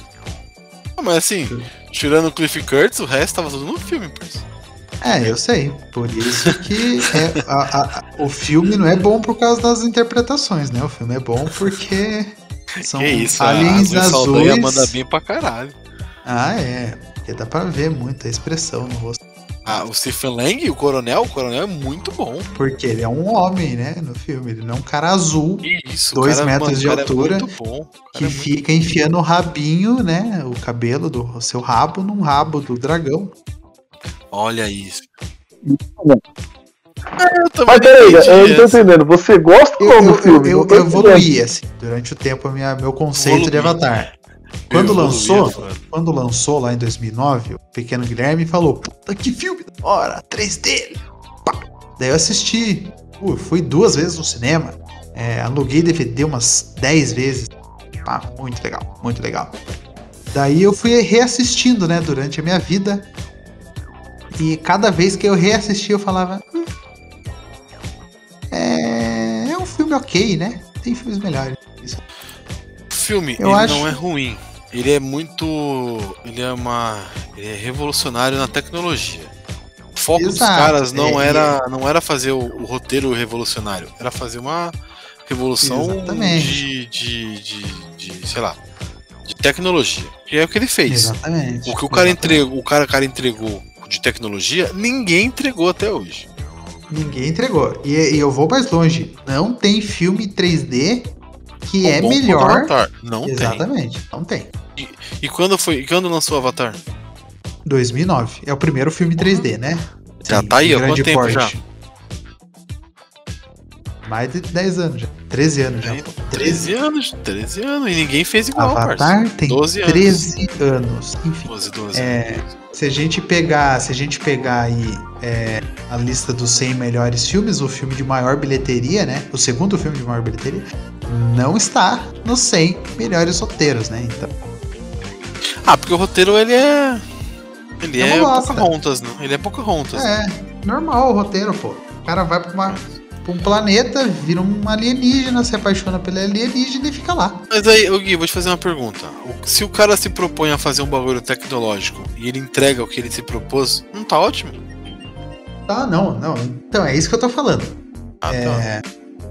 Mas assim, tirando o Cliff Curtis, o resto tava tudo no filme, parceiro. É, eu sei. Por isso que é, a- a- o filme não é bom por causa das interpretações, né? O filme é bom porque são Que isso, aliens a azuis. manda bem pra caralho. Ah, é. Porque dá pra ver muita expressão no rosto. Ah, o Stephen Lang, o coronel, o coronel é muito bom. Porque ele é um homem, né? No filme. Ele não é um cara azul isso, Dois cara, metros mano, de cara altura, É bom. que é fica enfiando o rabinho, né? O cabelo do seu rabo num rabo do dragão. Olha isso. bom. É, eu Mas peraí, eu não tô entendendo. Você gosta Eu, ou não eu, do filme? eu, eu entendendo. evoluí, assim, durante o tempo, minha, meu conceito de Evoluí. Avatar. Quando lançou, quando lançou lá em 2009, o pequeno Guilherme falou: Puta que filme da hora, 3D. Pá. Daí eu assisti, Pô, fui duas vezes no cinema, é, aluguei DVD umas 10 vezes. Pá, muito legal, muito legal. Daí eu fui reassistindo, né, durante a minha vida. E cada vez que eu reassisti, eu falava: "Hum, é, é um filme ok, né? Tem filmes melhores. Isso. Filme, Eu ele acho- não é ruim. Ele é muito. Ele é uma. Ele é revolucionário na tecnologia. O foco dos Exato, caras não é, era, não era fazer o, o roteiro revolucionário, era fazer uma revolução de, de, de, de, sei lá, de tecnologia. E é o que ele fez. Exatamente. O que o cara Exatamente. entregou, o cara, o cara entregou de tecnologia, ninguém entregou até hoje. Ninguém entregou. E, e eu vou mais longe. Não tem filme 3D que é Bom quanto melhor. Avatar. Não tem. Exatamente. Não tem. E quando foi? E quando lançou o Avatar? 2009. É o primeiro filme 3D, né? Já Sim, tá aí, há quanto tempo porte. já? Mais de 10 anos já. 13 anos já. Aí, pô. 13 anos, 13 anos. E ninguém fez igual, Avatar parça. tem 12 anos. 13 anos. Enfim. 12, 12 É, anos. Se a gente pegar, se a gente pegar aí é, a lista dos 100 melhores filmes, o filme de maior bilheteria, né? O segundo filme de maior bilheteria, não está nos 100 melhores roteiros, né? Então, Ah, porque o roteiro ele é. Ele É é. Pocahontas, né? Ele é Pocahontas. é normal o roteiro, pô. O cara vai pra, uma, pra um planeta, vira um alienígena, se apaixona pelo alienígena e fica lá. Mas aí, Gui, vou te fazer uma pergunta. Se o cara se propõe a fazer um bagulho tecnológico e ele entrega o que ele se propôs, não tá ótimo? Ah, não, não. Então, é isso que eu tô falando. Ah, tá.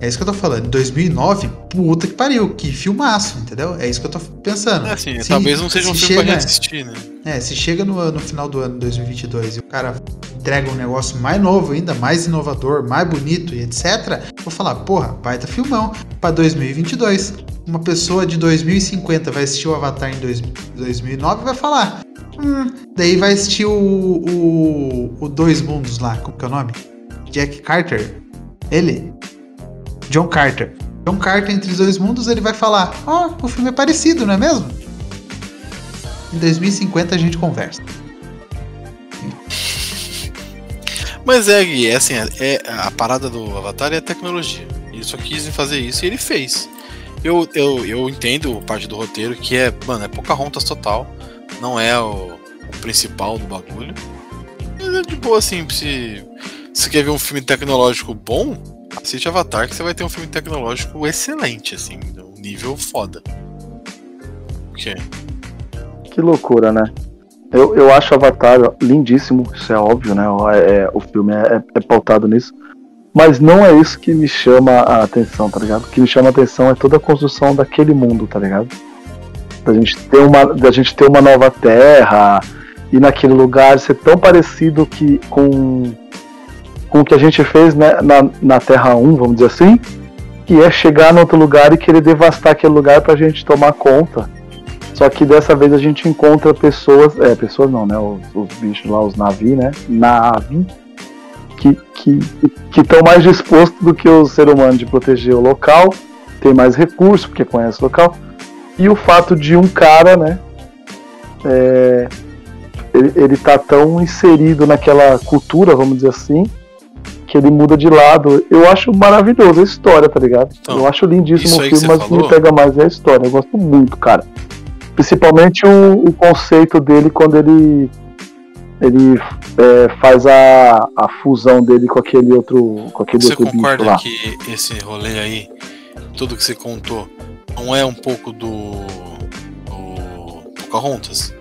É, isso que eu tô falando. Em 2009, puta que pariu, que filmaço, entendeu? É isso que eu tô pensando. É assim, Se- talvez não seja um se filme pra chega- reassistir, né? É, se chega no, no final do ano 2022 e o cara entrega um negócio mais novo ainda, mais inovador, mais bonito e etc, vou falar, porra, baita filmão pra 2022. Uma pessoa de 2050 vai assistir o Avatar em dois- 2009 e vai falar, hum, daí vai assistir o, o, o Dois Mundos lá, como que é o nome? Jack Carter? Ele? John Carter. John Carter entre os dois mundos, ele vai falar, ó, o filme é parecido, não é mesmo? Em 2050 a gente conversa. Mas é, Gui, é assim, é, é- a parada do Avatar é a tecnologia. Ele só quis fazer isso e ele fez. Eu, eu, eu entendo parte do roteiro que é, mano, é Pocahontas total. Não é o, o principal do bagulho. Mas é de boa, assim, se você quer ver um filme tecnológico bom, assiste Avatar que você vai ter um filme tecnológico excelente, assim, um nível foda. O quê? Que loucura, né? Eu, eu acho Avatar lindíssimo, isso é óbvio, né? É- é- o filme é, é pautado nisso. Mas não é isso que me chama a atenção, tá ligado? O que me chama a atenção é toda a construção daquele mundo, tá ligado? Da gente ter uma, da gente ter uma nova terra e naquele lugar ser tão parecido que com, com o que a gente fez né, na, na Terra 1, vamos dizer assim, que é chegar no outro lugar e querer devastar aquele lugar pra gente tomar conta. Só que dessa vez a gente encontra pessoas, é, pessoas não, né? Os, os bichos lá, os navi, né? Navi, que estão mais dispostos do que o ser humano de proteger o local, tem mais recursos porque conhece o local. E o fato de um cara, né? é, ele, ele tá tão inserido naquela cultura, vamos dizer assim, que ele muda de lado. Eu acho maravilhoso a história, tá ligado? Então, eu acho lindíssimo o filme, mas que me falou- pega mais é a história. Eu gosto muito, cara. Principalmente o, o conceito dele quando ele ele é, faz a, a fusão dele com aquele outro com aquele Você outro concorda lá. que esse rolê aí, tudo que você contou, não é um pouco do, do Pocahontas?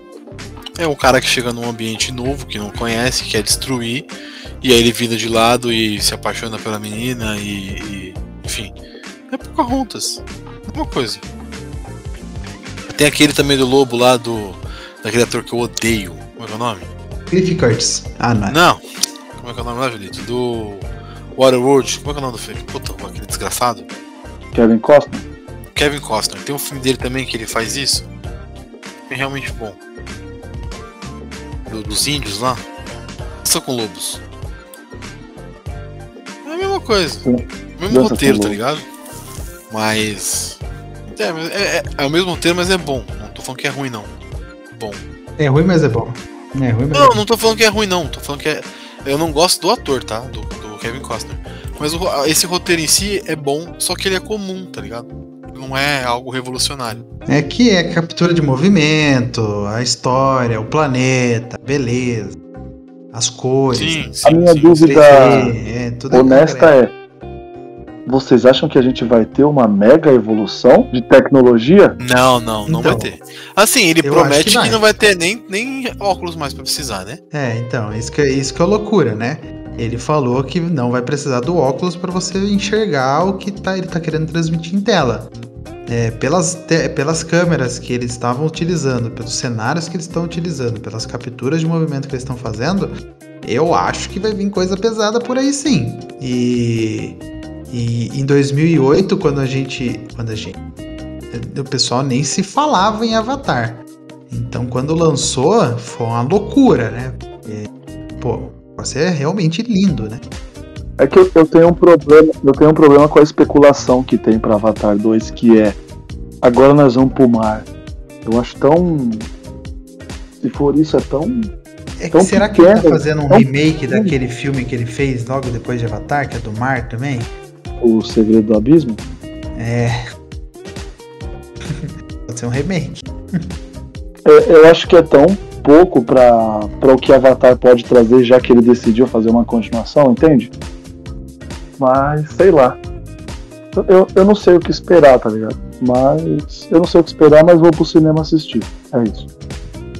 É um cara que chega num ambiente novo, que não conhece, quer destruir, e aí ele vira de lado e se apaixona pela menina e. e- enfim. É Pocahontas. Uma coisa. Tem aquele também do lobo lá do. daquele ator que eu odeio. Como é que é o nome? Cliff Curtis. Ah, não. Não! Como é que é o nome lá, Julito? Do Waterworld. Como é que é o nome do filme? Puta, aquele desgraçado. Kevin Costner. Kevin Costner. Tem um filme dele também que ele faz isso. É realmente bom. Do- dos índios lá. Só com lobos. É mesma coisa. Sim. Mesmo Dança roteiro, tá ligado? Mas. É, mas é, é, é o mesmo roteiro, mas é bom. Não tô falando que é ruim, não. Bom. É ruim, mas é bom. É ruim, mas é Não, bom. não tô falando que é ruim, não. Tô falando que é. Eu não gosto do ator, tá? Do, do Kevin Costner. Mas o esse roteiro em si é bom, só que ele é comum, tá ligado? Não é algo revolucionário. É que é captura de movimento, a história, o planeta, beleza, as cores. Sim, né? sim. A minha sim. dúvida 3D, é, tudo é honesta é vocês acham que a gente vai ter uma mega evolução de tecnologia? Não, não, não Então, vai ter. Assim, ele promete que que, não vai ter nem, nem óculos mais pra precisar, né? É, então, isso que, isso que é loucura, né? Ele falou que não vai precisar do óculos para você enxergar o que tá, ele tá querendo transmitir em tela. É, pelas, pelas câmeras que eles estavam utilizando, pelos cenários que eles estão utilizando, pelas capturas de movimento que eles estão fazendo, eu acho que vai vir coisa pesada por aí sim. E, e em 2008, quando a gente. Quando a gente. O pessoal nem se falava em Avatar. Então, quando lançou, foi uma loucura, né? Porque, pô, você é realmente lindo, né? É que eu, eu, tenho um problema, eu tenho um problema com a especulação que tem para Avatar 2, que é agora nós vamos pro mar. Eu acho tão se for isso é tão é que será que ele tá fazendo um remake daquele filme que ele fez logo depois de Avatar, que é do mar também? O Segredo do Abismo? É. Pode ser um remake. É, eu acho que é tão pouco para o que Avatar pode trazer, já que ele decidiu fazer uma continuação, entende? Mas sei lá. Eu, eu não sei o que esperar, tá ligado? Mas eu não sei o que esperar, mas vou pro cinema assistir. É isso.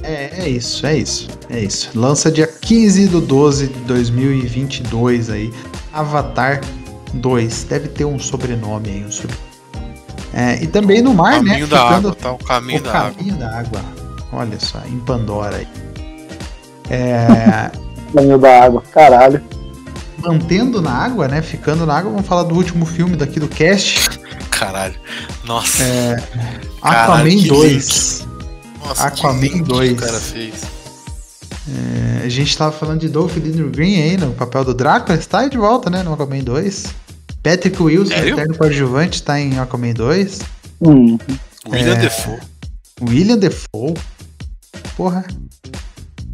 É, é isso, é isso, é isso. Lança dia 15 do 12 de 2022 aí. Avatar 2. Deve ter um sobrenome aí, um sobrenome. É, e também no mar, né? Caminho da água, tá? O caminho o da caminho água. da água. Olha só, em Pandora aí. É, Caminho da água, caralho. Mantendo na água, né? Ficando na água, vamos falar do último filme daqui do cast. Caralho. Nossa. Aquaman Caralho, que 2. Nossa, Aquaman que link 2. que o cara fez. É, a gente tava falando de Dolph Lundgren aí no papel do Drácula, está aí de volta, né, no Aquaman 2. Patrick Wilson, Sério? eterno coadjuvante, tá em Aquaman 2. Hum, William É. Defoe. William Defoe. Porra.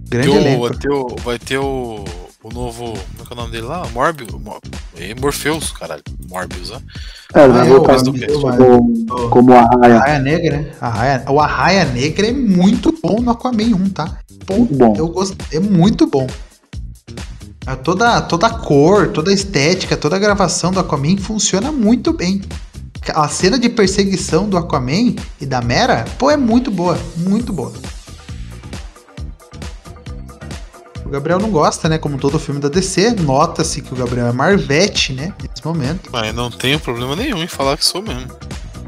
Grande Tem o- elenco. vai ter o. Vai ter o. O novo. Como é que é o nome dele lá? Morbius. Mor- é Morpheus, caralho. Morbius, ó. é, ele vai Ah, voltar eu- eu- como, como a A raia. Raia Negra, né? A Raia, o Arraia Negra é muito bom no Aquaman 1, tá? Pô, Muito bom. Eu gosto, é muito bom. É Toda, toda a cor, toda a estética, toda a gravação do Aquaman funciona muito bem. A cena de perseguição do Aquaman e da Mera, pô, é muito boa, muito boa. Gabriel não gosta, né? Como todo filme da DC, nota-se que o Gabriel é Marvete, né? Nesse momento. Mas não tenho problema nenhum em falar que sou mesmo.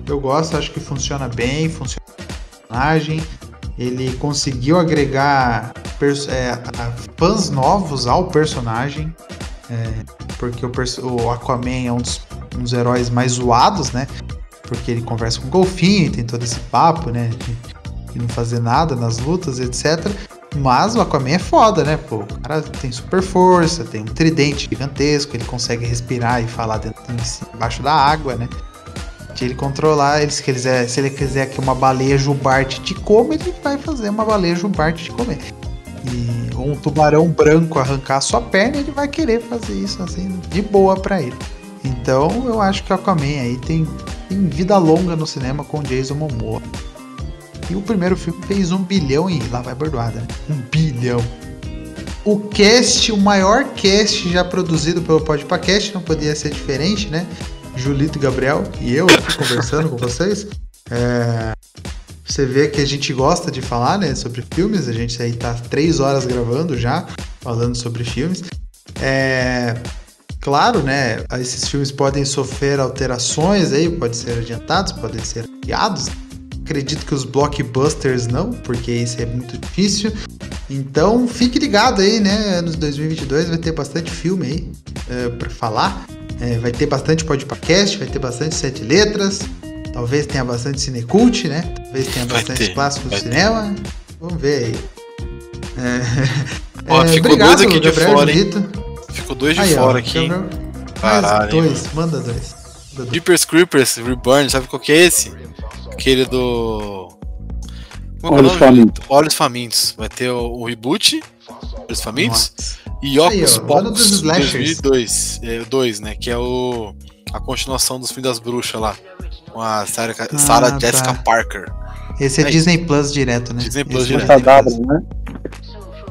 Eu gosto, acho que funciona bem, funciona com o personagem. Ele conseguiu agregar é, a- fãs novos ao personagem. é, porque o, o Aquaman é um dos, um dos heróis mais zoados, né? Porque ele conversa com o golfinho, tem todo esse papo, né? De, de não fazer nada nas lutas, etc. Mas o Aquaman é foda, né? Pô, o cara tem super força, tem um tridente gigantesco, ele consegue respirar e falar dentro, embaixo da água, né? De ele controlar, ele, se, quiser, se ele quiser que uma baleia jubarte te coma, ele vai fazer uma baleia jubarte te comer. E um tubarão branco arrancar a sua perna, ele vai querer fazer isso assim, de boa pra ele. Então eu acho que o Aquaman aí tem, tem vida longa no cinema com Jason Momoa. E o primeiro filme fez um bilhão e lá vai bordoada, né? Um bilhão. O cast, o maior cast já produzido pelo Podpacast, não podia ser diferente, né? Julito e Gabriel e eu aqui conversando com vocês. É, você vê que a gente gosta de falar, né, sobre filmes. A gente aí tá três horas gravando já, falando sobre filmes. É, claro, né, esses filmes podem sofrer alterações aí, podem ser adiantados, podem ser adiados. Acredito que os blockbusters não, porque isso é muito difícil. Então fique ligado aí, né? Anos 2022 vai ter bastante filme aí é, para falar. É, vai ter bastante podcast, vai ter bastante sete letras. Talvez tenha bastante cinecult, né? Talvez tenha bastante ter, clássico do cinema. Vamos ver aí. É, Ó, é, ficou obrigado, dois aqui de Gabriel fora, hein? Ficou dois de Aí, ó, fora aqui, hein? Gabriel- Caralho, dois, manda dois. Manda dois. Jeepers Creepers Reborn, sabe qual que é esse? Aquele do. Como é é Olhos nome? Famintos. Olhos Famintos. Vai ter o, o reboot, Olhos Famintos, Nossa. e Ocus Pocus dos slashers. 2002, é, o 2, né? Que é o a continuação dos Filhos das Bruxas lá, com a Sarah, Sarah tá. Jessica Parker. Esse é Aí. Disney Plus direto, né? Disney Plus Esse é direto. Cadabra, né?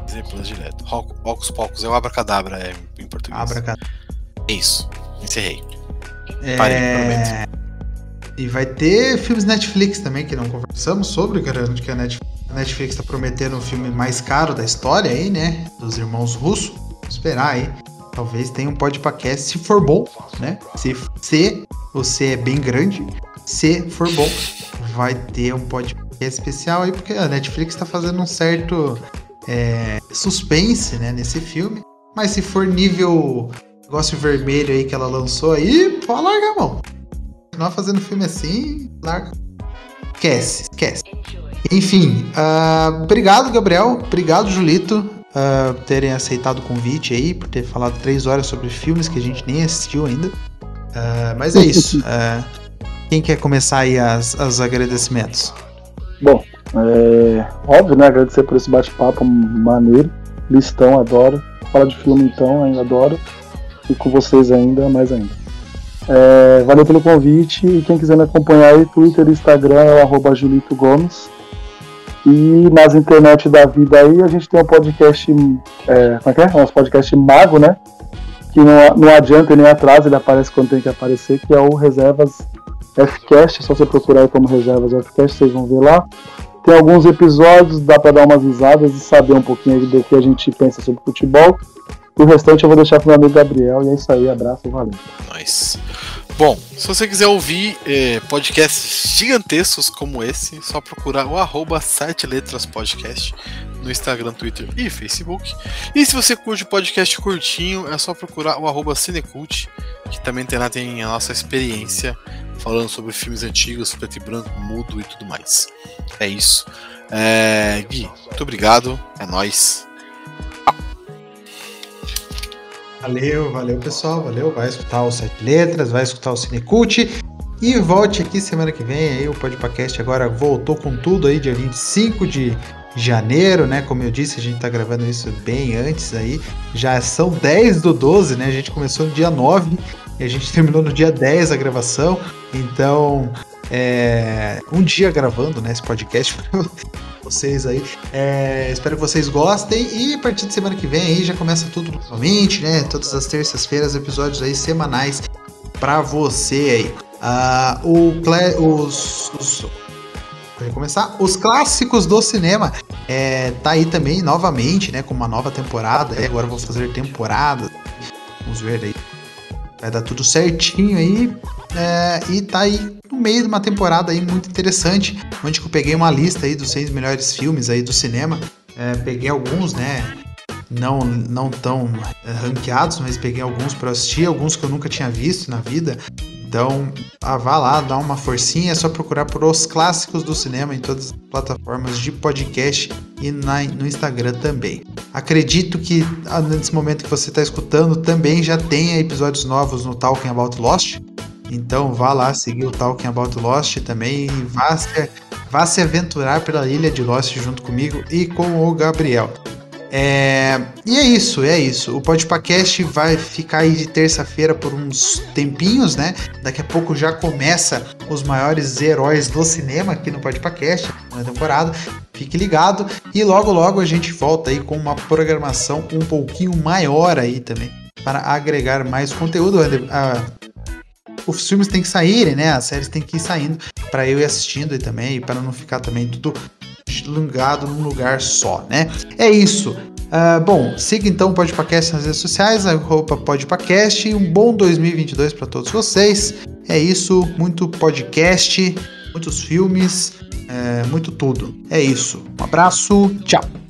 Disney Plus direto. Ocus Pocus é o Abracadabra é, em português. Abra É isso. Encerrei. Parei, É... E vai ter filmes Netflix também, que não conversamos sobre, garanto que a Netflix, a Netflix tá prometendo o filme mais caro da história aí, né? Dos irmãos russos. Esperar aí. Talvez tenha um podcast, se for bom, né? Se, se o C é bem grande, se for bom, vai ter um podcast especial aí, porque a Netflix tá fazendo um certo é, suspense, né, nesse filme. Mas se for nível negócio vermelho aí que ela lançou aí, pode largar a mão. Continuar fazendo filme assim, larga. Esquece, esquece. Enfim, ah, obrigado, Gabriel. Obrigado, Julito. uh, terem aceitado o convite aí, por ter falado três horas sobre filmes que a gente nem assistiu ainda. Uh, mas é isso. Uh, quem quer começar aí as, os agradecimentos? Bom, é óbvio, né? Agradecer por esse bate-papo maneiro. Listão, adoro. Fala de filme então, ainda adoro. E com vocês ainda, mais ainda. É, valeu pelo convite e quem quiser me acompanhar aí, Twitter e Instagram é o Julito Gomes. E nas internet da vida aí a gente tem um podcast. É, como é que é? Nosso podcast mago, né? Que não, não adianta nem atrás, ele aparece quando tem que aparecer, que é o Reservas Fcast. É só você procurar aí como Reservas Fcast, vocês vão ver lá. Tem alguns episódios, dá para dar umas risadas e saber um pouquinho do que a gente pensa sobre futebol. O restante eu vou deixar pro meu amigo Gabriel. E é isso aí, abraço, valeu. Nice. Bom, se você quiser ouvir é, podcasts gigantescos como esse, só procurar o arroba site letras podcast no Instagram, Twitter e Facebook. E se você curte podcast curtinho, é só procurar o arroba Cinecult, que também tem lá tem a nossa experiência falando sobre filmes antigos, preto e branco, mudo e tudo mais. É isso. É, Gui, muito obrigado. É nóis. Valeu, valeu pessoal, valeu. Vai escutar o Sete Letras, vai escutar o Cinecult. E volte aqui semana que vem. Aí o podcast agora voltou com tudo aí, dia 25 de janeiro, né? Como eu disse, a gente tá gravando isso bem antes aí. Já são 10 do 12, né? A gente começou no dia 9 e a gente terminou no dia 10 a gravação. Então, é, um dia gravando né, esse podcast vocês aí. É, espero que vocês gostem. E a partir de semana que vem aí já começa tudo novamente, né? Todas as terças-feiras, episódios aí semanais para você aí. Uh, o, os, os começar os clássicos do cinema é, tá aí também novamente né com uma nova temporada é, agora vou fazer temporada vamos ver aí vai dar tudo certinho aí é, e tá aí no meio de uma temporada aí muito interessante, onde eu peguei uma lista aí dos seis melhores filmes aí do cinema. É, peguei alguns, né? Não, não tão é, ranqueados, mas peguei alguns para assistir, alguns que eu nunca tinha visto na vida. Então, ah, vá lá, dá uma forcinha, é só procurar por Os Clássicos do Cinema em todas as plataformas de podcast e na, no Instagram também. Acredito que ah, nesse momento que você está escutando também já tenha episódios novos no Talking About Lost. Então vá lá seguir o Talking About Lost também e vá se, vá se aventurar pela ilha de Lost junto comigo e com o Gabriel. É, e é isso, é isso. O Podpacast vai ficar aí de terça-feira por uns tempinhos, né? Daqui a pouco já começa os maiores heróis do cinema aqui no Podpacast, na temporada. Fique ligado e logo logo a gente volta aí com uma programação um pouquinho maior aí também para agregar mais conteúdo. Os filmes têm que saírem, né? As séries têm que ir saindo para eu ir assistindo e também, para não ficar também tudo lungado num lugar só, né? É isso. Uh, bom, siga então o Podpacast nas redes sociais, arroba Podpacast, um bom 2022 para todos vocês. É isso, muito podcast, muitos filmes, é, muito tudo. É isso. Um abraço, tchau.